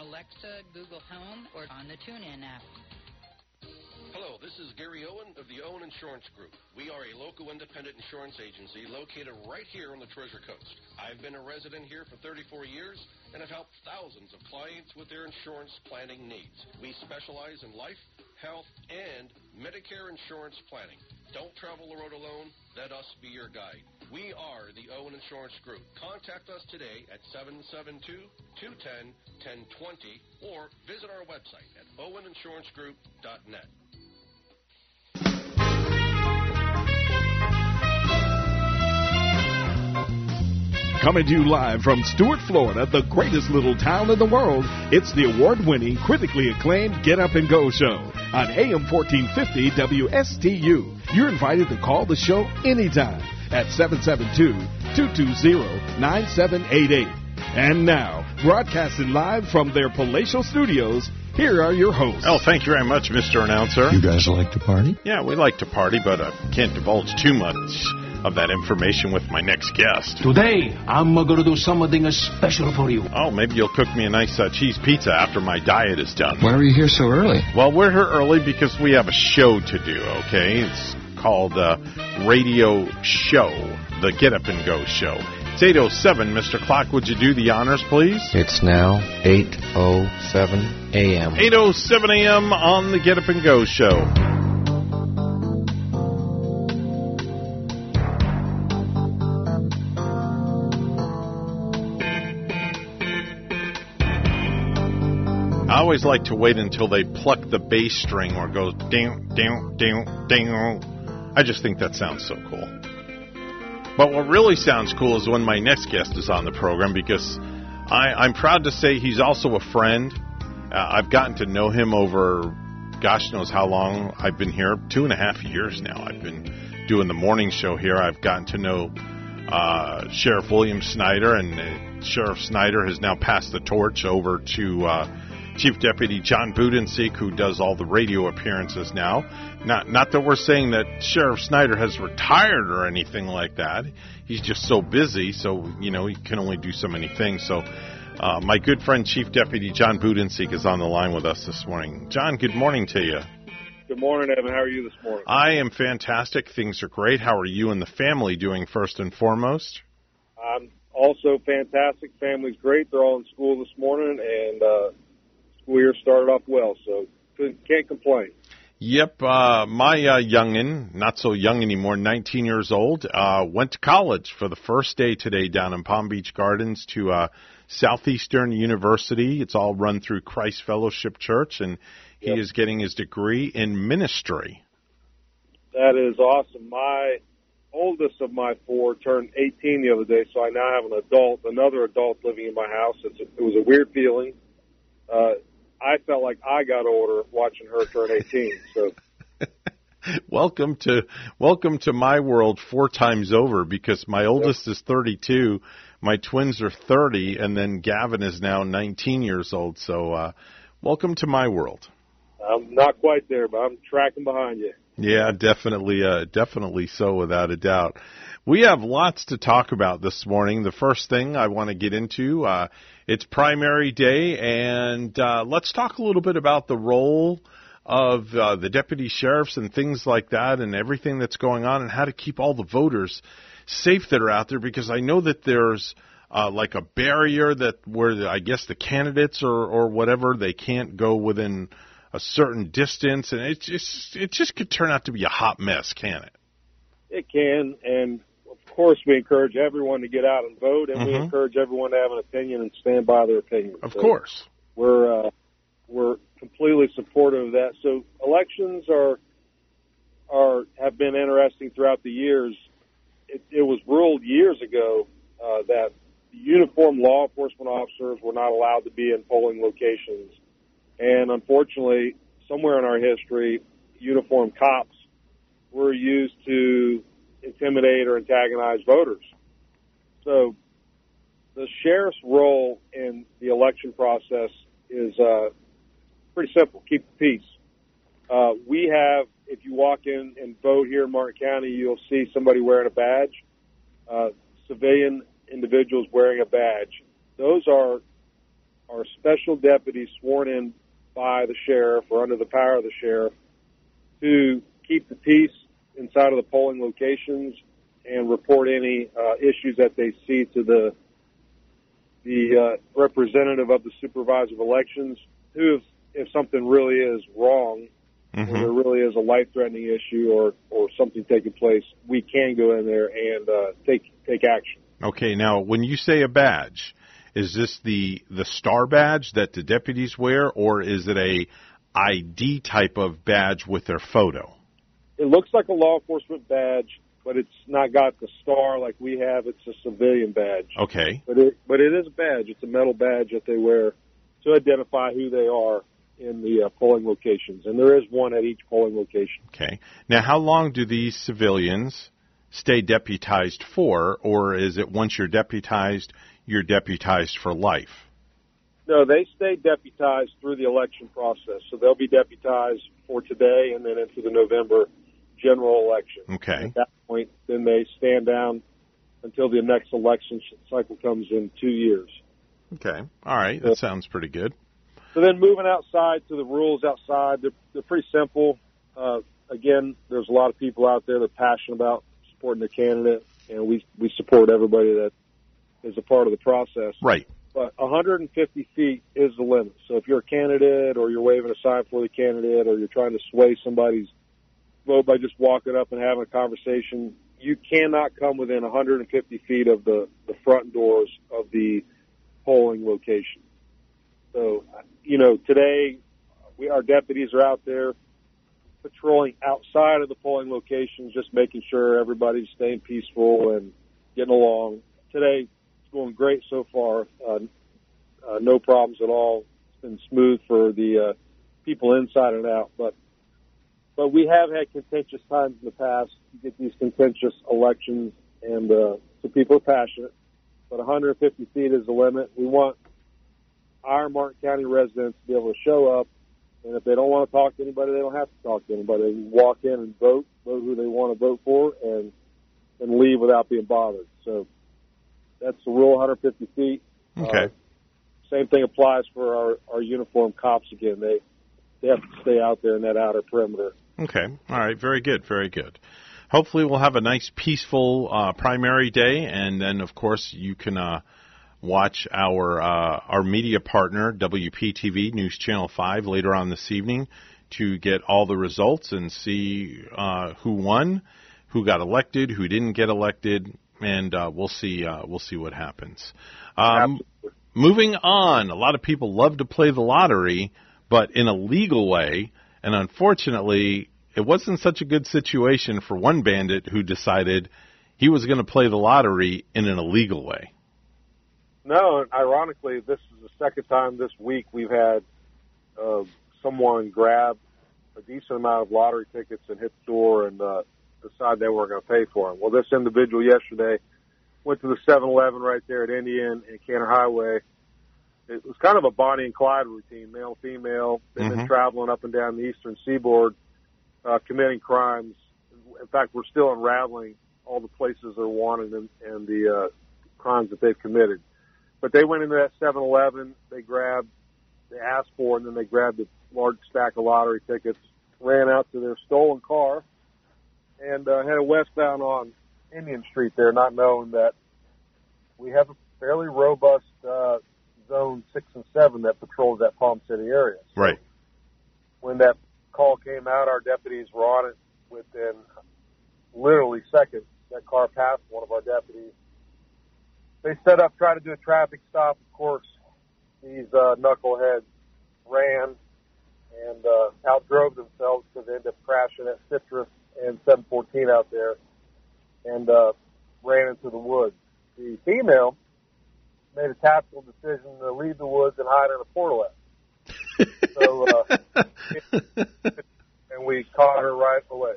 Alexa, Google Home, or on the TuneIn app. Hello, this is Gary Owen of the Owen Insurance Group. We are a local independent insurance agency located right here on the Treasure Coast. I've been a resident here for 34 years and have helped thousands of clients with their insurance planning needs. We specialize in life, health, and Medicare insurance planning. Don't travel the road alone. Let us be your guide. We are the Owen Insurance Group. Contact us today at 772-210-1020 or visit our website at oweninsurancegroup.net. Coming to you live from Stuart, Florida, the greatest little town in the world, it's the award winning, critically acclaimed Get Up and Go show on AM 1450 WSTU. You're invited to call the show anytime at 772 220 9788. And now, broadcasting live from their palatial studios, here are your hosts. Oh, thank you very much, Mr. Announcer. You guys like to party? Yeah, we like to party, but I can't divulge too much of that information with my next guest. Today, I'm going to do something special for you. Oh, maybe you'll cook me a nice uh, cheese pizza after my diet is done. Why are you here so early? Well, we're here early because we have a show to do, okay? It's called uh, Radio Show, the Get Up and Go Show. It's 8.07. Mr. Clock, would you do the honors, please? It's now 8.07 a.m. 8.07 a.m. on the Get Up and Go Show. I always like to wait until they pluck the bass string or goes down, down, down, down. I just think that sounds so cool. But what really sounds cool is when my next guest is on the program because I, I'm proud to say he's also a friend. Uh, I've gotten to know him over, gosh knows how long I've been here. Two and a half years now. I've been doing the morning show here. I've gotten to know uh, Sheriff William Snyder, and uh, Sheriff Snyder has now passed the torch over to uh, Chief Deputy John Budenseik, who does all the radio appearances now. Not not that we're saying that Sheriff Snyder has retired or anything like that. He's just so busy, so you know he can only do so many things. So. Uh, my good friend Chief Deputy John Budenseik is on the line with us this morning. John, good morning to you. Good morning, Evan. How are you this morning? I am fantastic. Things are great. How are you and the family doing first and foremost? I'm also fantastic. Family's great. They're all in school this morning, and uh, school year started off well, so can't complain. Yep, uh, my uh, youngin, not so young anymore, 19 years old, uh, went to college for the first day today down in Palm Beach Gardens to uh, Southeastern University. It's all run through Christ Fellowship Church, and he Yep. is getting his degree in ministry. That is awesome. My oldest of my four turned 18 the other day, so I now have an adult, another adult living in my house. It's a, it was a weird feeling. Uh, I felt like I got older watching her turn 18. So [LAUGHS] welcome to welcome to my world four times over because my oldest is 32, my twins are 30, and then Gavin is now 19 years old. So, uh, welcome to my world. I'm not quite there, but I'm tracking behind you. Yeah, definitely, uh, definitely so, without a doubt. We have lots to talk about this morning. The first thing I want to get into, uh, it's primary day, and uh, let's talk a little bit about the role of uh, the deputy sheriffs and things like that, and everything that's going on, and how to keep all the voters safe that are out there. Because I know that there's uh, like a barrier that where I guess the candidates or or whatever they can't go within a certain distance, and it just it just could turn out to be a hot mess, can it? It can, and course, we encourage everyone to get out and vote, and we Mhm. encourage everyone to have an opinion and stand by their opinion. Of So course. we're uh, we're completely supportive of that. So elections are are have been interesting throughout the years. It, it was ruled years ago uh, that uniformed law enforcement officers were not allowed to be in polling locations, and unfortunately, somewhere in our history, uniformed cops were used to intimidate or antagonize voters. So the sheriff's role in the election process is uh, pretty simple: keep the peace. Uh, we have, if you walk in and vote here in Martin County, you'll see somebody wearing a badge. Uh, civilian individuals wearing a badge. Those are are special deputies sworn in by the sheriff or under the power of the sheriff to keep the peace inside of the polling locations and report any uh, issues that they see to the the uh, representative of the supervisor of elections, who, if, if something really is wrong, or there really is a life-threatening issue, or or something taking place, we can go in there and uh, take take action. Okay, now when you say a badge, is this the the star badge that the deputies wear, or is it a ID type of badge with their photo? It looks like a law enforcement badge, but it's not got the star like we have. It's a civilian badge. Okay. But it but it is a badge. It's a metal badge that they wear to identify who they are in the uh, polling locations, and there is one at each polling location. Okay. Now, how long do these civilians stay deputized for, or is it once you're deputized, you're deputized for life? No, they stay deputized through the election process, so they'll be deputized for today and then into the November general election. Okay. At that point, then they stand down until the next election cycle comes in two years. Okay. All right. That sounds pretty good. So then moving outside to the rules outside, they're, they're pretty simple. Uh, again, there's a lot of people out there that are passionate about supporting their candidate, and we, we support everybody that is a part of the process. Right. But 150 feet is the limit. So if you're a candidate or you're waving a sign for the candidate or you're trying to sway somebody's by just walking up and having a conversation, you cannot come within 150 feet of the, the front doors of the polling location. So, you know, today we, our deputies are out there patrolling outside of the polling locations, just making sure everybody's staying peaceful and getting along. Today, it's going great so far. Uh, uh, no problems at all. It's been smooth for the uh, people inside and out. But but we have had contentious times in the past. You get these contentious elections, and uh, so people are passionate. But 150 feet is the limit. We want our Martin County residents to be able to show up, and if they don't want to talk to anybody, they don't have to talk to anybody. They can walk in and vote, vote who they want to vote for, and and leave without being bothered. So that's the rule, 150 feet. Okay. Uh, same thing applies for our our uniformed cops. Again, they they have to stay out there in that outer perimeter. Okay. All right. Very good. Very good. Hopefully, we'll have a nice, peaceful uh, primary day, and then, of course, you can uh, watch our uh, our media partner WPTV News Channel Five later on this evening. to get all the results and see uh, who won, who got elected, who didn't get elected, and uh, we'll see. Uh, we'll see what happens. Um, moving on, a lot of people love to play the lottery, but in a legal way, and unfortunately, it wasn't such a good situation for one bandit who decided he was going to play the lottery in an illegal way. No, and ironically, this is the second time this week we've had uh, someone grab a decent amount of lottery tickets and hit the door and uh, decide they weren't going to pay for them. Well, this individual yesterday went to the 7-Eleven right there at Indian and Kanner Highway. It was kind of a Bonnie and Clyde routine, male, female. They've been Mhm. traveling up and down the eastern seaboard, uh, committing crimes. In fact, we're still unraveling all the places they're wanted and, and the uh, crimes that they've committed. But they went into that 7-Eleven, they grabbed, they asked for, and then they grabbed a large stack of lottery tickets, ran out to their stolen car, and uh, headed westbound on Indian Street there, not knowing that we have a fairly robust uh, zone six and seven that patrols that Palm City area. Right. When that call came out, our deputies were on it within literally seconds. That car passed one of our deputies. They set up, tried to do a traffic stop. Of course, these uh, knuckleheads ran and uh, outdrove themselves because they ended up crashing at Citrus and 714 out there and uh, ran into the woods. The female made a tactical decision to leave the woods and hide in a portalet. [LAUGHS] so, uh, and we caught her right away.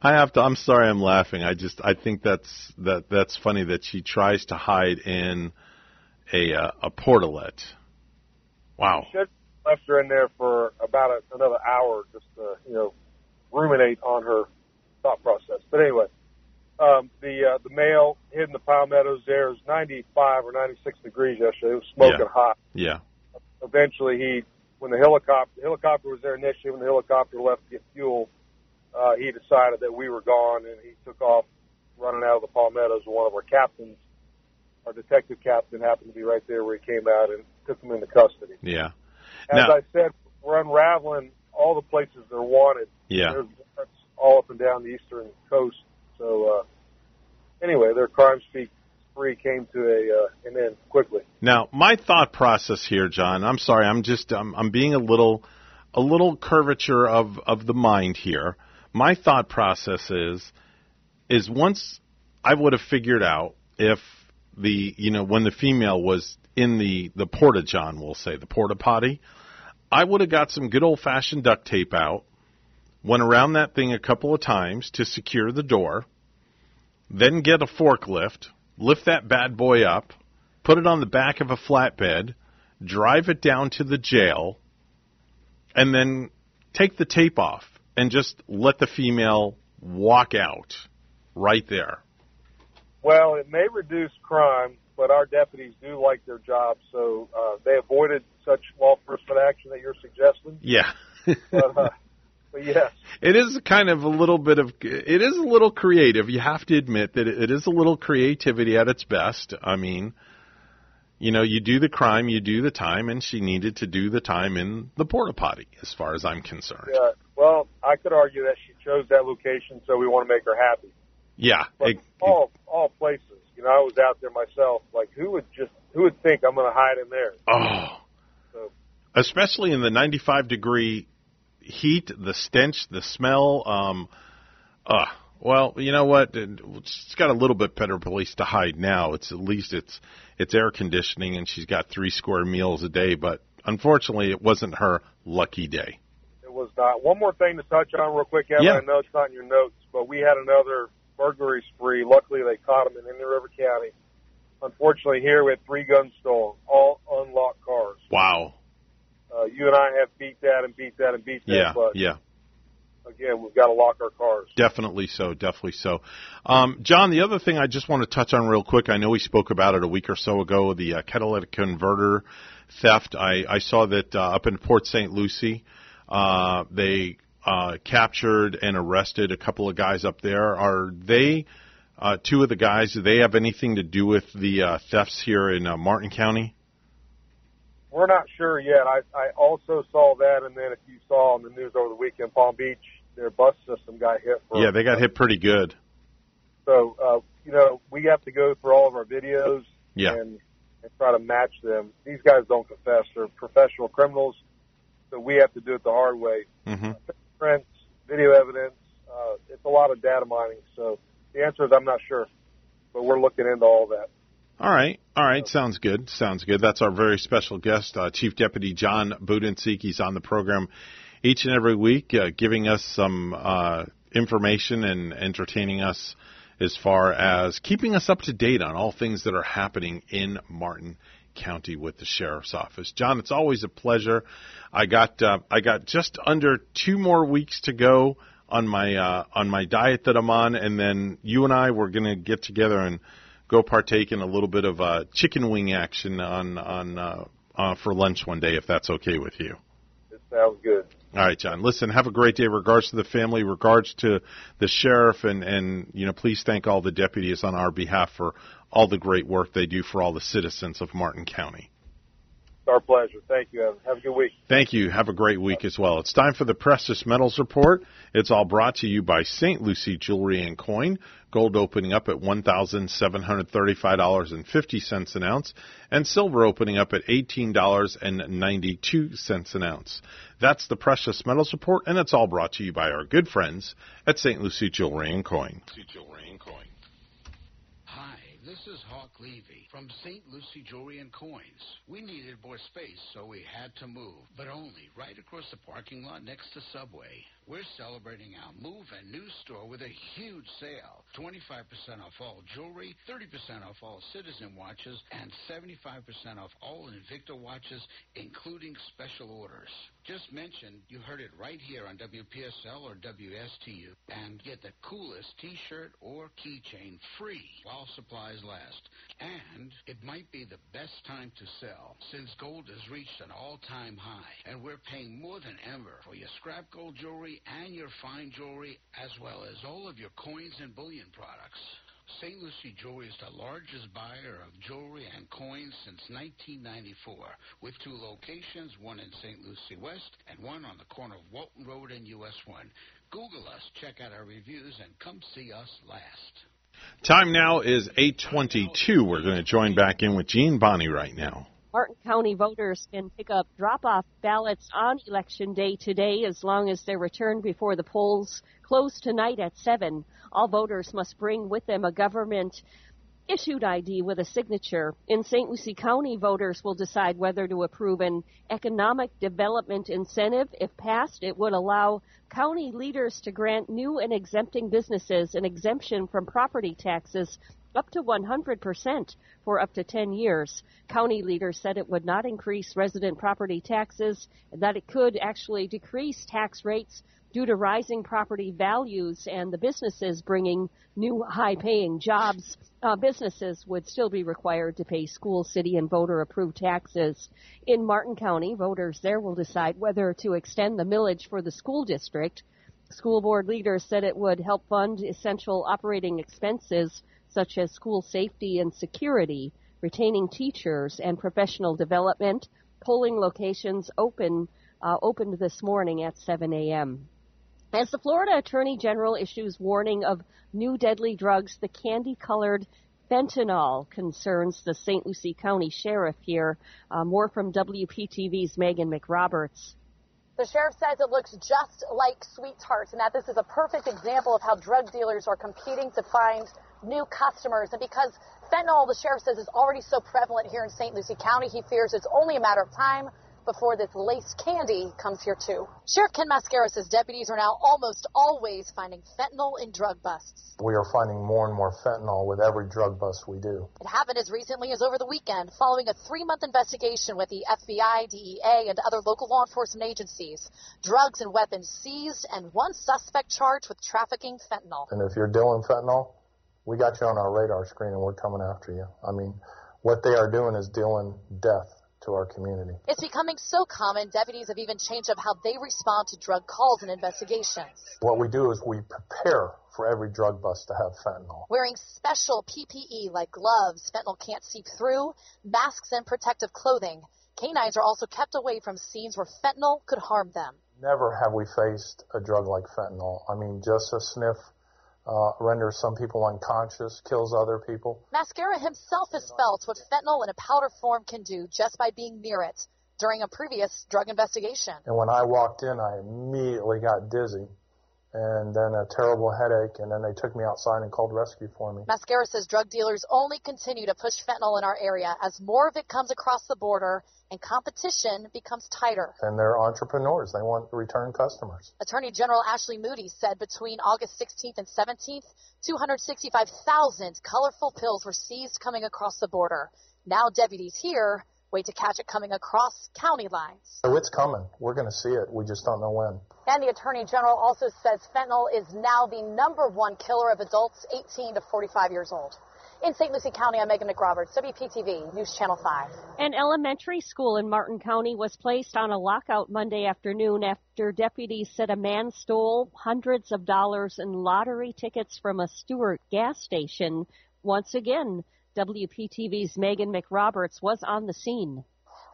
I have to. I'm sorry. I'm laughing. I just. I think that's that. That's funny that she tries to hide in a uh, a portalet. Wow. Should left her in there for about a, another hour just to you know ruminate on her thought process. But anyway, um, the uh, the male hid in the palmettos there. It was 95 or 96 degrees yesterday. It was smoking Yeah. hot. Yeah. Eventually, he when the helicopter the helicopter was there initially. When the helicopter left to get fuel, uh, he decided that we were gone, and he took off running out of the palmettos. One of our captains, our detective captain, happened to be right there where he came out and took him into custody. Yeah. As Now- I said, we're unraveling all the places they're wanted. Yeah. There's warrants all up and down the eastern coast. So uh, anyway, their crime speak spree came to a uh, an end quickly. Now, my thought process here, John. I'm sorry. I'm just. I'm, I'm being a little, a little curvature of of the mind here. My thought process is, is once I would have figured out if the you know when the female was in the the porta john, we'll say the porta potty, I would have got some good old fashioned duct tape out, went around that thing a couple of times to secure the door, then get a forklift, lift that bad boy up, put it on the back of a flatbed, drive it down to the jail, and then take the tape off and just let the female walk out right there. Well, it may reduce crime, but our deputies do like their job, so uh, they avoided such law enforcement action that you're suggesting. Yeah. [LAUGHS] But, uh, but yes, It is kind of a little bit of it is a little creative. You have to admit that it is a little creativity at its best. I mean, you know, you do the crime, you do the time, and she needed to do the time in the porta potty, as far as I'm concerned. yeah. Well, I could argue that she chose that location, so we want to make her happy. Yeah, it- all all places. You know, I was out there myself. Like, who would just who would think I'm going to hide in there? oh, So especially in the 95 degree heat, the stench, the smell. Um, uh, well, you know what? It's got a little bit better place to hide now. It's at least it's it's air conditioning, and she's got three square meals a day. But unfortunately, it wasn't her lucky day. it was not. One more thing to touch on real quick, Evan. Yeah. I know it's not in your notes, but we had another burglary spree. Luckily, they caught him in Indian River County. Unfortunately, here we had three guns stolen, all unlocked cars. Wow. Uh, you and I have beat that and beat that and beat that, Yeah, but yeah. Again, we've got to lock our cars. Definitely so. Definitely so. Um, John, the other thing I just want to touch on real quick, I know we spoke about it a week or so ago, the uh, catalytic converter theft. I, I saw that uh, up in Port St. Lucie, uh, they uh, captured and arrested a couple of guys up there. Are they, uh, two of the guys, do they have anything to do with the uh, thefts here in uh, Martin County? We're not sure yet. I, I also saw that, and then if you saw on the news over the weekend, Palm Beach, their bus system got hit. For, Yeah, they got hit pretty good. So, uh, you know, we have to go through all of our videos Yeah. and, and try to match them. These guys don't confess; they're professional criminals, so we have to do it the hard way. hmm Prints, video evidence. Uh, it's a lot of data mining. So the answer is I'm not sure, but we're looking into all that. All right. All right. Sounds good. Sounds good. That's our very special guest, uh, Chief Deputy John Budenseik. He's on the program each and every week, uh, giving us some uh, information and entertaining us as far as keeping us up to date on all things that are happening in Martin County with the sheriff's office. John, it's always a pleasure. I got uh, I got just under two more weeks to go on my uh, on my diet that I'm on, and then you and I we're going to get together and go partake in a little bit of uh, chicken wing action on on uh, uh, for lunch one day, if that's okay with you. It sounds good. All right, John. Listen, have a great day. Regards to the family, regards to the sheriff, and and you know, please thank all the deputies on our behalf for all the great work they do for all the citizens of Martin County. It's our pleasure. Thank you, Evan. Have a good week. Thank you. Have a great week as well. It's time for the Precious Metals Report. It's all brought to you by St. Lucie Jewelry and Coin. Gold opening up at $1,735.50 an ounce, and silver opening up at $18.92 an ounce. That's the Precious Metals Report, and it's all brought to you by our good friends at St. Lucie Jewelry and Coin. Hi, this is Hawk Levy from St. Lucie Jewelry and Coins. We needed more space, so we had to move, but only right across the parking lot next to Subway. We're celebrating our move and new store with a huge sale. 25% off all jewelry, 30% off all Citizen watches, and 75% off all Invicta watches, including special orders. Just mention you heard it right here on WPSL or WSTU and get the coolest t-shirt or keychain free while supplies last. And it might be the best time to sell since gold has reached an all-time high and we're paying more than ever for your scrap gold jewelry and your fine jewelry as well as all of your coins and bullion products. St. Lucie Jewelry is the largest buyer of jewelry and coins since 1994, with two locations, one in St. Lucie West and one on the corner of Walton Road and US 1. Google us, check out our reviews, and come see us last. Time now is 8:22. We're going to join back in with Gene Bonnie right now. Martin County voters can pick up drop off ballots on election day today as long as they're returned before the polls close tonight at 7. All voters must bring with them a government issued ID with a signature. In St. Lucie County, voters will decide whether to approve an economic development incentive. If passed, it would allow county leaders to grant new and exempting businesses an exemption from property taxes up to 100% for up to 10 years. County leaders said it would not increase resident property taxes, and that it could actually decrease tax rates due to rising property values and the businesses bringing new high paying jobs. Uh, businesses would still be required to pay school, city, and voter approved taxes. In Martin County, voters there will decide whether to extend the millage for the school district. School board leaders said it would help fund essential operating expenses such as school safety and security, retaining teachers, and professional development. Polling locations open uh, opened this morning at 7 a.m. As the Florida Attorney General issues warning of new deadly drugs, the candy-colored fentanyl concerns the St. Lucie County Sheriff here. Uh, more from WPTV's Megan McRoberts. The sheriff says it looks just like Sweet Tarts and that this is a perfect example of how drug dealers are competing to find new customers. And because fentanyl, the sheriff says, is already so prevalent here in St. Lucie County, he fears it's only a matter of time before this lace candy comes here too. Sheriff Ken Mascaro says deputies are now almost always finding fentanyl in drug busts. We are finding more and more fentanyl with every drug bust we do. It happened as recently as over the weekend following a three-month investigation with the FBI, DEA, and other local law enforcement agencies. Drugs and weapons seized and one suspect charged with trafficking fentanyl. And if you're dealing fentanyl, we got you on our radar screen and we're coming after you. I mean, what they are doing is dealing death to our community. It's becoming so common, deputies have even changed up how they respond to drug calls and investigations. What we do is we prepare for every drug bust to have fentanyl. Wearing special PPE like gloves fentanyl can't seep through, masks and protective clothing. Canines are also kept away from scenes where fentanyl could harm them. Never have we faced a drug like fentanyl. I mean, just a sniff uh, renders some people unconscious, kills other people. Mascaro himself has felt what fentanyl in a powder form can do just by being near it during a previous drug investigation. And when I walked in, I immediately got dizzy and then a terrible headache, and then they took me outside and called rescue for me. Mascaro says drug dealers only continue to push fentanyl in our area as more of it comes across the border and competition becomes tighter. And they're entrepreneurs. They want return customers. Attorney General Ashley Moody said between August 16th and 17th, 265,000 colorful pills were seized coming across the border. Now deputies here wait to catch it coming across county lines. So it's coming. We're going to see it. We just don't know when. And the Attorney General also says fentanyl is now the number one killer of adults 18 to 45 years old. In St. Lucie County, I'm Megan McRoberts, WPTV, News Channel 5. An elementary school in Martin County was placed on a lockout Monday afternoon after deputies said a man stole hundreds of dollars in lottery tickets from a Stuart gas station. Once again, WPTV's Megan McRoberts was on the scene.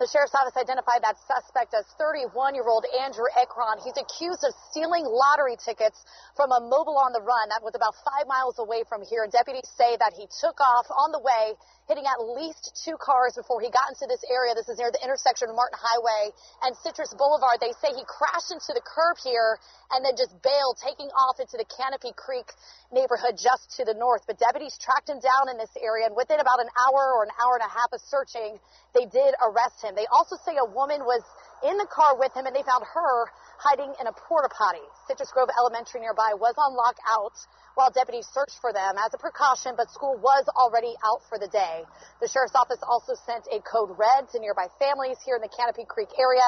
The sheriff's office identified that suspect as 31 year old Andrew Ekron. He's accused of stealing lottery tickets from a Mobil on the run that was about five miles away from here. Deputies say that he took off on the way, hitting at least two cars before he got into this area. This is near the intersection of Martin Highway and Citrus Boulevard. They say he crashed into the curb here and then just bailed, taking off into the Canopy Creek neighborhood just to the north. But deputies tracked him down in this area, and within about an hour or an hour and a half of searching, they did arrest him. They also say a woman was in the car with him, and they found her hiding in a porta potty. Citrus Grove Elementary nearby was on lockout while deputies searched for them as a precaution, but school was already out for the day. The sheriff's office also sent a code red to nearby families here in the Canopy Creek area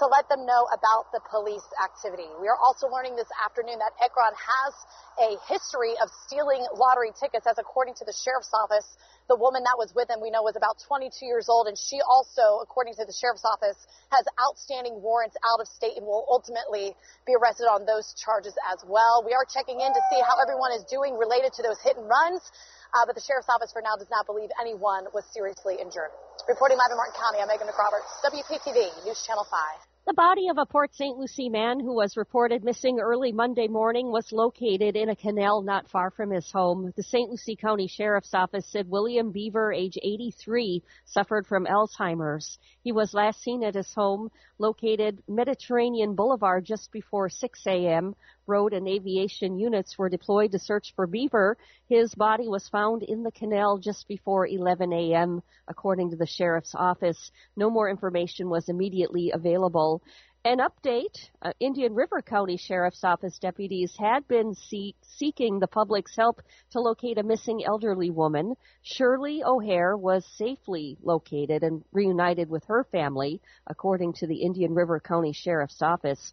to let them know about the police activity. We are also learning this afternoon that Ekron has a history of stealing lottery tickets, as according to the sheriff's office, the woman that was with him, we know, was about 22 years old, and she also, according to the sheriff's office, has outstanding warrants out of state and will ultimately be arrested on those charges as well. We are checking in to see how everyone is doing related to those hit and runs. Uh, but the sheriff's office for now does not believe anyone was seriously injured. Reporting live in Martin County, I'm Megan McRoberts, WPTV News Channel 5. The body of a Port St. Lucie man who was reported missing early Monday morning was located in a canal not far from his home. The St. Lucie County Sheriff's Office said William Beaver, age 83, suffered from Alzheimer's. He was last seen at his home located Mediterranean Boulevard just before 6 a.m. Road and aviation units were deployed to search for Beaver. His body was found in the canal just before 11 a.m. According to the sheriff's office, no more information was immediately available. An update uh, Indian River County Sheriff's Office deputies had been see- seeking the public's help to locate a missing elderly woman. Shirley O'Hare was safely located and reunited with her family, according to the Indian River County Sheriff's Office.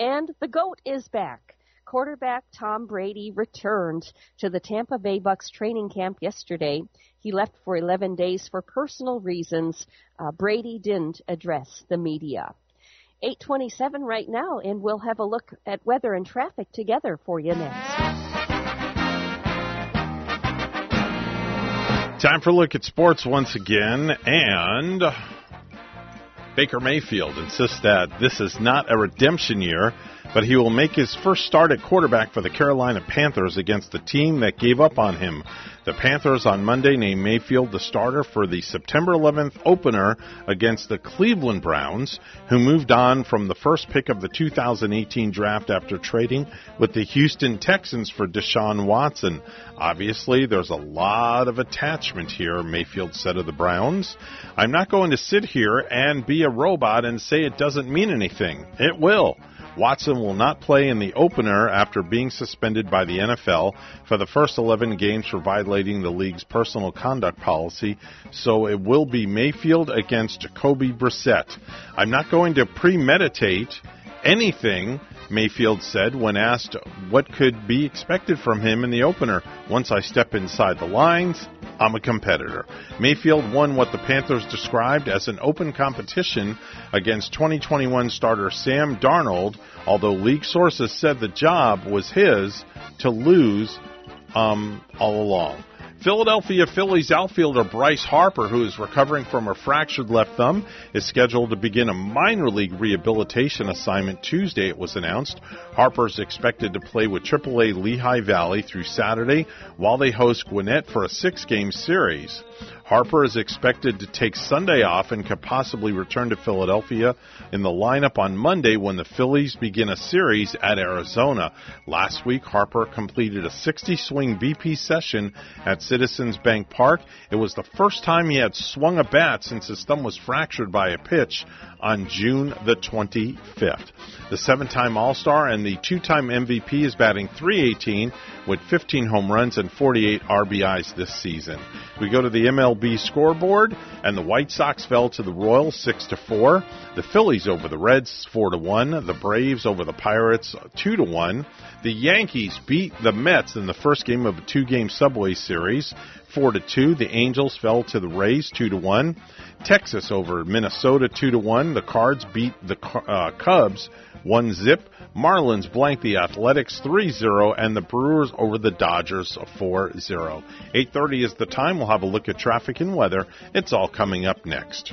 And the GOAT is back. Quarterback Tom Brady returned to the Tampa Bay Bucks training camp yesterday. He left for 11 days for personal reasons. Uh, Brady didn't address the media. 827 right now, and we'll have a look at weather and traffic together for you next. Time for a look at sports once again, and Baker Mayfield insists that this is not a redemption year, but he will make his first start at quarterback for the Carolina Panthers against the team that gave up on him. The Panthers on Monday named Mayfield the starter for the September 11th opener against the Cleveland Browns, who moved on from the first pick of the 2018 draft after trading with the Houston Texans for Deshaun Watson. Obviously, there's a lot of attachment here, Mayfield said of the Browns. I'm not going to sit here and be a robot and say it doesn't mean anything. It will. Watson will not play in the opener after being suspended by the NFL for the first 11 games for violating the league's personal conduct policy, so it will be Mayfield against Jacoby Brissett. I'm not going to premeditate anything, Mayfield said when asked what could be expected from him in the opener. Once I step inside the lines, I'm a competitor. Mayfield won what the Panthers described as an open competition against 2021 starter Sam Darnold, although league sources said the job was his to lose um, all along. Philadelphia Phillies outfielder Bryce Harper, who is recovering from a fractured left thumb, is scheduled to begin a minor league rehabilitation assignment Tuesday, it was announced. Harper is expected to play with AAA Lehigh Valley through Saturday while they host Gwinnett for a six game series. Harper is expected to take Sunday off and could possibly return to Philadelphia in the lineup on Monday when the Phillies begin a series at Arizona. Last week, Harper completed a 60 swing BP session at Citizens Bank Park. It was the first time he had swung a bat since his thumb was fractured by a pitch on June the 25th. The seven time All Star and the two time MVP is batting 318 with 15 home runs and 48 RBIs this season. We go to the MLB scoreboard, and the White Sox fell to the Royals 6 to 4. The Phillies over the Reds 4 to 1. The Braves over the Pirates 2 to 1. The Yankees beat the Mets in the first game of a two game Subway Series 4 to 2. The Angels fell to the Rays 2 to 1. Texas over Minnesota 2 to 1. The Cards beat the uh, Cubs 1 zip. Marlins blank the Athletics 3-0 and the Brewers over the Dodgers 4-0. 8:30 is the time. We'll have a look at traffic and weather. It's all coming up next.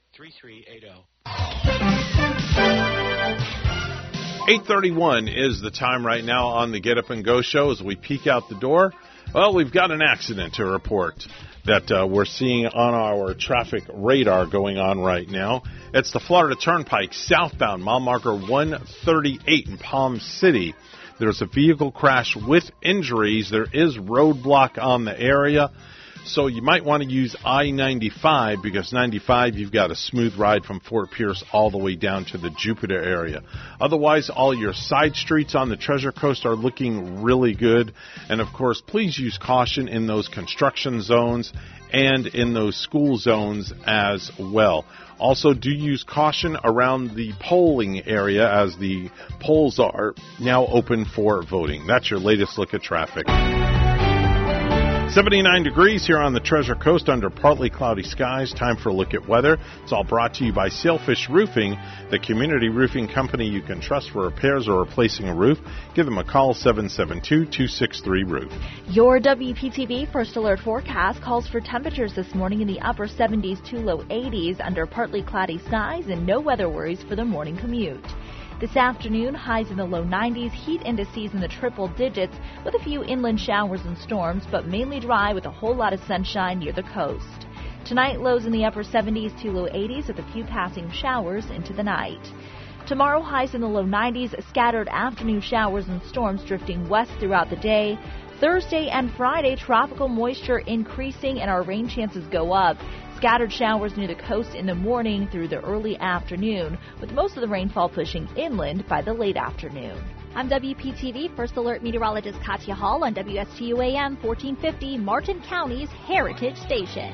3380. 831 is the time right now on the Get Up and Go show as we peek out the door. Well, we've got an accident to report that uh, we're seeing on our traffic radar going on right now. It's the Florida Turnpike southbound, mile marker 138 in Palm City. There's a vehicle crash with injuries. There is roadblock on the area. So you might want to use I 95 because 95 you've got a smooth ride from Fort Pierce all the way down to the Jupiter area. Otherwise, all your side streets on the Treasure Coast are looking really good. And of course, please use caution in those construction zones and in those school zones as well. Also, do use caution around the polling area as the polls are now open for voting. That's your latest look at traffic. 79 degrees here on the Treasure Coast under partly cloudy skies. Time for a look at weather. It's all brought to you by Sailfish Roofing, the community roofing company you can trust for repairs or replacing a roof. Give them a call 772-263-ROOF. Your WPTV First Alert forecast calls for temperatures this morning in the upper 70s to low 80s under partly cloudy skies and no weather worries for the morning commute. This afternoon, highs in the low 90s, heat indices in the triple digits with a few inland showers and storms, but mainly dry with a whole lot of sunshine near the coast. Tonight, lows in the upper 70s to low 80s with a few passing showers into the night. Tomorrow, highs in the low 90s, scattered afternoon showers and storms drifting west throughout the day. Thursday and Friday, tropical moisture increasing and our rain chances go up. Scattered showers near the coast in the morning through the early afternoon, with most of the rainfall pushing inland by the late afternoon. I'm WPTV First Alert Meteorologist Katya Hall on WSTU AM 1450, Martin County's Heritage Station.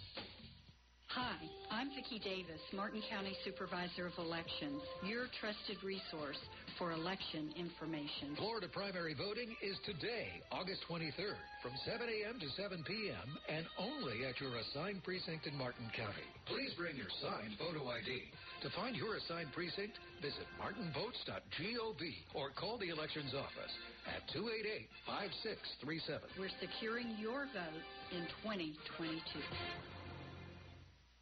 Hi, I'm Vicki Davis, Martin County Supervisor of Elections, your trusted resource for election information. Florida primary voting is today, August 23rd, from 7 a.m. to 7 p.m., and only at your assigned precinct in Martin County. Please bring your signed photo ID. To find your assigned precinct, visit martinvotes.gov or call the elections office at 288-5637. We're securing your vote in 2022.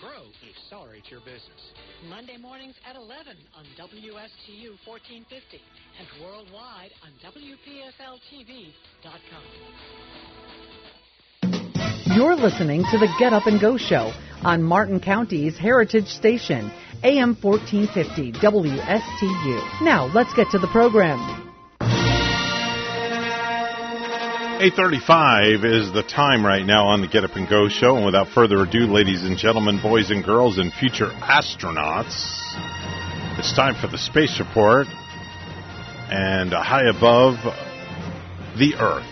grow, and accelerate your business. Monday mornings at 11 on WSTU 1450 and worldwide on WPFLTV.com. You're listening to the Get Up and Go Show on Martin County's Heritage Station, AM 1450 WSTU. Now, let's get to the program. 8:35 is the time right now on the Get Up and Go show, and without further ado, ladies and gentlemen, boys and girls, and future astronauts, it's time for the space report. And high above the Earth,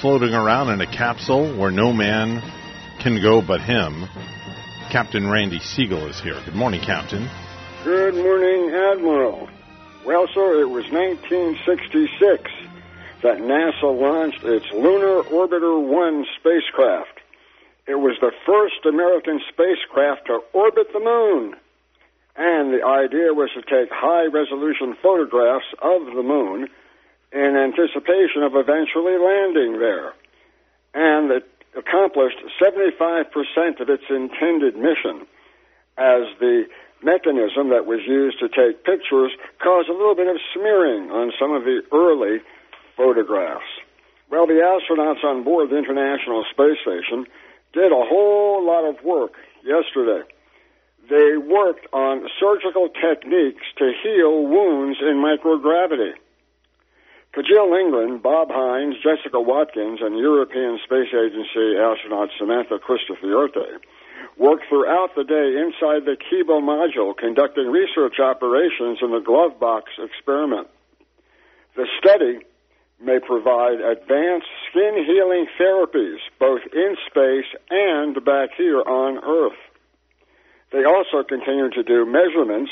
floating around in a capsule where no man can go but him, Captain Randy Segal is here. Good morning, Captain. Good morning, Admiral. Well, sir, it was 1966 that NASA launched its Lunar Orbiter 1 spacecraft. It was the first American spacecraft to orbit the moon. And the idea was to take high resolution photographs of the moon in anticipation of eventually landing there. And it accomplished 75% of its intended mission as the mechanism that was used to take pictures caused a little bit of smearing on some of the early photographs. Well, the astronauts on board the International Space Station did a whole lot of work yesterday. They worked on surgical techniques to heal wounds in microgravity. Kjell Lindgren, Bob Hines, Jessica Watkins, and European Space Agency astronaut Samantha Cristoforetti worked throughout the day inside the Kibo module conducting research operations in the glove box experiment. The study may provide advanced skin healing therapies both in space and back here on Earth. They also continue to do measurements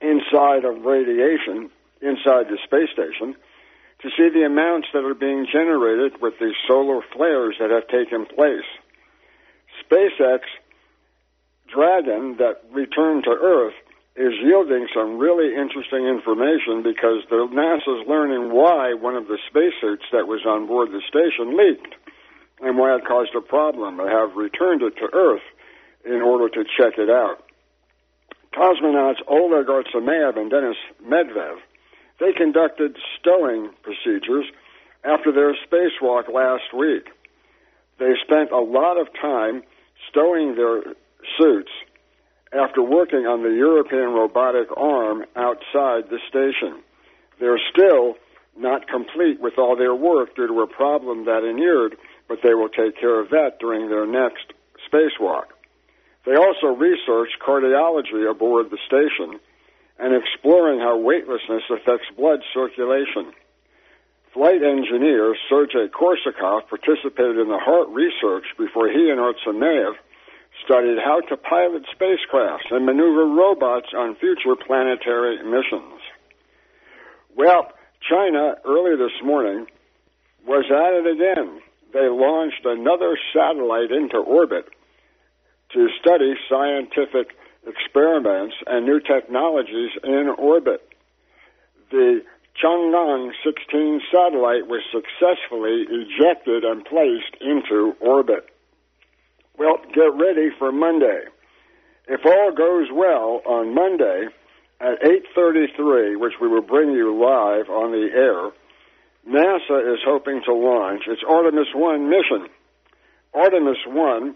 inside of radiation inside the space station to see the amounts that are being generated with the solar flares that have taken place. SpaceX Dragon that returned to Earth is yielding some really interesting information because the NASA's learning why one of the spacesuits that was on board the station leaked and why it caused a problem. They have returned it to Earth in order to check it out. Cosmonauts Oleg Artemyev and Denis Medvedev, they conducted stowing procedures after their spacewalk last week. They spent a lot of time stowing their suits after working on the European robotic arm outside the station. They're still not complete with all their work due to a problem that inured, but they will take care of that during their next spacewalk. They also researched cardiology aboard the station and exploring how weightlessness affects blood circulation. Flight engineer Sergei Korsakov participated in the heart research before he and Artemyev studied how to pilot spacecrafts and maneuver robots on future planetary missions. Well, China early this morning was at it again. They launched another satellite into orbit to study scientific experiments and new technologies in orbit. The Chang'e 16 satellite was successfully ejected and placed into orbit. Well, get ready for Monday. If all goes well on Monday at 8:33, which we will bring you live on the air, NASA is hoping to launch its Artemis 1 mission. Artemis 1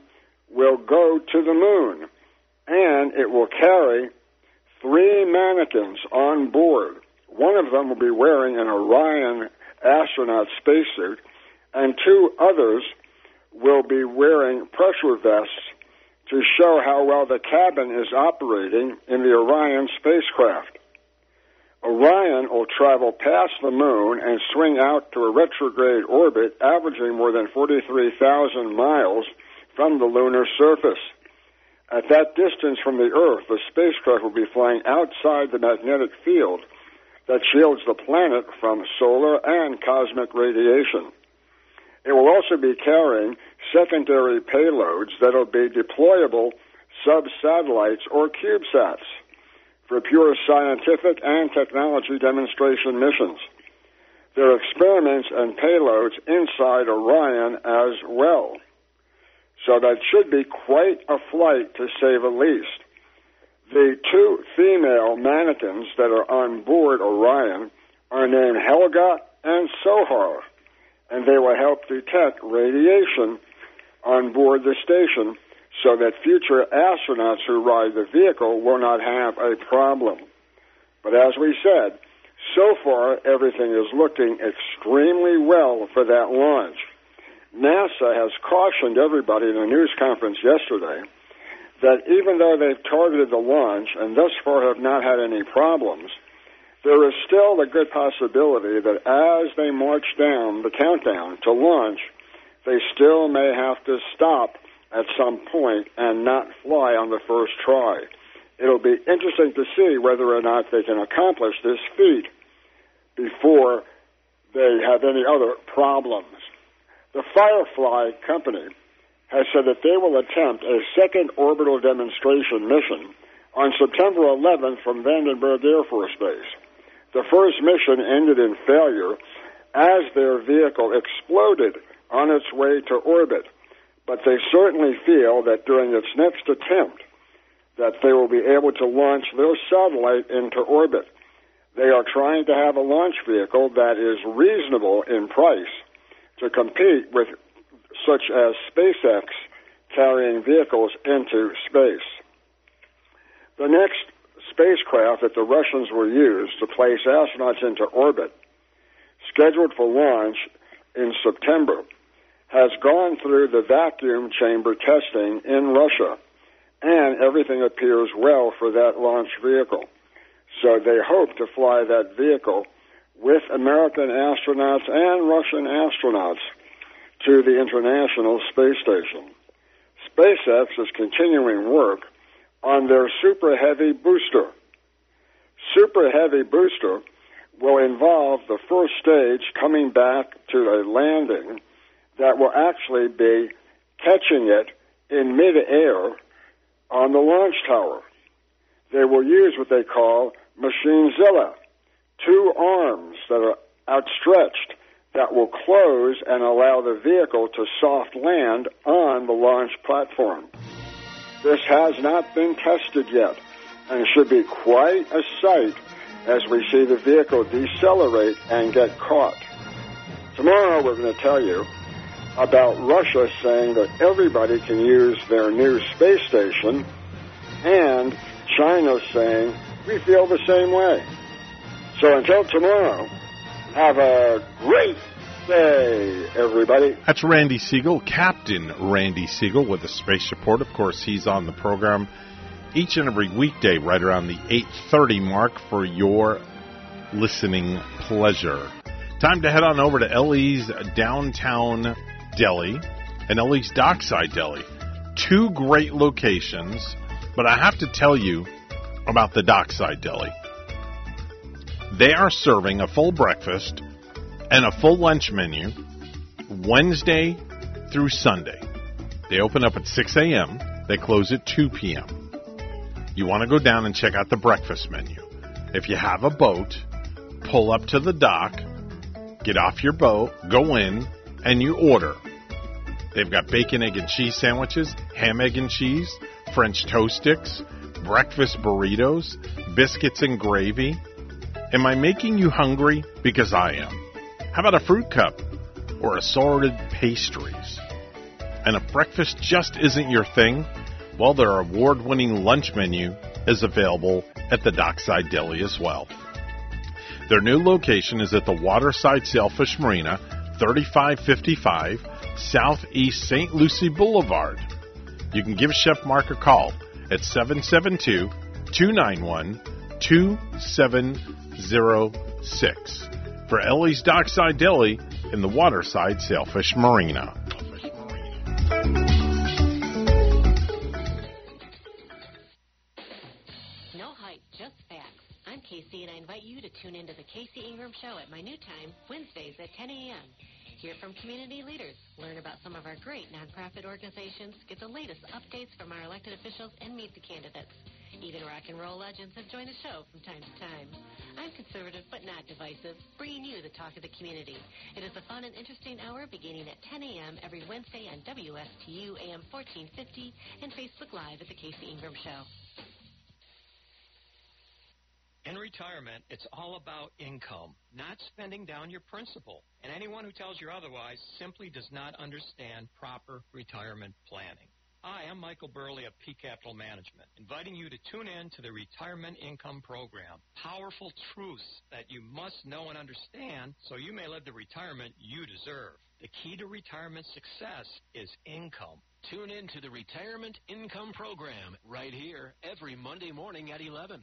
will go to the moon and it will carry three mannequins on board. One of them will be wearing an Orion astronaut spacesuit, and two others will be wearing pressure vests to show how well the cabin is operating in the Orion spacecraft. Orion will travel past the moon and swing out to a retrograde orbit averaging more than 43,000 miles from the lunar surface. At that distance from the Earth, the spacecraft will be flying outside the magnetic field that shields the planet from solar and cosmic radiation. It will also be carrying secondary payloads that will be deployable sub-satellites or CubeSats for pure scientific and technology demonstration missions. There are experiments and payloads inside Orion as well. So that should be quite a flight to say the least. The two female mannequins that are on board Orion are named Helga and Zohar, and they will help detect radiation on board the station so that future astronauts who ride the vehicle will not have a problem. But as we said, so far everything is looking extremely well for that launch. NASA has cautioned everybody in a news conference yesterday that even though they've targeted the launch and thus far have not had any problems, there is still a good possibility that as they march down the countdown to launch, they still may have to stop at some point and not fly on the first try. It'll be interesting to see whether or not they can accomplish this feat before they have any other problems. The Firefly company has said that they will attempt a second orbital demonstration mission on September 11th from Vandenberg Air Force Base. The first mission ended in failure as their vehicle exploded on its way to orbit but they certainly feel that during its next attempt that they will be able to launch their satellite into orbit. They are trying to have a launch vehicle that is reasonable in price to compete with such as SpaceX carrying vehicles into space. The next spacecraft that the Russians will use to place astronauts into orbit, scheduled for launch in September, has gone through the vacuum chamber testing in Russia, and everything appears well for that launch vehicle. So they hope to fly that vehicle with American astronauts and Russian astronauts to the International Space Station. SpaceX is continuing work on their Super Heavy booster. Super Heavy booster will involve the first stage coming back to a landing that will actually be catching it in midair on the launch tower. They will use what they call Mechazilla, two arms that are outstretched that will close and allow the vehicle to soft land on the launch platform. This has not been tested yet and should be quite a sight as we see the vehicle decelerate and get caught. Tomorrow we're going to tell you about Russia saying that everybody can use their new space station, and China saying we feel the same way. So until tomorrow, have a great day, everybody. That's Randy Segal, Captain Randy Segal with the Space Report. Of course, he's on the program each and every weekday right around the 8:30 mark for your listening pleasure. Time to head on over to Ellie's downtown Deli and Ellie's Dockside Deli. Two great locations, but I have to tell you about the Dockside Deli. They are serving a full breakfast and a full lunch menu Wednesday through Sunday. They open up at 6 a.m., they close at 2 p.m. You want to go down and check out the breakfast menu. If you have a boat, pull up to the dock, get off your boat, go in, and you order. They've got bacon, egg, and cheese sandwiches, ham, egg, and cheese, French toast sticks, breakfast burritos, biscuits and gravy. Am I making you hungry? Because I am. How about a fruit cup or assorted pastries? And if breakfast just isn't your thing, well, their award winning lunch menu is available at the Dockside Deli as well. Their new location is at the Waterside Sailfish Marina, 3555 Southeast St. Lucie Boulevard. You can give Chef Mark a call at 772 291 2706 for Ellie's Dockside Deli in the Waterside Sailfish Marina. No hype, just facts. I'm Casey, and I invite you to tune into the Casey Ingram Show at my new time, Wednesdays at 10 a.m. Hear from community leaders, learn about some of our great nonprofit organizations, get the latest updates from our elected officials, and meet the candidates. Even rock and roll legends have joined the show from time to time. I'm conservative but not divisive, bringing you the talk of the community. It is a fun and interesting hour beginning at 10 a.m. every Wednesday on WSTU AM 1450 and Facebook Live at The Casey Ingram Show. In retirement, it's all about income, not spending down your principal. And anyone who tells you otherwise simply does not understand proper retirement planning. Hi, I'm Michael Burley of Peak Capital Management, inviting you to tune in to the Retirement Income Program. Powerful truths that you must know and understand so you may live the retirement you deserve. The key to retirement success is income. Tune in to the Retirement Income Program right here every Monday morning at 11.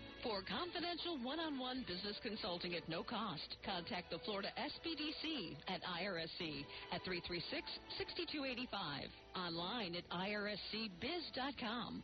For confidential one-on-one business consulting at no cost, contact the Florida SBDC at IRSC at 336-6285. Online at irscbiz.com.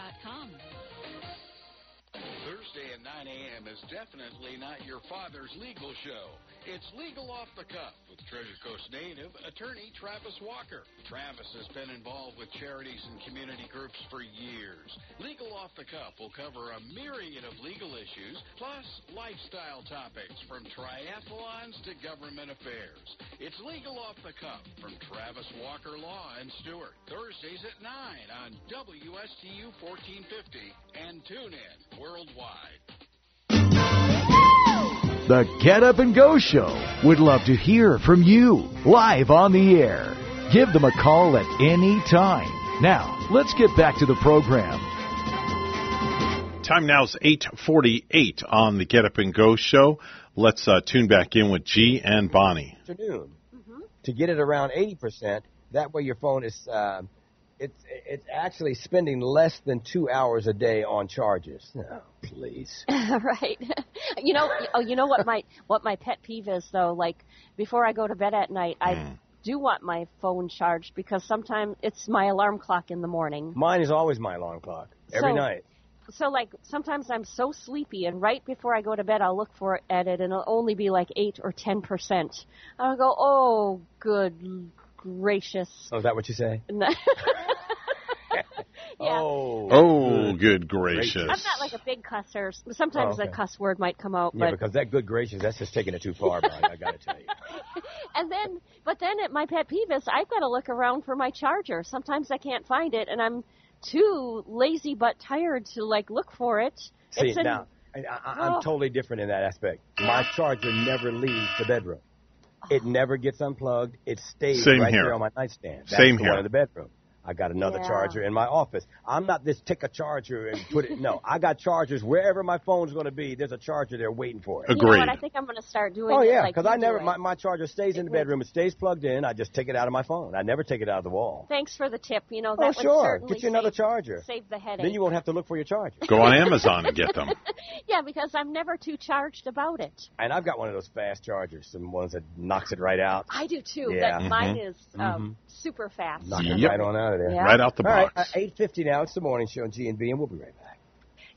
Thursday at 9 a.m. is definitely not your father's legal show. It's Legal Off the Cuff with Treasure Coast native attorney Travis Walker. Travis has been involved with charities and community groups for years. Legal Off the Cuff will cover a myriad of legal issues, plus lifestyle topics from triathlons to government affairs. It's Legal Off the Cuff from Travis Walker Law and Stuart. Thursdays at 9 on WSTU 1450 and tune in worldwide. The Get Up and Go Show would love to hear from you live on the air. Give them a call at any time. Now, let's get back to the program. Time now is 8:48 on the Get Up and Go show. Let's uh, tune back in with G and Bonnie. afternoon to get it around 80%. That way your phone is, uh, it's, it's actually spending less than two hours a day on charges. Oh, please. [LAUGHS] [LAUGHS] right. [LAUGHS] you know, oh, you know what my what my pet peeve is though. Like before I go to bed at night, I hmm. do want my phone charged because sometimes it's my alarm clock in the morning. Mine is always my alarm clock, every So- night. So like sometimes I'm so sleepy, and right before I go to bed, I'll look for it at it, and it'll only be like eight or ten percent. I'll go, oh, good gracious. Oh, is that what you say? [LAUGHS] Oh. Oh, good gracious. I'm not like a big cusser. Sometimes Oh, okay. a cuss word might come out, Yeah, but because that good gracious, that's just taking it too far, Bonnie. I got to tell you. [LAUGHS] and then but then at my pet peeve is I've got to look around for my charger. Sometimes I can't find it, and I'm too lazy but tired to like look for it. See, it's in, now, I, I, I'm Oh. totally different in that aspect. My charger never leaves the bedroom. It oh. never gets unplugged. It stays Same right here. there on my nightstand. That's Same the here. one in the bedroom. I got another Yeah. charger in my office. I'm not this tick a charger and put it. No, I got chargers wherever my phone's going to be. There's a charger there waiting for it. You know what? I think I'm going to start doing. Oh yeah, because you I never my, my charger stays in the bedroom. It stays plugged in. I just take it out of my phone. I never take it out of the wall. Thanks for the tip. You know that Oh sure, certainly get you another save, charger. Save the headache. Then you won't have to look for your charger. Go on Amazon and get them. [LAUGHS] yeah, because I'm never too charged about it. And I've got one of those fast chargers, some ones that knocks it right out. I do too. Yeah. But mine Mhm. is um, super fast. Knock it Yep. right on out of there. Yeah. Right out the All right, box. uh, 8.50 now. It's the morning show on G&B, and we'll be right back.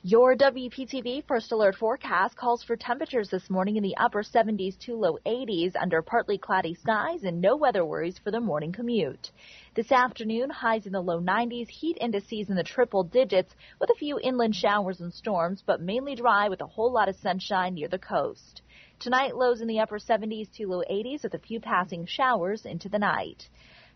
Your WPTV First Alert forecast calls for temperatures this morning in the upper 70s to low 80s under partly cloudy skies and no weather worries for the morning commute. This afternoon, highs in the low 90s, heat indices in the triple digits with a few inland showers and storms, but mainly dry with a whole lot of sunshine near the coast. Tonight, lows in the upper 70s to low 80s with a few passing showers into the night.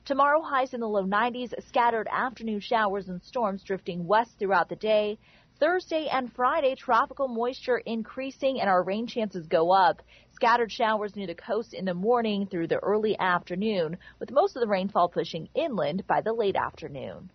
Tomorrow, highs in the low 90s, scattered afternoon showers and storms drifting west throughout the day. Thursday and Friday, tropical moisture increasing and our rain chances go up. Scattered showers near the coast in the morning through the early afternoon, with most of the rainfall pushing inland by the late afternoon.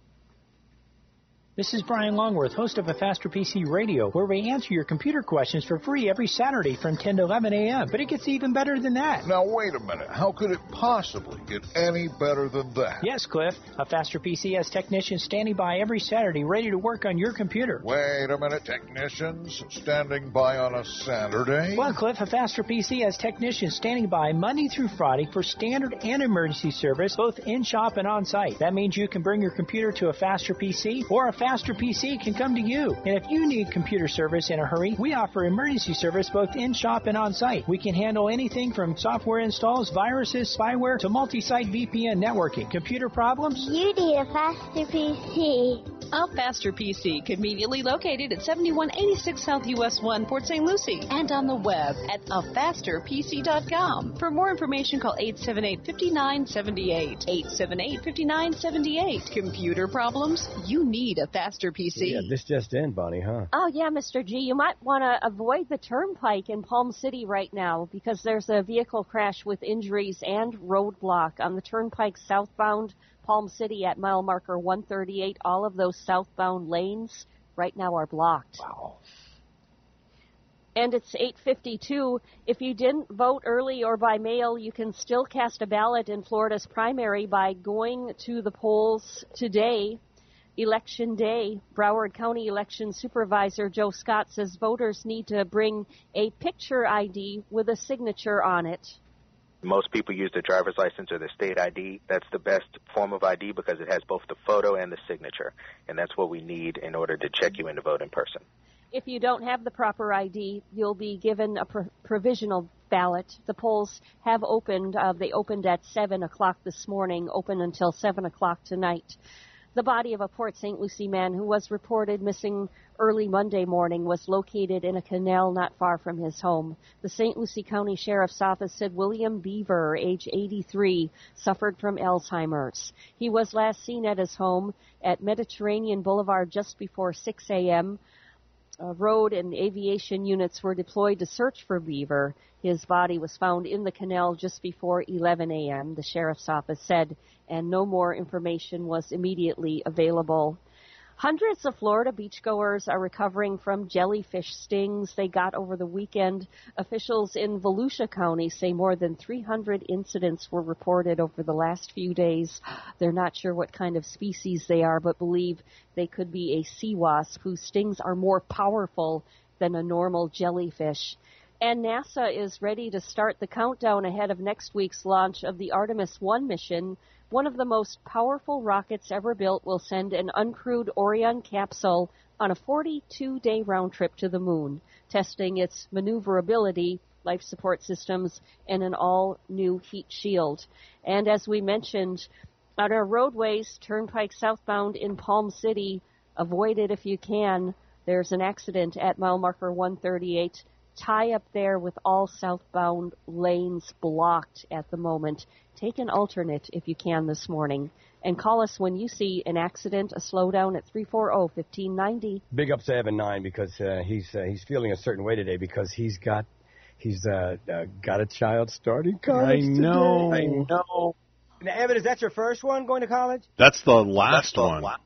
This is Brian Longworth, host of a Faster PC Radio, where we answer your computer questions for free every Saturday from 10 to 11 a.m. But it gets even better than that. Now, wait a minute. How could it possibly get any better than that? Yes, Cliff. A Faster PC has technicians standing by every Saturday ready to work on your computer. Wait a minute. Technicians standing by on a Saturday? Well, Cliff, a Faster PC has technicians standing by Monday through Friday for standard and emergency service, both in shop and on site. That means you can bring your computer to a Faster PC, or a Faster PC can come to you. And if you need computer service in a hurry, we offer emergency service both in shop and on site. We can handle anything from software installs, viruses, spyware, to multi site VPN networking. Computer problems? You need a faster PC. A Faster PC, conveniently located at 7186 South US 1, Port St. Lucie, and on the web at afasterpc.com. For more information, call 878-5978. 878-5978. Computer problems? You need a Faster PC. Yeah, this just in, Bonnie, huh? Oh yeah, Mr. G, you might want to avoid the turnpike in Palm City right now because there's a vehicle crash with injuries and roadblock on the turnpike southbound Palm City at mile marker 138. All of those southbound lanes right now are blocked. Wow. And it's 8:52. If you didn't vote early or by mail, you can still cast a ballot in Florida's primary by going to the polls today. Election day, Broward County Election Supervisor Joe Scott says voters need to bring a picture ID with a signature on it. Most people use their driver's license or their state ID. That's the best form of ID because it has both the photo and the signature. And that's what we need in order to check you in to vote in person. If you don't have the proper ID, you'll be given a pro- provisional ballot. The polls have opened. Uh, they opened at 7 o'clock this morning, open until 7 o'clock tonight. The body of a Port St. Lucie man who was reported missing early Monday morning was located in a canal not far from his home. The St. Lucie County Sheriff's Office said William Beaver, age 83, suffered from Alzheimer's. He was last seen at his home at Mediterranean Boulevard just before 6 a.m. Uh, road and aviation units were deployed to search for Beaver. His body was found in the canal just before 11 a.m., the sheriff's office said, and no more information was immediately available. Hundreds of Florida beachgoers are recovering from jellyfish stings they got over the weekend. Officials in Volusia County say more than 300 incidents were reported over the last few days. They're not sure what kind of species they are, but believe they could be a sea wasp whose stings are more powerful than a normal jellyfish. And NASA is ready to start the countdown ahead of next week's launch of the Artemis 1 mission. One of the most powerful rockets ever built will send an uncrewed Orion capsule on a 42 day round trip to the moon, testing its maneuverability, life support systems, and an all new heat shield. And as we mentioned, on our roadways, Turnpike southbound in Palm City, avoid it if you can. There's an accident at mile marker 138. Tie up there with all southbound lanes blocked at the moment. Take an alternate if you can this morning. And call us when you see an accident, a slowdown at 340-1590. Big up to Evan Nine because uh, he's uh, he's feeling a certain way today because he's got he's uh, uh, got a child starting college. I know. Today. I know. Now, Evan, is that your first one going to college? That's the last one. The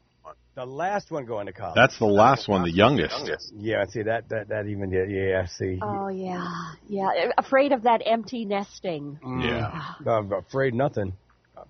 last one going to college. That's the last one, the youngest. Yeah, see that that that even yeah, yeah see. Oh yeah, yeah. Afraid of that empty nesting. Yeah. I'm afraid nothing.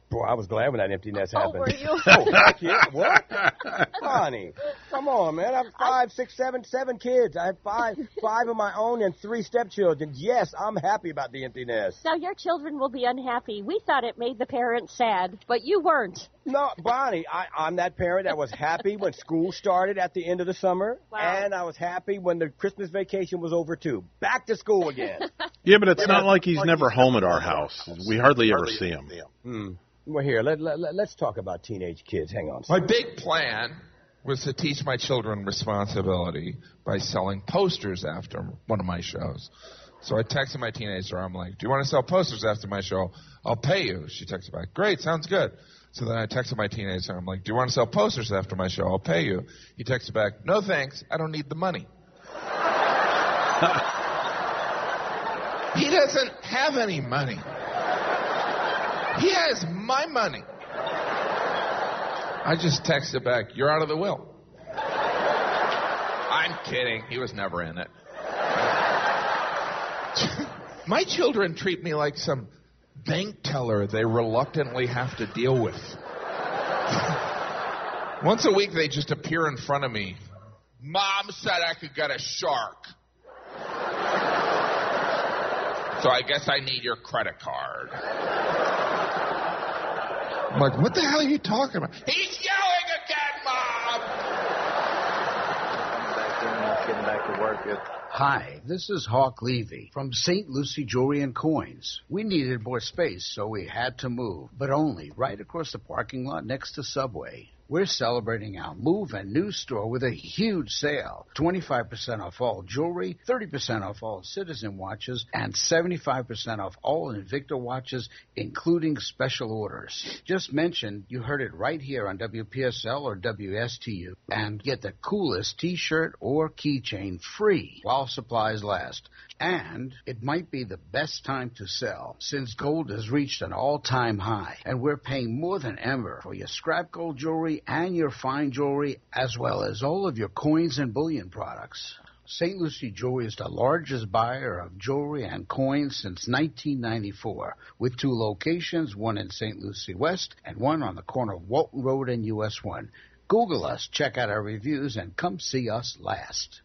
Boy, I was glad when that empty nest happened. Oh, were you? [LAUGHS] oh, heck yeah. What? [LAUGHS] Honey, come on, man. I have five, six, seven, seven kids. I have five, [LAUGHS] five of my own and three stepchildren. Yes, I'm happy about the empty nest. Now your children will be unhappy. We thought it made the parents sad, but you weren't. No, Bonnie, I, I'm that parent that was happy when school started at the end of the summer, Wow. and I was happy when the Christmas vacation was over too. Back to school again. Yeah, but it's not like he's never home at our house. We hardly ever see him. hmm. Well, here, let, let, let- let's talk about teenage kids. Hang on. My big plan was to teach my children responsibility by selling posters after one of my shows. So I texted my teenager. I'm like, "Do you want to sell posters after my show? I'll pay you." She texted back, "Great, sounds good." So then I texted my teenager. I'm like, "Do you want to sell posters after my show? I'll pay you." He texted back, "No thanks. I don't need the money." [LAUGHS] he doesn't have any money. He has my money. I just texted back, "You're out of the will." I'm kidding. He was never in it. [LAUGHS] My children treat me like some bank teller they reluctantly have to deal with. [LAUGHS] Once a week, they just appear in front of me. Mom said I could get a shark. [LAUGHS] So I guess I need your credit card. I'm like, what the hell are you talking about? He's yelling again, Mom! Getting back to uh, work. Hi, this is Hawk Levy from St. Lucie Jewelry and Coins. We needed more space, so we had to move, but only right across the parking lot next to Subway. We're celebrating our move and new store with a huge sale. 25% off all jewelry, 30% off all Citizen watches, and 75% off all Invicta watches, including special orders. Just mention you heard it right here on WPSL or WSTU and get the coolest t-shirt or keychain free while supplies last. And it might be the best time to sell since gold has reached an all-time high and we're paying more than ever for your scrap gold jewelry and your fine jewelry as well as all of your coins and bullion products. St. Lucie Jewelry is the largest buyer of jewelry and coins since 1994, with two locations, one in St. Lucie West and one on the corner of Walton Road and US 1. Google us, check out our reviews, and come see us last.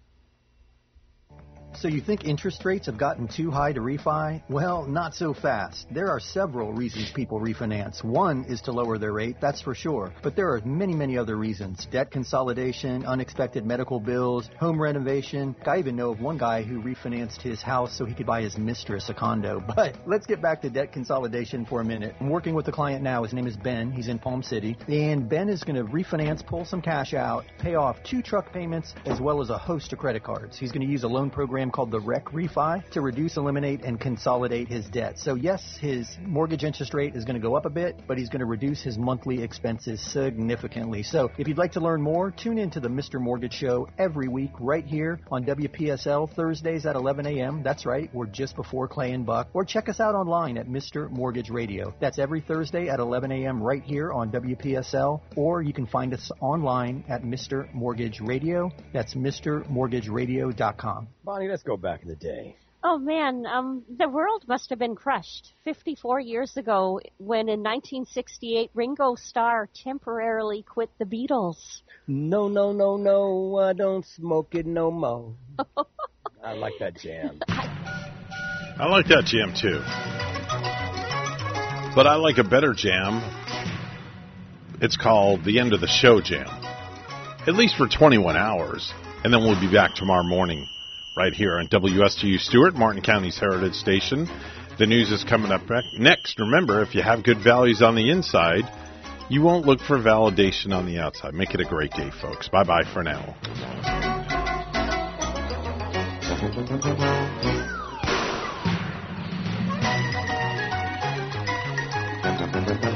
So you think interest rates have gotten too high to refi? Well, not so fast. There are several reasons people refinance. One is to lower their rate, that's for sure. But there are many, many other reasons. Debt consolidation, unexpected medical bills, home renovation. I even know of one guy who refinanced his house so he could buy his mistress a condo. [LAUGHS] But let's get back to debt consolidation for a minute. I'm working with a client now. His name is Ben. He's in Palm City. And Ben is going to refinance, pull some cash out, pay off two truck payments, as well as a host of credit cards. He's going to use a loan program called the REC Refi to reduce, eliminate, and consolidate his debt. So, yes, his mortgage interest rate is going to go up a bit, but he's going to reduce his monthly expenses significantly. So, if you'd like to learn more, tune in to the Mr. Mortgage Show every week right here on WPSL Thursdays at 11 a.m. That's right, we're just before Clay and Buck. Or check us out online at Mr. Mortgage Radio. That's every Thursday at 11 a.m. right here on WPSL. Or you can find us online at Mr. Mortgage Radio. That's Mr. MrMortgageRadio.com. Bonnie, let's go back in the day. Oh man, um, the world must have been crushed 54 years ago when in 1968 Ringo Starr temporarily quit the Beatles. No, no, no, no, I don't smoke it no more. [LAUGHS] I like that jam. I like that jam too. But I like a better jam. It's called the end of the show jam. At least for 21 hours. And then we'll be back tomorrow morning right here on WSTU Stuart, Martin County's Heritage Station. The news is coming up next. Remember, if you have good values on the inside, you won't look for validation on the outside. Make it a great day, folks. Bye bye for now. [LAUGHS]